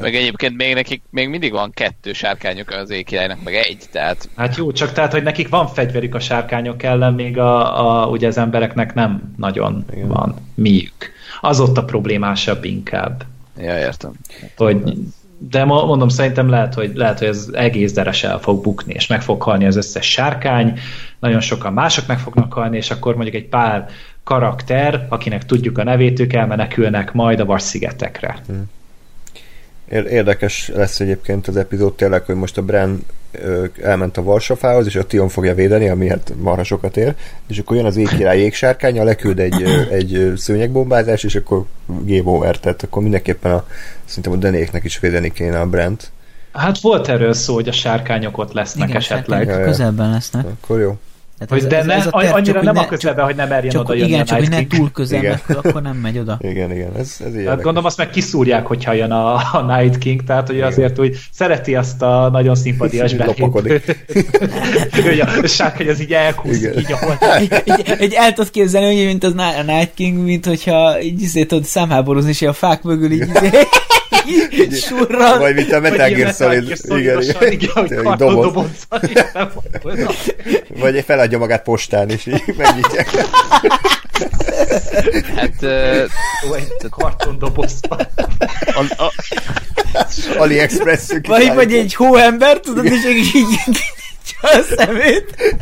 Meg egyébként még nekik még mindig van kettő sárkányok az ékirálynak, meg egy, tehát Hát jó, csak tehát, hogy nekik van fegyverük a sárkányok ellen, még a, a, ugye az embereknek nem nagyon Igen. Van miük. Az ott a problémásabb inkább. ja, értem. Hogy, de mo- mondom, szerintem lehet, hogy, lehet, hogy ez egész deres el fog bukni, és meg fog halni az összes sárkány, nagyon sokan mások meg fognak halni, és akkor mondjuk egy pár karakter, akinek tudjuk a nevét, ők elmenekülnek majd a Vas-szigetekre. ér- érdekes lesz egyébként az epizód tényleg, hogy most a Bran ö, elment a Varsafához, és a Tion fogja védeni, ami hát marha sokat ér, és akkor jön az égkirály égsárkánya, leküld egy, egy szőnyegbombázás, és akkor game over, tehát akkor mindenképpen a, szerintem a Denéknek is védeni kéne a Brent. Hát volt erről szó, hogy a sárkányok ott lesznek Igen, esetleg. sárkányok közelben lesznek. Akkor jó. Tehát Hogy de ne, a terv, annyira csak, hogy nem ne- a közelben, hogy nem merjen Csak, oda hogy jönni igen, a csak hogy ne túl közel, Igen. mert akkor nem megy oda. Igen, igen, ez, ez Hát érdekes. gondolom azt meg kiszúrják, hogyha jön a, a Night King, tehát hogy azért úgy szereti azt a nagyon szimpatiás Lopakodik. hogy a sárkány az így elkúszik, Igen. így ahol egy, egy el tudod képzelni, hogy mint az Night King, mint hogyha így izé tudod számháborúzni, és a fák mögül így izé, surran. Vagy mint a Metal Gear Solid. Igen, igen, karton doboz. Vagy feladja magát postán, és így megnyitják. Hát Ó, egy karton dobozban. a, a, AliExpress Vagy, vagy egy hóember, tudod, és így így a szemét.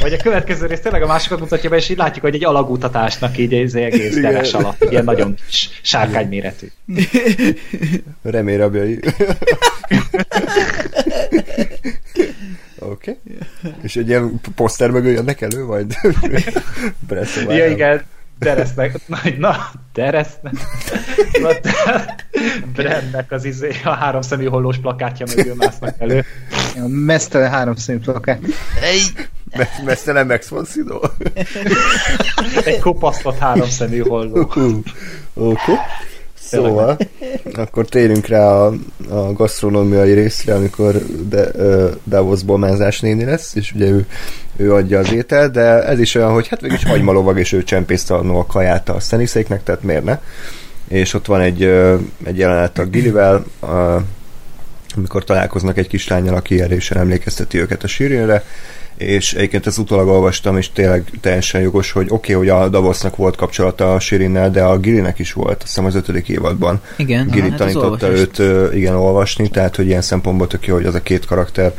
Vagy a következő rész tényleg a másikat mutatja be, és így látjuk, hogy egy alagútatásnak így ez egész Igen. alatt, ilyen nagyon kis sárkányméretű. Remélyrabjai. Oké. Okay. És egy ilyen poszter mögül jönnek elő, majd Ja, igen, Deresznek, na, na Deresznek, na, de, Brennek az izé, a háromszemű hollós plakátja mögül másznak elő. A mesztelen háromszínű plakát. Me- Mesztelen Max von Sydow. Egy kopasztott háromszemű holló. Oké. Okay. Szóval, akkor térjünk rá a, a gasztronómiai részre, amikor de, ö, Davosból Mázás néni lesz, és ugye ő, ő adja az ételt, de ez is olyan, hogy hát végülis hagymalovag, és ő csempészte annó a kaját a szeniszéknek, tehát miért ne? És ott van egy, egy jelenet a Gillivel, a, amikor találkoznak egy kislányjal, aki erősen emlékezteti őket a Sirinre, és egyébként ezt utólag olvastam, és tényleg teljesen jogos, hogy oké, okay, hogy a Davosnak volt kapcsolata a Sirinnel, de a Gillinek is volt, azt hiszem az ötödik évadban. Igen, Gilly hát az tanította olvasást. őt igen olvasni, tehát hogy ilyen szempontból tök jó, hogy az a két karakter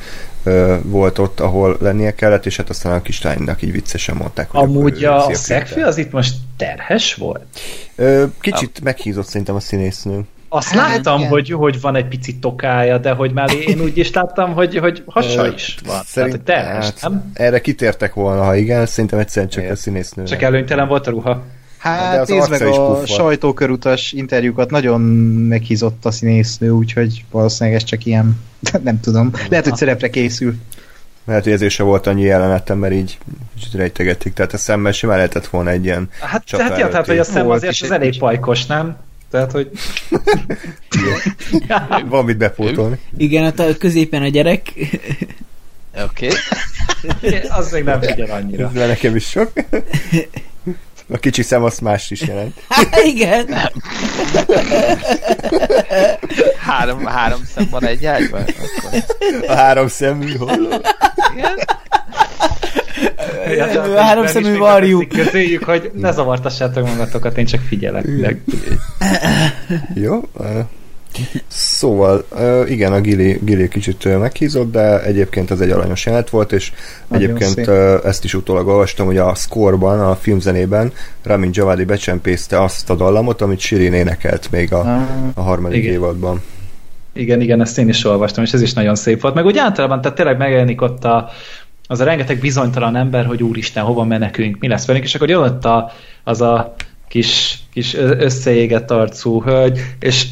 ö, volt ott, ahol lennie kellett, és hát aztán a kislánynak így viccesen mondták, hogy Amúgy a szekfő lett. az itt most terhes volt? Ö, Kicsit meghízott szerintem a színésznő. Azt Hát, láttam, igen. hogy, hogy van egy pici tokája, de hogy már én úgy is láttam, hogy, hogy hasa is van. Szerint, Tehát, terhes, hát, nem? Erre kitértek volna, ha igen, szerintem egyszerűen csak Igen. a színésznő. Csak előnytelen volt a ruha. De Hát az nézd meg a puff volt. sajtókörutas interjúkat, nagyon meghízott a színésznő, úgyhogy valószínűleg ez csak ilyen, nem tudom, lehet, hogy szerepre készül. Lehet, hogy ezért se volt annyi jelenetem, mert így kicsit rejtegették, tehát a szemmel simán lehetett volna egy ilyen Hát, csata hát ja, tehát, hogy a szem Volt azért az elég pajkos, nem? Tehát, hogy... Van mit bepótolni. Igen, hát a középen a gyerek. oké. az még nem figyel annyira. Ez nekem is sok. A kicsi szem azt más is jelent. Igen. Három, három szem van egy ágyban? Akkor, A három szemű holló. igen? Ja, de A háromszemű is még varjú. Közéjük, hogy ne zavartassátok magatokat, én csak figyelek. Jó. Szóval, igen, a Gili, Gili kicsit meghízott, de egyébként ez egy aranyos jelenet volt, és Nagyon egyébként szép. ezt is utólag olvastam, hogy a scoreban, a filmzenében Ramin Javadi becsempészte azt a dallamot, amit Shirin énekelt még a, Ah. a harmadik Igen. évadban. Igen, igen, ezt én is olvastam, és ez is nagyon szép volt. Meg úgy általában, tehát tényleg megjelenik ott a, az a rengeteg bizonytalan ember, hogy úristen, hova menekünk, mi lesz velünk, és akkor jön ott a, az a kis, kis összeégett arcú hölgy, és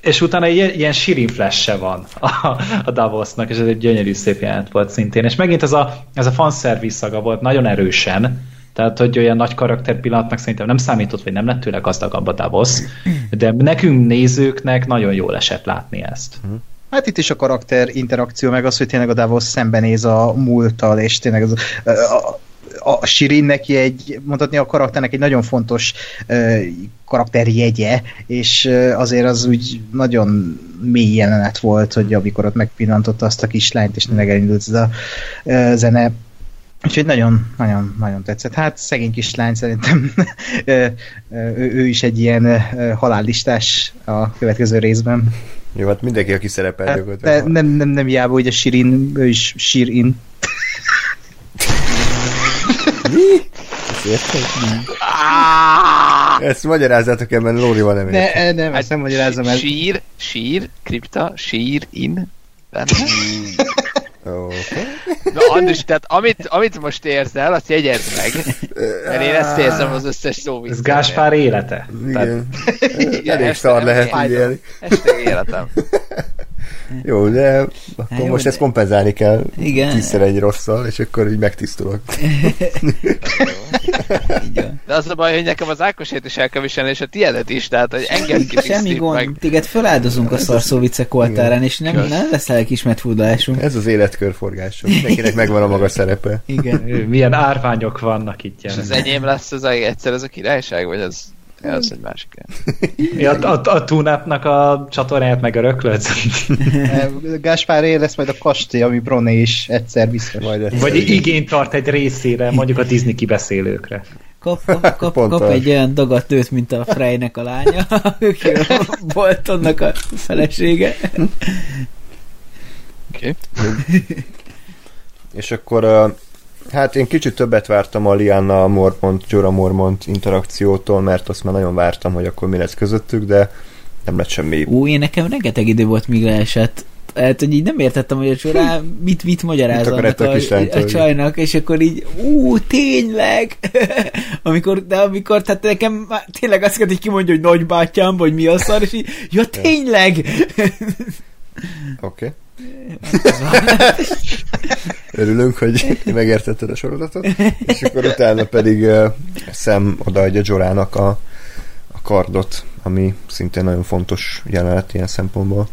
és utána ilyen Shirin flash se van a, a Davosnak, és ez egy gyönyörű szép jelent volt szintén. És megint ez a, ez a fanservice szaga volt nagyon erősen, tehát, hogy olyan nagy karakter pillanatnak szerintem nem számított, vagy nem lett tőle gazdagabb a Davos, de nekünk nézőknek nagyon jól esett látni ezt. Hát itt is a karakter interakció, meg az, hogy tényleg a Davos szembenéz a múlttal, és tényleg az, a, a, a Sirin neki egy, mondhatni a karakternek egy nagyon fontos uh, karakterjegye, és azért az úgy nagyon mély jelenet volt, hogy amikor ott megpillantotta azt a kislányt, és tényleg elindult ez a uh, zene, Úgyhogy nagyon, nagyon, nagyon tetszett. Hát szegény kislány szerintem ő, ő is egy ilyen halállistás a következő részben. Jó, hát mindenki, aki szerepel hát, gyakorlatilag. Nem, nem, nem hiába, hogy a Sirin, ő is Sirin. Mi? Ezt magyarázzátok ebben Lórival nem értem. Ne, nem, ezt nem magyarázom el. Sír, sír, kripta, sír, in, benne. Okay. Na Andris, tehát amit, amit most érzel, azt jegyezd meg. Mert én ezt érzem az összes szó Ez Gáspár élete. Igen. Tehát... Elég szar lehet így élni. Este életem. Jó, de akkor hát jó, most de... ezt kompenzálni kell. Igen. Tízszer egy rosszal, és akkor így megtisztulok. de az a baj, hogy nekem az Ákosét is el kell viselni, és a tiédet is, tehát hogy engem Semmi gond, meg. téged feláldozunk a szarszó viccek oltárán, és nem, nem leszel kismetfúdásunk. Ez az életkörforgás. Mindenkinek megvan a maga szerepe. Igen. Milyen árványok vannak itt jelen. És az enyém lesz ez a, egyszer ez a királyság, vagy ez ez egy másik ja, a, a, a túnápnak a csatornáját megöröklöd? Gáspár lesz majd a kastély, ami Broné is egyszer biztos. Majd egyszer Vagy igényt tart egy részére, mondjuk a Disney kibeszélőkre. Kap, kap, kap, kap egy olyan dagat nőt, mint a Freynek a lánya, aki a Boltonnak a felesége. Oké. Okay. És akkor uh, Hát én kicsit többet vártam a Lianna Mormont, Jorah Mormont interakciótól, mert azt már nagyon vártam, hogy akkor mi lesz közöttük, de nem lett semmi. Ú, én nekem rengeteg idő volt, míg leesett. Hát, hogy így nem értettem, hogy a Jorah mit, mit magyaráz mit a, a, a csajnak, és akkor így, ú, tényleg! amikor, de amikor, tehát nekem tényleg azt kell, hogy kimondja, hogy nagybátyám, vagy mi a szar, és így, ja, tényleg! Oké. Okay. Örülünk, hogy megértetted a sorozatot. És akkor utána pedig uh, Sam odaadja Jorának a, a kardot, ami szintén nagyon fontos jelenet ilyen szempontból.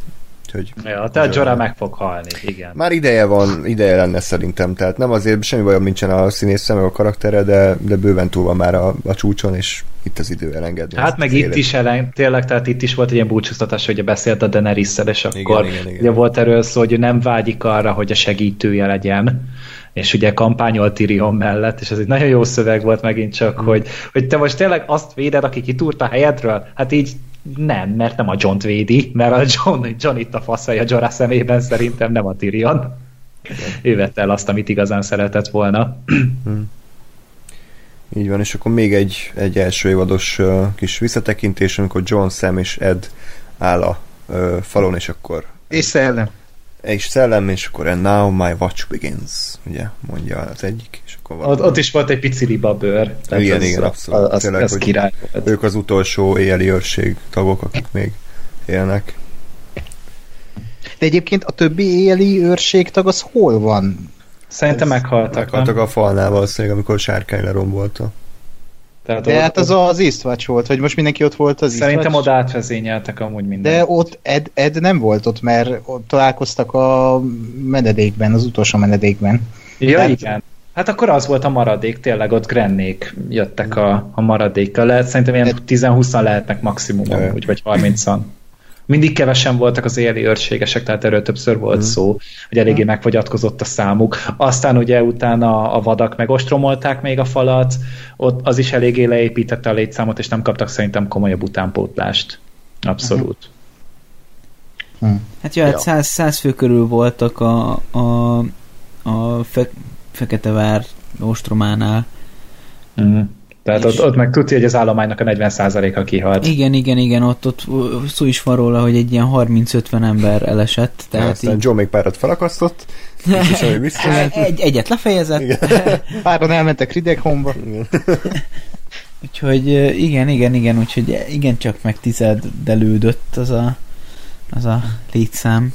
Úgyhogy ja, tehát Jorah meg fog halni, igen. Már ideje van, ideje lenne szerintem, tehát nem azért semmi bajom nincsen a színész meg a karaktere, de, de bőven túl van már a, a csúcson, és itt az idő elengedni. Hát meg itt is elen, tényleg, tehát itt is volt egy ilyen búcsúztatás, hogy beszélt a daenerys és akkor igen, igen, igen. ugye volt erről szó, hogy nem vágyik arra, hogy a segítője legyen és ugye kampányol Tyrion mellett, és ez egy nagyon jó szöveg volt megint csak, mm. hogy, hogy te most tényleg azt véded, aki kitúrt a helyedről? Hát így nem, mert nem a John-t védi, mert a John, John itt a faszai a Jorah szemében szerintem nem a Tyrion. Ő vette el azt, amit igazán szeretett volna. Mm. Így van, és akkor még egy, egy első évados uh, kis visszatekintés, amikor John, Sam és Ed áll a uh, falon, és akkor... És szellem. És szellem, és akkor and now my watch begins, ugye, mondja az egyik, és akkor ott, ott is volt egy pici libabőr. Igen, igen, abszolút. Az, Tényleg, az király volt. Ők az utolsó éjjeli őrség tagok, akik még élnek. De egyébként a többi éjjeli őrségtag az hol van? Szerintem meghaltak. Meghaltak a falnál valószínűleg, amikor sárkány lerombolta. Tehát De ott, hát az az Eastwatch volt, hogy most mindenki ott volt az Szerintem Eastwatch? oda átvezényeltek amúgy minden. De ott Ed, Ed nem volt ott, mert ott találkoztak a menedékben, az utolsó menedékben. Ja, Tehát... igen. Hát akkor az volt a maradék, tényleg ott Grennék jöttek a, a maradékkal. Lehet, szerintem ilyen 10-20-an lehetnek maximum, úgy, vagy 30-an mindig kevesen voltak az éli őrségesek, tehát erről többször volt mm. szó, hogy eléggé mm. megfogyatkozott a számuk. Aztán ugye utána a vadak megostromolták még a falat, ott az is eléggé leépítette a létszámot, és nem kaptak szerintem komolyabb utánpótlást. Abszolút. Mm. Hát jó, hát száz, száz fő körül voltak a, a, a fe, Feketevár ostrománál. Mm. Tehát ott, ott meg tudja, hogy az állománynak a 40%-a kihalt. Igen, igen, igen, ott, ott szó is van róla, hogy egy ilyen 30-50 ember elesett. Tehát Aztán így... Joe még párat felakasztott, és egy, egyet lefejezett. Páran elmentek Rideg homba. Úgyhogy igen, igen, igen, úgyhogy igen, csak meg tizedelődött az a, az a létszám.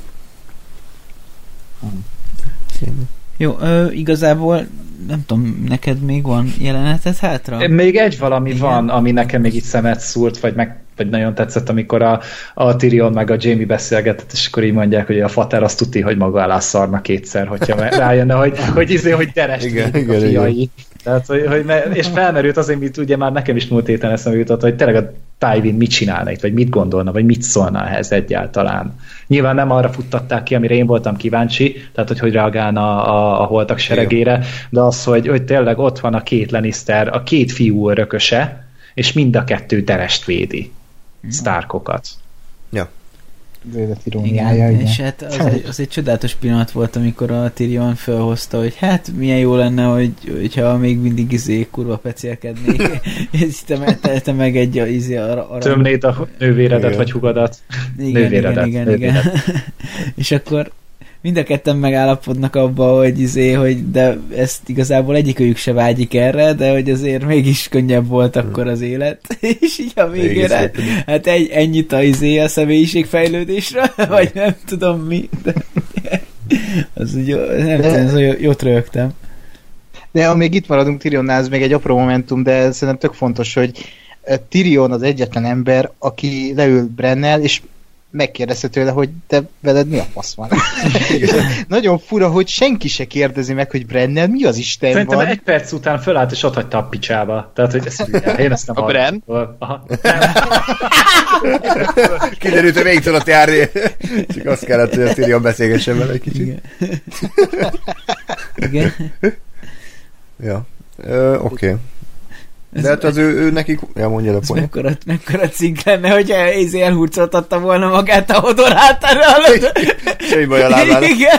Jó, ö, igazából nem tudom, neked még van jeleneted hátra? Még egy valami Igen. van, ami nekem még itt szemet szúrt, vagy meg vagy nagyon tetszett, amikor a, a Tyrion meg a Jamie beszélgetett, és akkor így mondják, hogy a Fater azt tudti, hogy maga alá szarna kétszer, hogyha rájönne, hogy, hogy, izé, hogy derest igen, igen, a fiai. igen. Tehát, hogy, hogy me- és felmerült azért, mint ugye már nekem is múlt héten eszembe jutott, hogy tényleg a Tywin mit csinálna itt, vagy mit gondolna, vagy mit szólna ehhez egyáltalán. Nyilván nem arra futtatták ki, amire én voltam kíváncsi, tehát hogy hogy reagálna a, a holtak seregére, de az, hogy, hogy tényleg ott van a két Lannister, a két fiú örököse, és mind a kettő derest védi. Starkokat. Vélet Igen, iróniája, igen. és hát az egy, az egy csodálatos pillanat volt, amikor a Tyrion felhozta, hogy hát milyen jó lenne, hogy, hogyha még mindig izé kurva pecélkednék, és te, te, te meg egy izé arra, arra Tömnéd a nővéredet Igen. vagy hugadat. igen, nővéredet, igen, igen, igen. nővéredet. és akkor mind a ketten megállapodnak abba, hogy izé, hogy de ezt igazából egyikőjük se vágyik erre, de hogy azért mégis könnyebb volt akkor az élet, és így a végére, hát egy, ennyit a izé a személyiségfejlődésre, vagy nem tudom mi, de az úgy, nem tudom, az jó- jót rögtem. De ha még itt maradunk Tyrionnál, ez még egy apró momentum, de szerintem tök fontos, hogy eh, Tyrion az egyetlen ember, aki leül Brennel, és megkérdezte tőle, hogy te veled mi a fasz van. Nagyon fura, hogy senki se kérdezi meg, hogy Brennel mi az Isten Szerintem van. egy perc után fölállt és ott hagyta a picsába. Tehát, hogy ezt, én ezt nem A Bren? hallottam. Aha. Kiderült, hogy végig tudott járni. Csak azt kellett, hogy a Tyrion beszélgessen vele egy kicsit. Igen. Igen. Ja. Oké. Okay. De hát az ő, ő nekik... Ja, mondja a Ez poén. mekkora, mekkora cink lenne, hogy Izé elhurcoltatta volna magát a hodor hátára, hallod? Semmi baj a lábára. Igen.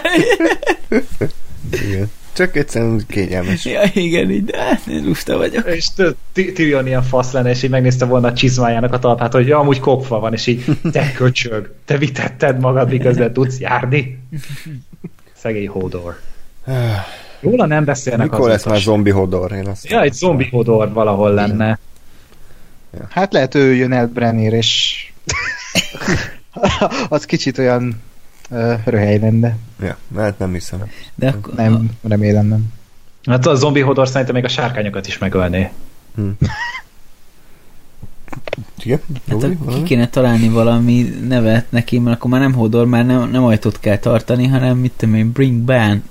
Igen. Csak egyszerűen kényelmes. Ja, igen, így, de hát én lusta vagyok. És Tyrion ilyen fasz lenne, és így megnézte volna a csizmájának a talpát, hogy ja, amúgy kopva van, és így te köcsög, te vitetted magad, miközben tudsz járni. Szegény Hodor. Róla nem beszélnek Mikor lesz már zombi hodor? Én azt Ja, egy zombi Hodor valahol lenne. Hát lehet ő jön el Brennér, és az kicsit olyan uh, röhely lenne. Ja, hát nem hiszem. De akkor, Nem, remélem nem. Hát a zombi Hodor szerintem még a sárkányokat is megölné. Hm. Igen? Hát akkor ki kéne találni valami nevet neki, mert akkor már nem hodor, már nem, nem ajtót kell tartani, hanem mit tudom én, bring ban,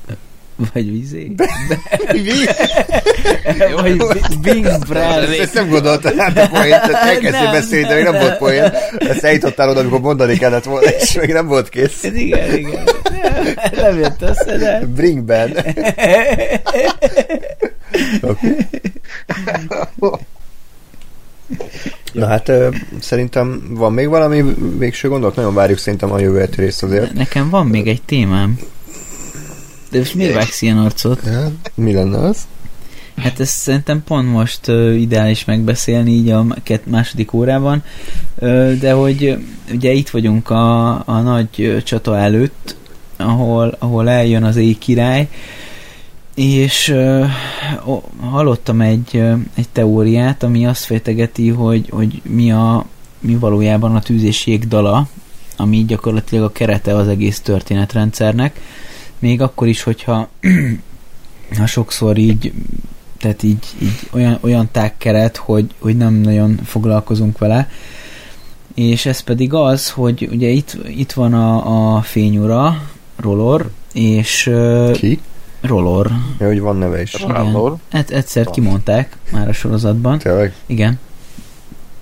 vagy vizé. vagy bi- bring brand. Ezt, ezt nem gondoltad hát a poén, tehát elkezdtél beszélni, de még nem volt poén. Ezt eljutottál oda, amikor mondani kellett volna, és még nem volt kész. Hát igen, igen. Nem jött össze, de... Bring Ben. Okay. Na hát ö, szerintem van még valami végső gondolat? Nagyon várjuk szerintem a jövő részt azért. Nekem van még egy témám. De most miért vágsz ilyen arcot? Ja, mi lenne az? Hát ezt szerintem pont most uh, ideális megbeszélni így a második órában, de hogy ö, ugye itt vagyunk a, a nagy ö, csata előtt, ahol, ahol eljön az éj király, és uh, ó, hallottam egy, ö, egy teóriát, ami azt fejtegeti, hogy, hogy mi, a, mi valójában a tűz és jég dala, ami gyakorlatilag a kerete az egész történetrendszernek, még akkor is, hogyha ha sokszor így tehát így, így olyan, olyan tágkeret, hogy, hogy nem nagyon foglalkozunk vele. És ez pedig az, hogy ugye itt, itt van a, a fényura, Rolor, és Ki? Rolor. Ja, hogy van neve is. Igen. Randall? Hát egyszer kimondták már a sorozatban. Tényleg? Igen.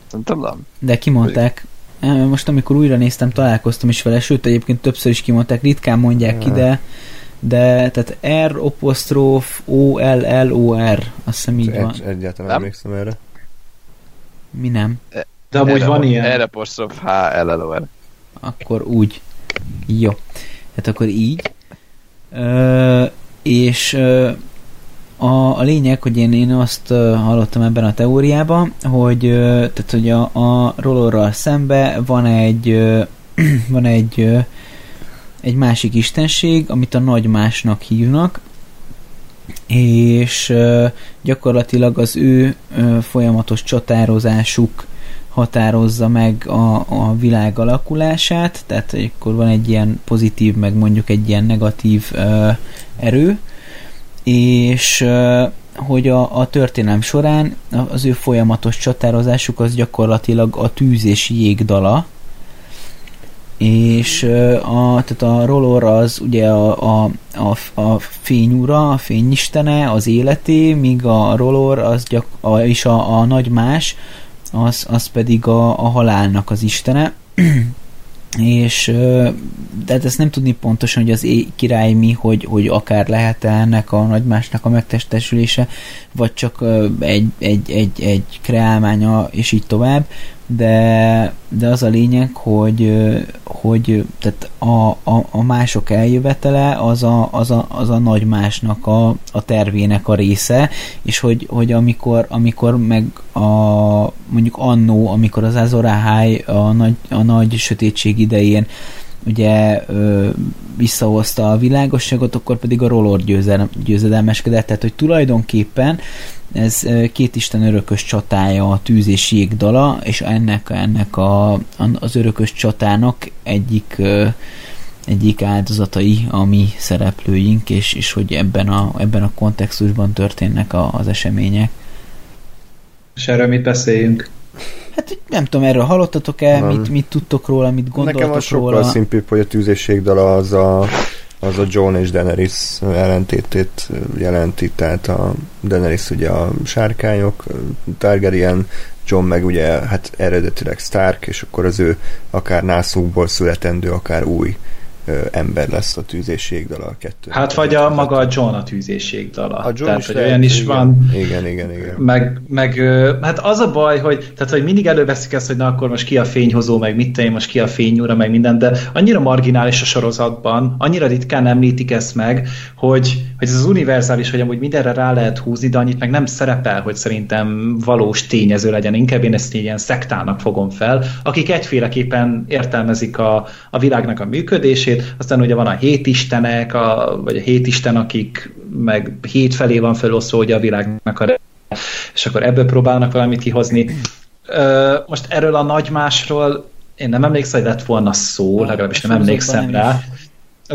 Szerintem nem. De kimondták. Most amikor újra néztem, találkoztam is vele, sőt egyébként többször is kimondták, ritkán mondják ki, Ja. de de tehát R apostróf O L L O R azt hiszem így van. Egy, egyáltalán nem emlékszem erre. Mi nem? De amúgy van ilyen. Erre apostrof H L L O R. Akkor úgy. Jó. Hát akkor így. Ö, és ö, a, a lényeg, hogy én, én azt ö, hallottam ebben a teóriában, hogy, ö, tehát, hogy a, a rollorral szembe van egy ö, van egy ö, egy másik istenség, amit a nagymásnak hívnak, és gyakorlatilag az ő folyamatos csatározásuk határozza meg a, a világ alakulását, tehát akkor van egy ilyen pozitív, meg mondjuk egy ilyen negatív erő, és hogy a, a történelem során az ő folyamatos csatározásuk az gyakorlatilag a tűz és jég dala, és a, tehát a Rolor az ugye a, a, a, a fényúra, a fényistene, az életé, míg a Rolor az gyak, a, és a, a nagy más, az, az pedig a, a halálnak az istene. és de hát ezt nem tudni pontosan, hogy az é király mi, hogy, hogy akár lehet -e ennek a nagymásnak a megtestesülése, vagy csak egy, egy, egy, egy kreálmánya, és így tovább, de, de az a lényeg, hogy, hogy tehát a, a, a mások eljövetele az a, az a, az a nagy másnak a, a tervének a része, és hogy, hogy amikor, amikor meg a, mondjuk annó, amikor az Azorahai a nagy, a nagy sötétség idején ugye ö, visszahozta a világosságot, akkor pedig a Rollor győzedelmeskedett, tehát hogy tulajdonképpen ez két isten örökös csatája, a tűz és jég dala, és ennek, ennek a, az örökös csatának egyik egyik áldozatai a mi szereplőink, és, és hogy ebben a, ebben a kontextusban történnek a, az események. És erről mit beszéljünk? Hát nem tudom, erről hallottatok-e, mit, mit tudtok róla, mit gondoltok Nekem a sokkal róla? szimplibb, hogy a tűz és jég dala az a az a John és Daenerys ellentétét jelenti, tehát a Daenerys ugye a sárkányok, Targaryen, John meg ugye hát eredetileg Stark, és akkor az ő akár nászukból születendő, akár új ember lesz a tűzésség a kettő. Hát vagy a maga a John a tűzésség dala. A John tehát, is hogy lehet, olyan is igen, van. Igen, igen, igen. Meg, meg, hát az a baj, hogy, tehát, hogy mindig előveszik ezt, hogy na akkor most ki a fényhozó, meg mit tenni, most ki a fényúra, meg minden, de annyira marginális a sorozatban, annyira ritkán említik ezt meg, hogy, hogy ez az univerzális, hogy amúgy mindenre rá lehet húzni, de annyit meg nem szerepel, hogy szerintem valós tényező legyen. Inkább én ezt ilyen szektának fogom fel, akik egyféleképpen értelmezik a, a világnak a működését, aztán ugye van a hétistenek, a, vagy a hétisten, akik meg hét felé van felosztva ugye a világnak a és akkor ebből próbálnak valamit kihozni. Most erről a nagymásról én nem emlékszem, hogy lett volna szó, legalábbis nem emlékszem rá.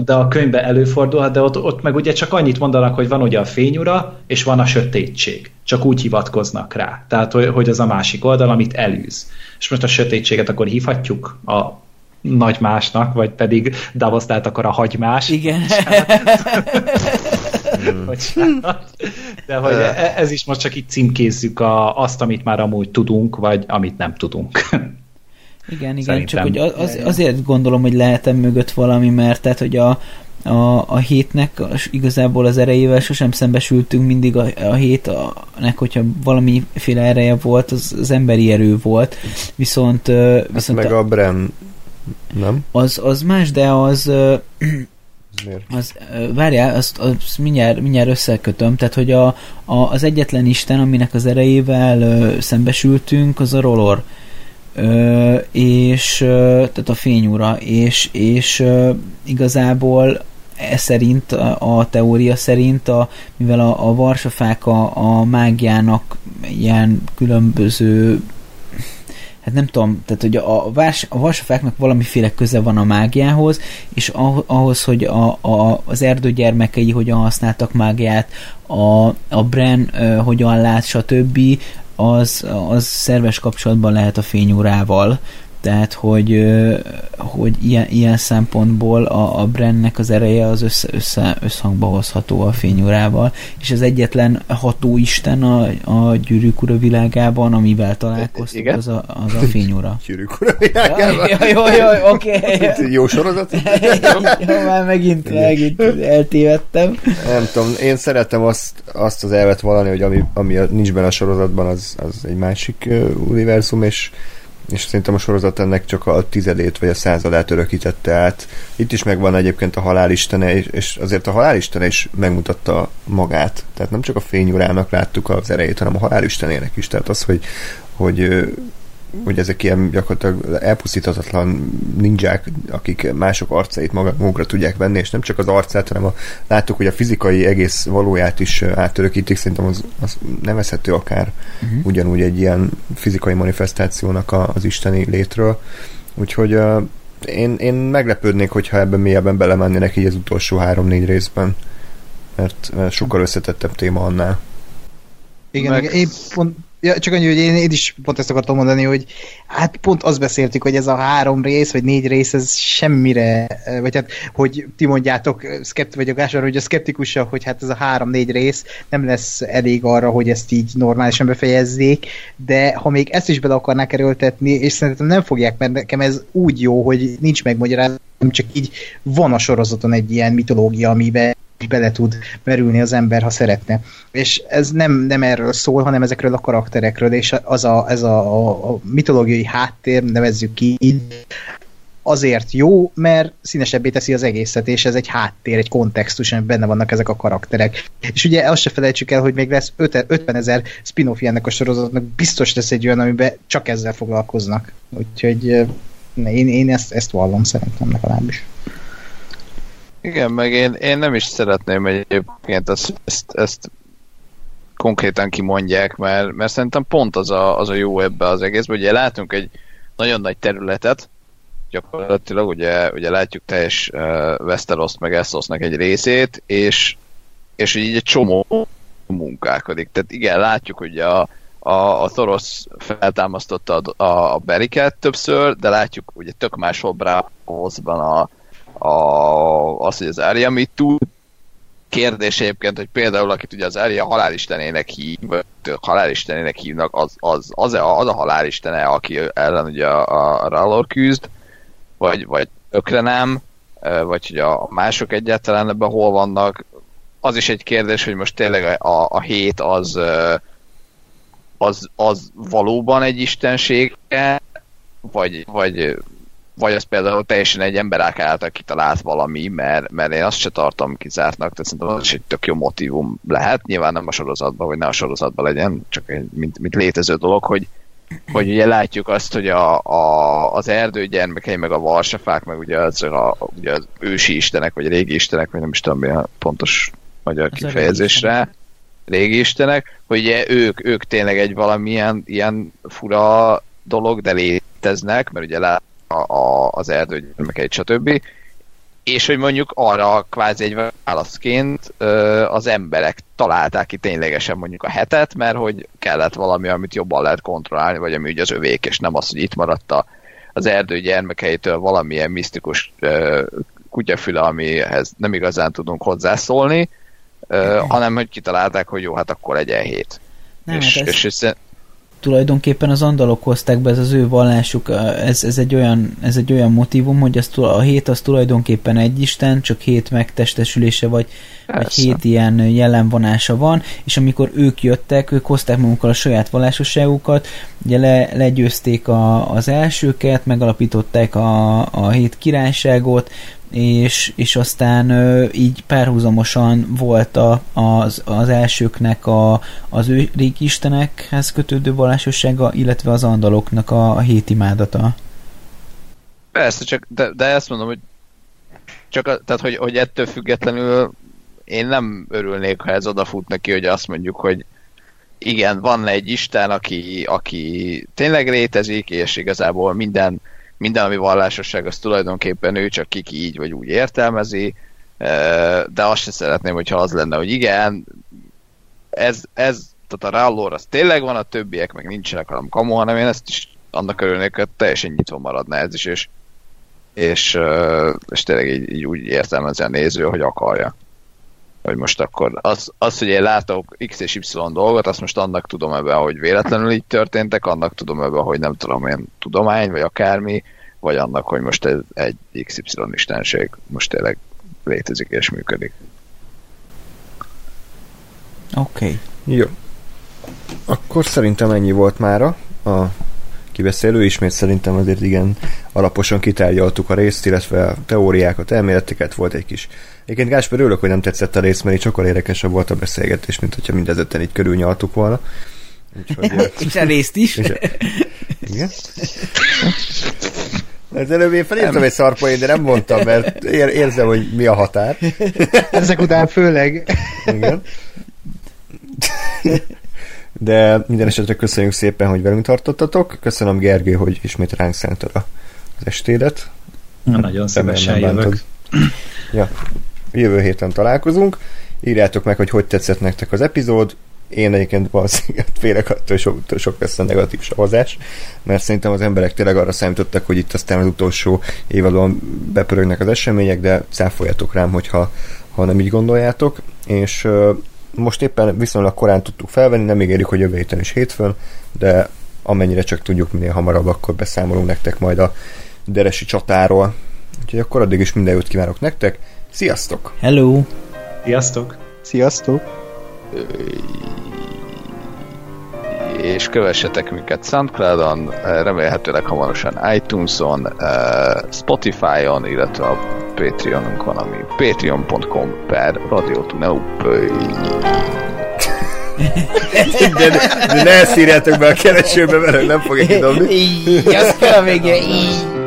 De a könyvben előfordulhat, de ott, ott meg ugye csak annyit mondanak, hogy van ugye a fényura, és van a sötétség. Csak úgy hivatkoznak rá. Tehát, hogy, hogy az a másik oldal, amit elűz. És most a sötétséget akkor hívhatjuk a nagy másnak, vagy pedig Davos, tehát akkor a hagymás. Igen. De hogy e- ez is most csak itt címkézzük a, azt, amit már amúgy tudunk, vagy amit nem tudunk. Igen, igen, Szerintem. csak hogy az, azért gondolom, hogy lehetem mögött valami, mert tehát, hogy a, a, a hétnek igazából az erejével sosem szembesültünk, mindig a, a hétnek, hogyha valamiféle ereje volt, az, az emberi erő volt, viszont... Hát viszont meg a, a Bren, nem? Az, az más, de az... Miért? Az, várjál, azt, azt mindjárt, mindjárt összekötöm, tehát hogy a, a, az egyetlen Isten, aminek az erejével ö, szembesültünk, az a Rolor. Ö, és ö, tehát a fényúra, és, és ö, igazából e szerint, a, a teória szerint, a, mivel a, a varsafák a, a mágiának ilyen különböző hát nem tudom, tehát hogy a, vás, a vasafáknak valamiféle köze van a mágiához, és ahhoz, hogy a, a, az erdő gyermekei hogyan használtak mágiát, a, a Bren uh, hogyan lát, stb., az, az szerves kapcsolatban lehet a fényórával. Tehát, hogy, hogy ilyen, ilyen szempontból a, a Brennek az ereje az össze, össze, összhangba hozható a fényórával, és az egyetlen hatóisten a, a gyűrűk ura világában, amivel találkoztunk, az a, az a fényóra. gyűrűk ura világában? Ja, jó, jó, oké. Okay. Jó sorozat? jó, már megint, megint eltévedtem. Nem tudom, én szeretem azt, azt az elvet valani, hogy ami, ami nincs benne a sorozatban, az, az egy másik uh, univerzum, és és szerintem a sorozat ennek csak a tizedét vagy a századát örökítette át. Itt is megvan egyébként a halálistene, és azért a halálistene is megmutatta magát. Tehát nem csak a fényurának láttuk az erejét, hanem a halálistenének is. Tehát az, hogy, hogy hogy ezek ilyen gyakorlatilag elpusztíthatatlan ninják, akik mások arcait magukra tudják venni, és nem csak az arcát, hanem a, láttuk, hogy a fizikai egész valóját is átörökítik, szerintem az, az nevezhető akár uh-huh. ugyanúgy egy ilyen fizikai manifestációnak a, az isteni létről. Úgyhogy uh, én, én meglepődnék, hogyha ebben mélyebben belemennének így az utolsó három-négy részben, mert, sokkal összetettebb téma annál. Igen, Meg... igen, én pont, Ja, csak annyi, hogy én, én is pont ezt akartam mondani, hogy hát pont azt beszéltük, hogy ez a három rész, vagy négy rész, ez semmire, vagy hát, hogy ti mondjátok, szkepti vagyok Gásar, hogy a szkeptikusa, hogy hát ez a három-négy rész nem lesz elég arra, hogy ezt így normálisan befejezzék, de ha még ezt is bele akarnák erőltetni, és szerintem nem fogják, mert nekem ez úgy jó, hogy nincs megmagyarázva, csak így van a sorozaton egy ilyen mitológia, amiben bele tud merülni az ember, ha szeretne. És ez nem, nem erről szól, hanem ezekről a karakterekről, és az a, ez a, a, mitológiai háttér, nevezzük ki azért jó, mert színesebbé teszi az egészet, és ez egy háttér, egy kontextus, amiben benne vannak ezek a karakterek. És ugye azt se felejtsük el, hogy még lesz 50 ezer spin-off ennek a sorozatnak, biztos lesz egy olyan, amiben csak ezzel foglalkoznak. Úgyhogy én, én ezt, ezt vallom szerintem legalábbis. Igen, meg én, én nem is szeretném egyébként ezt, ezt, ezt konkrétan kimondják, mert, mert szerintem pont az a, az a jó ebbe az egészben. Ugye látunk egy nagyon nagy területet, gyakorlatilag ugye, ugye látjuk teljes uh, Westeroszt meg Essosnak egy részét, és, és így egy csomó munkálkodik. Tehát igen, látjuk, hogy a, a, a Thoros feltámasztotta a, a, a Beriket többször, de látjuk ugye tök máshol Bravosban a, a, az, hogy az Arya mit tud. Kérdés egyébként, hogy például akit ugye az Arya halálistenének hív, halálistenének hívnak, az, az, az, a, az a halálistene, aki ellen ugye a, a Rallor küzd, vagy, vagy ökre nem, vagy hogy a mások egyáltalán ebben hol vannak. Az is egy kérdés, hogy most tényleg a, a hét az, az, az valóban egy istenség, vagy, vagy vagy az például teljesen egy ember által kitalált valami, mert, mert én azt se tartom kizártnak, tehát szerintem az is egy tök jó motivum lehet, nyilván nem a sorozatban, vagy ne a sorozatban legyen, csak egy, mint, mint létező dolog, hogy, hogy ugye látjuk azt, hogy a, a, az erdő gyermekei, meg a varsafák, meg ugye az, a, ugye az ősi istenek, vagy régi istenek, vagy nem is tudom mi a pontos magyar az kifejezésre, régi istenek, hogy ugye ők, ők tényleg egy valamilyen ilyen fura dolog, de léteznek, mert ugye lát, a, a, az erdő gyermekeit, stb. És hogy mondjuk arra kvázi egy válaszként az emberek találták ki ténylegesen mondjuk a hetet, mert hogy kellett valami, amit jobban lehet kontrollálni, vagy ami ugye az övék, és nem az, hogy itt maradt a, az erdő gyermekeitől valamilyen misztikus kutyafüle, amihez nem igazán tudunk hozzászólni, hanem hogy kitalálták, hogy jó, hát akkor legyen hét. Nem, és, hát ez... és tulajdonképpen az andalok hozták be, ez az ő vallásuk, ez, ez, egy, olyan, ez egy olyan motivum, hogy az, a hét az tulajdonképpen egy isten, csak hét megtestesülése, vagy, vagy hét ilyen jelenvonása van, és amikor ők jöttek, ők hozták magukkal a saját vallásosságukat, ugye le, legyőzték a, az elsőket, megalapították a, a hét királyságot, és, és aztán ö, így párhuzamosan volt a, az, az elsőknek a, az ő régi istenekhez kötődő vallásossága, illetve az andaloknak a, a hét imádata. Persze, csak de, de ezt mondom, hogy csak a, tehát, hogy, hogy ettől függetlenül én nem örülnék, ha ez odafut neki, hogy azt mondjuk, hogy igen, van egy Isten, aki, aki tényleg létezik, és igazából minden minden, ami vallásosság, az tulajdonképpen ő csak kiki így vagy úgy értelmezi, de azt sem szeretném, hogyha az lenne, hogy igen, ez, ez tehát a Rallor az tényleg van, a többiek meg nincsenek, hanem kamu, hanem én ezt is annak örülnék, hogy teljesen nyitva maradna ez is, és, és, és tényleg így, így úgy értelmezi a néző, hogy akarja. Hogy most akkor az, az, hogy én látok X és Y dolgot, azt most annak tudom ebben, hogy véletlenül így történtek, annak tudom ebben, hogy nem tudom, én tudomány, vagy akármi, vagy annak, hogy most ez egy XY istenség most tényleg létezik és működik. Oké. Okay. Jó. Akkor szerintem ennyi volt mára a kibeszélő. Ismét szerintem azért igen alaposan kitárgyaltuk a részt, illetve a teóriákat, elméleteket, volt egy kis Egyébként Gásper, örülök, hogy nem tetszett a rész, mert így sokkal érdekesebb volt a beszélgetés, mint hogyha mindezetten így körülnyaltuk volna. Úgyhogy, És a részt is. És- igen. Az előbb én felírtam egy szarpoint, de nem mondtam, mert ér, érzem, hogy mi a határ. Ezek után főleg. Igen. De minden esetre köszönjük szépen, hogy velünk tartottatok. Köszönöm Gergő, hogy ismét ránk szántad az estédet. Na, nagyon szívesen jövök. Ja. Jövő héten találkozunk. Írjátok meg, hogy hogy tetszett nektek az epizód. Én egyébként valószínűleg félek attól, sok, sok lesz a negatív szavazás, mert szerintem az emberek tényleg arra számítottak, hogy itt aztán az utolsó évadon bepörögnek az események, de cáfoljatok rám, hogyha ha nem így gondoljátok. És most éppen viszonylag korán tudtuk felvenni, nem ígérjük, hogy jövő héten is hétfőn, de amennyire csak tudjuk minél hamarabb, akkor beszámolunk nektek majd a deresi csatáról. Úgyhogy akkor addig is minden jót kívánok nektek. Sziasztok! Hello! Sziasztok! Sziasztok! És kövessetek minket Soundcloudon, eh, remélhetőleg hamarosan iTunes-on, eh, Spotify-on, illetve a Patreonunk van, ami patreon.com per radiotuneup. De, de ne ezt írjátok be a keresőbe, mert nem fogja kidobni. Így, azt kell a végén, így.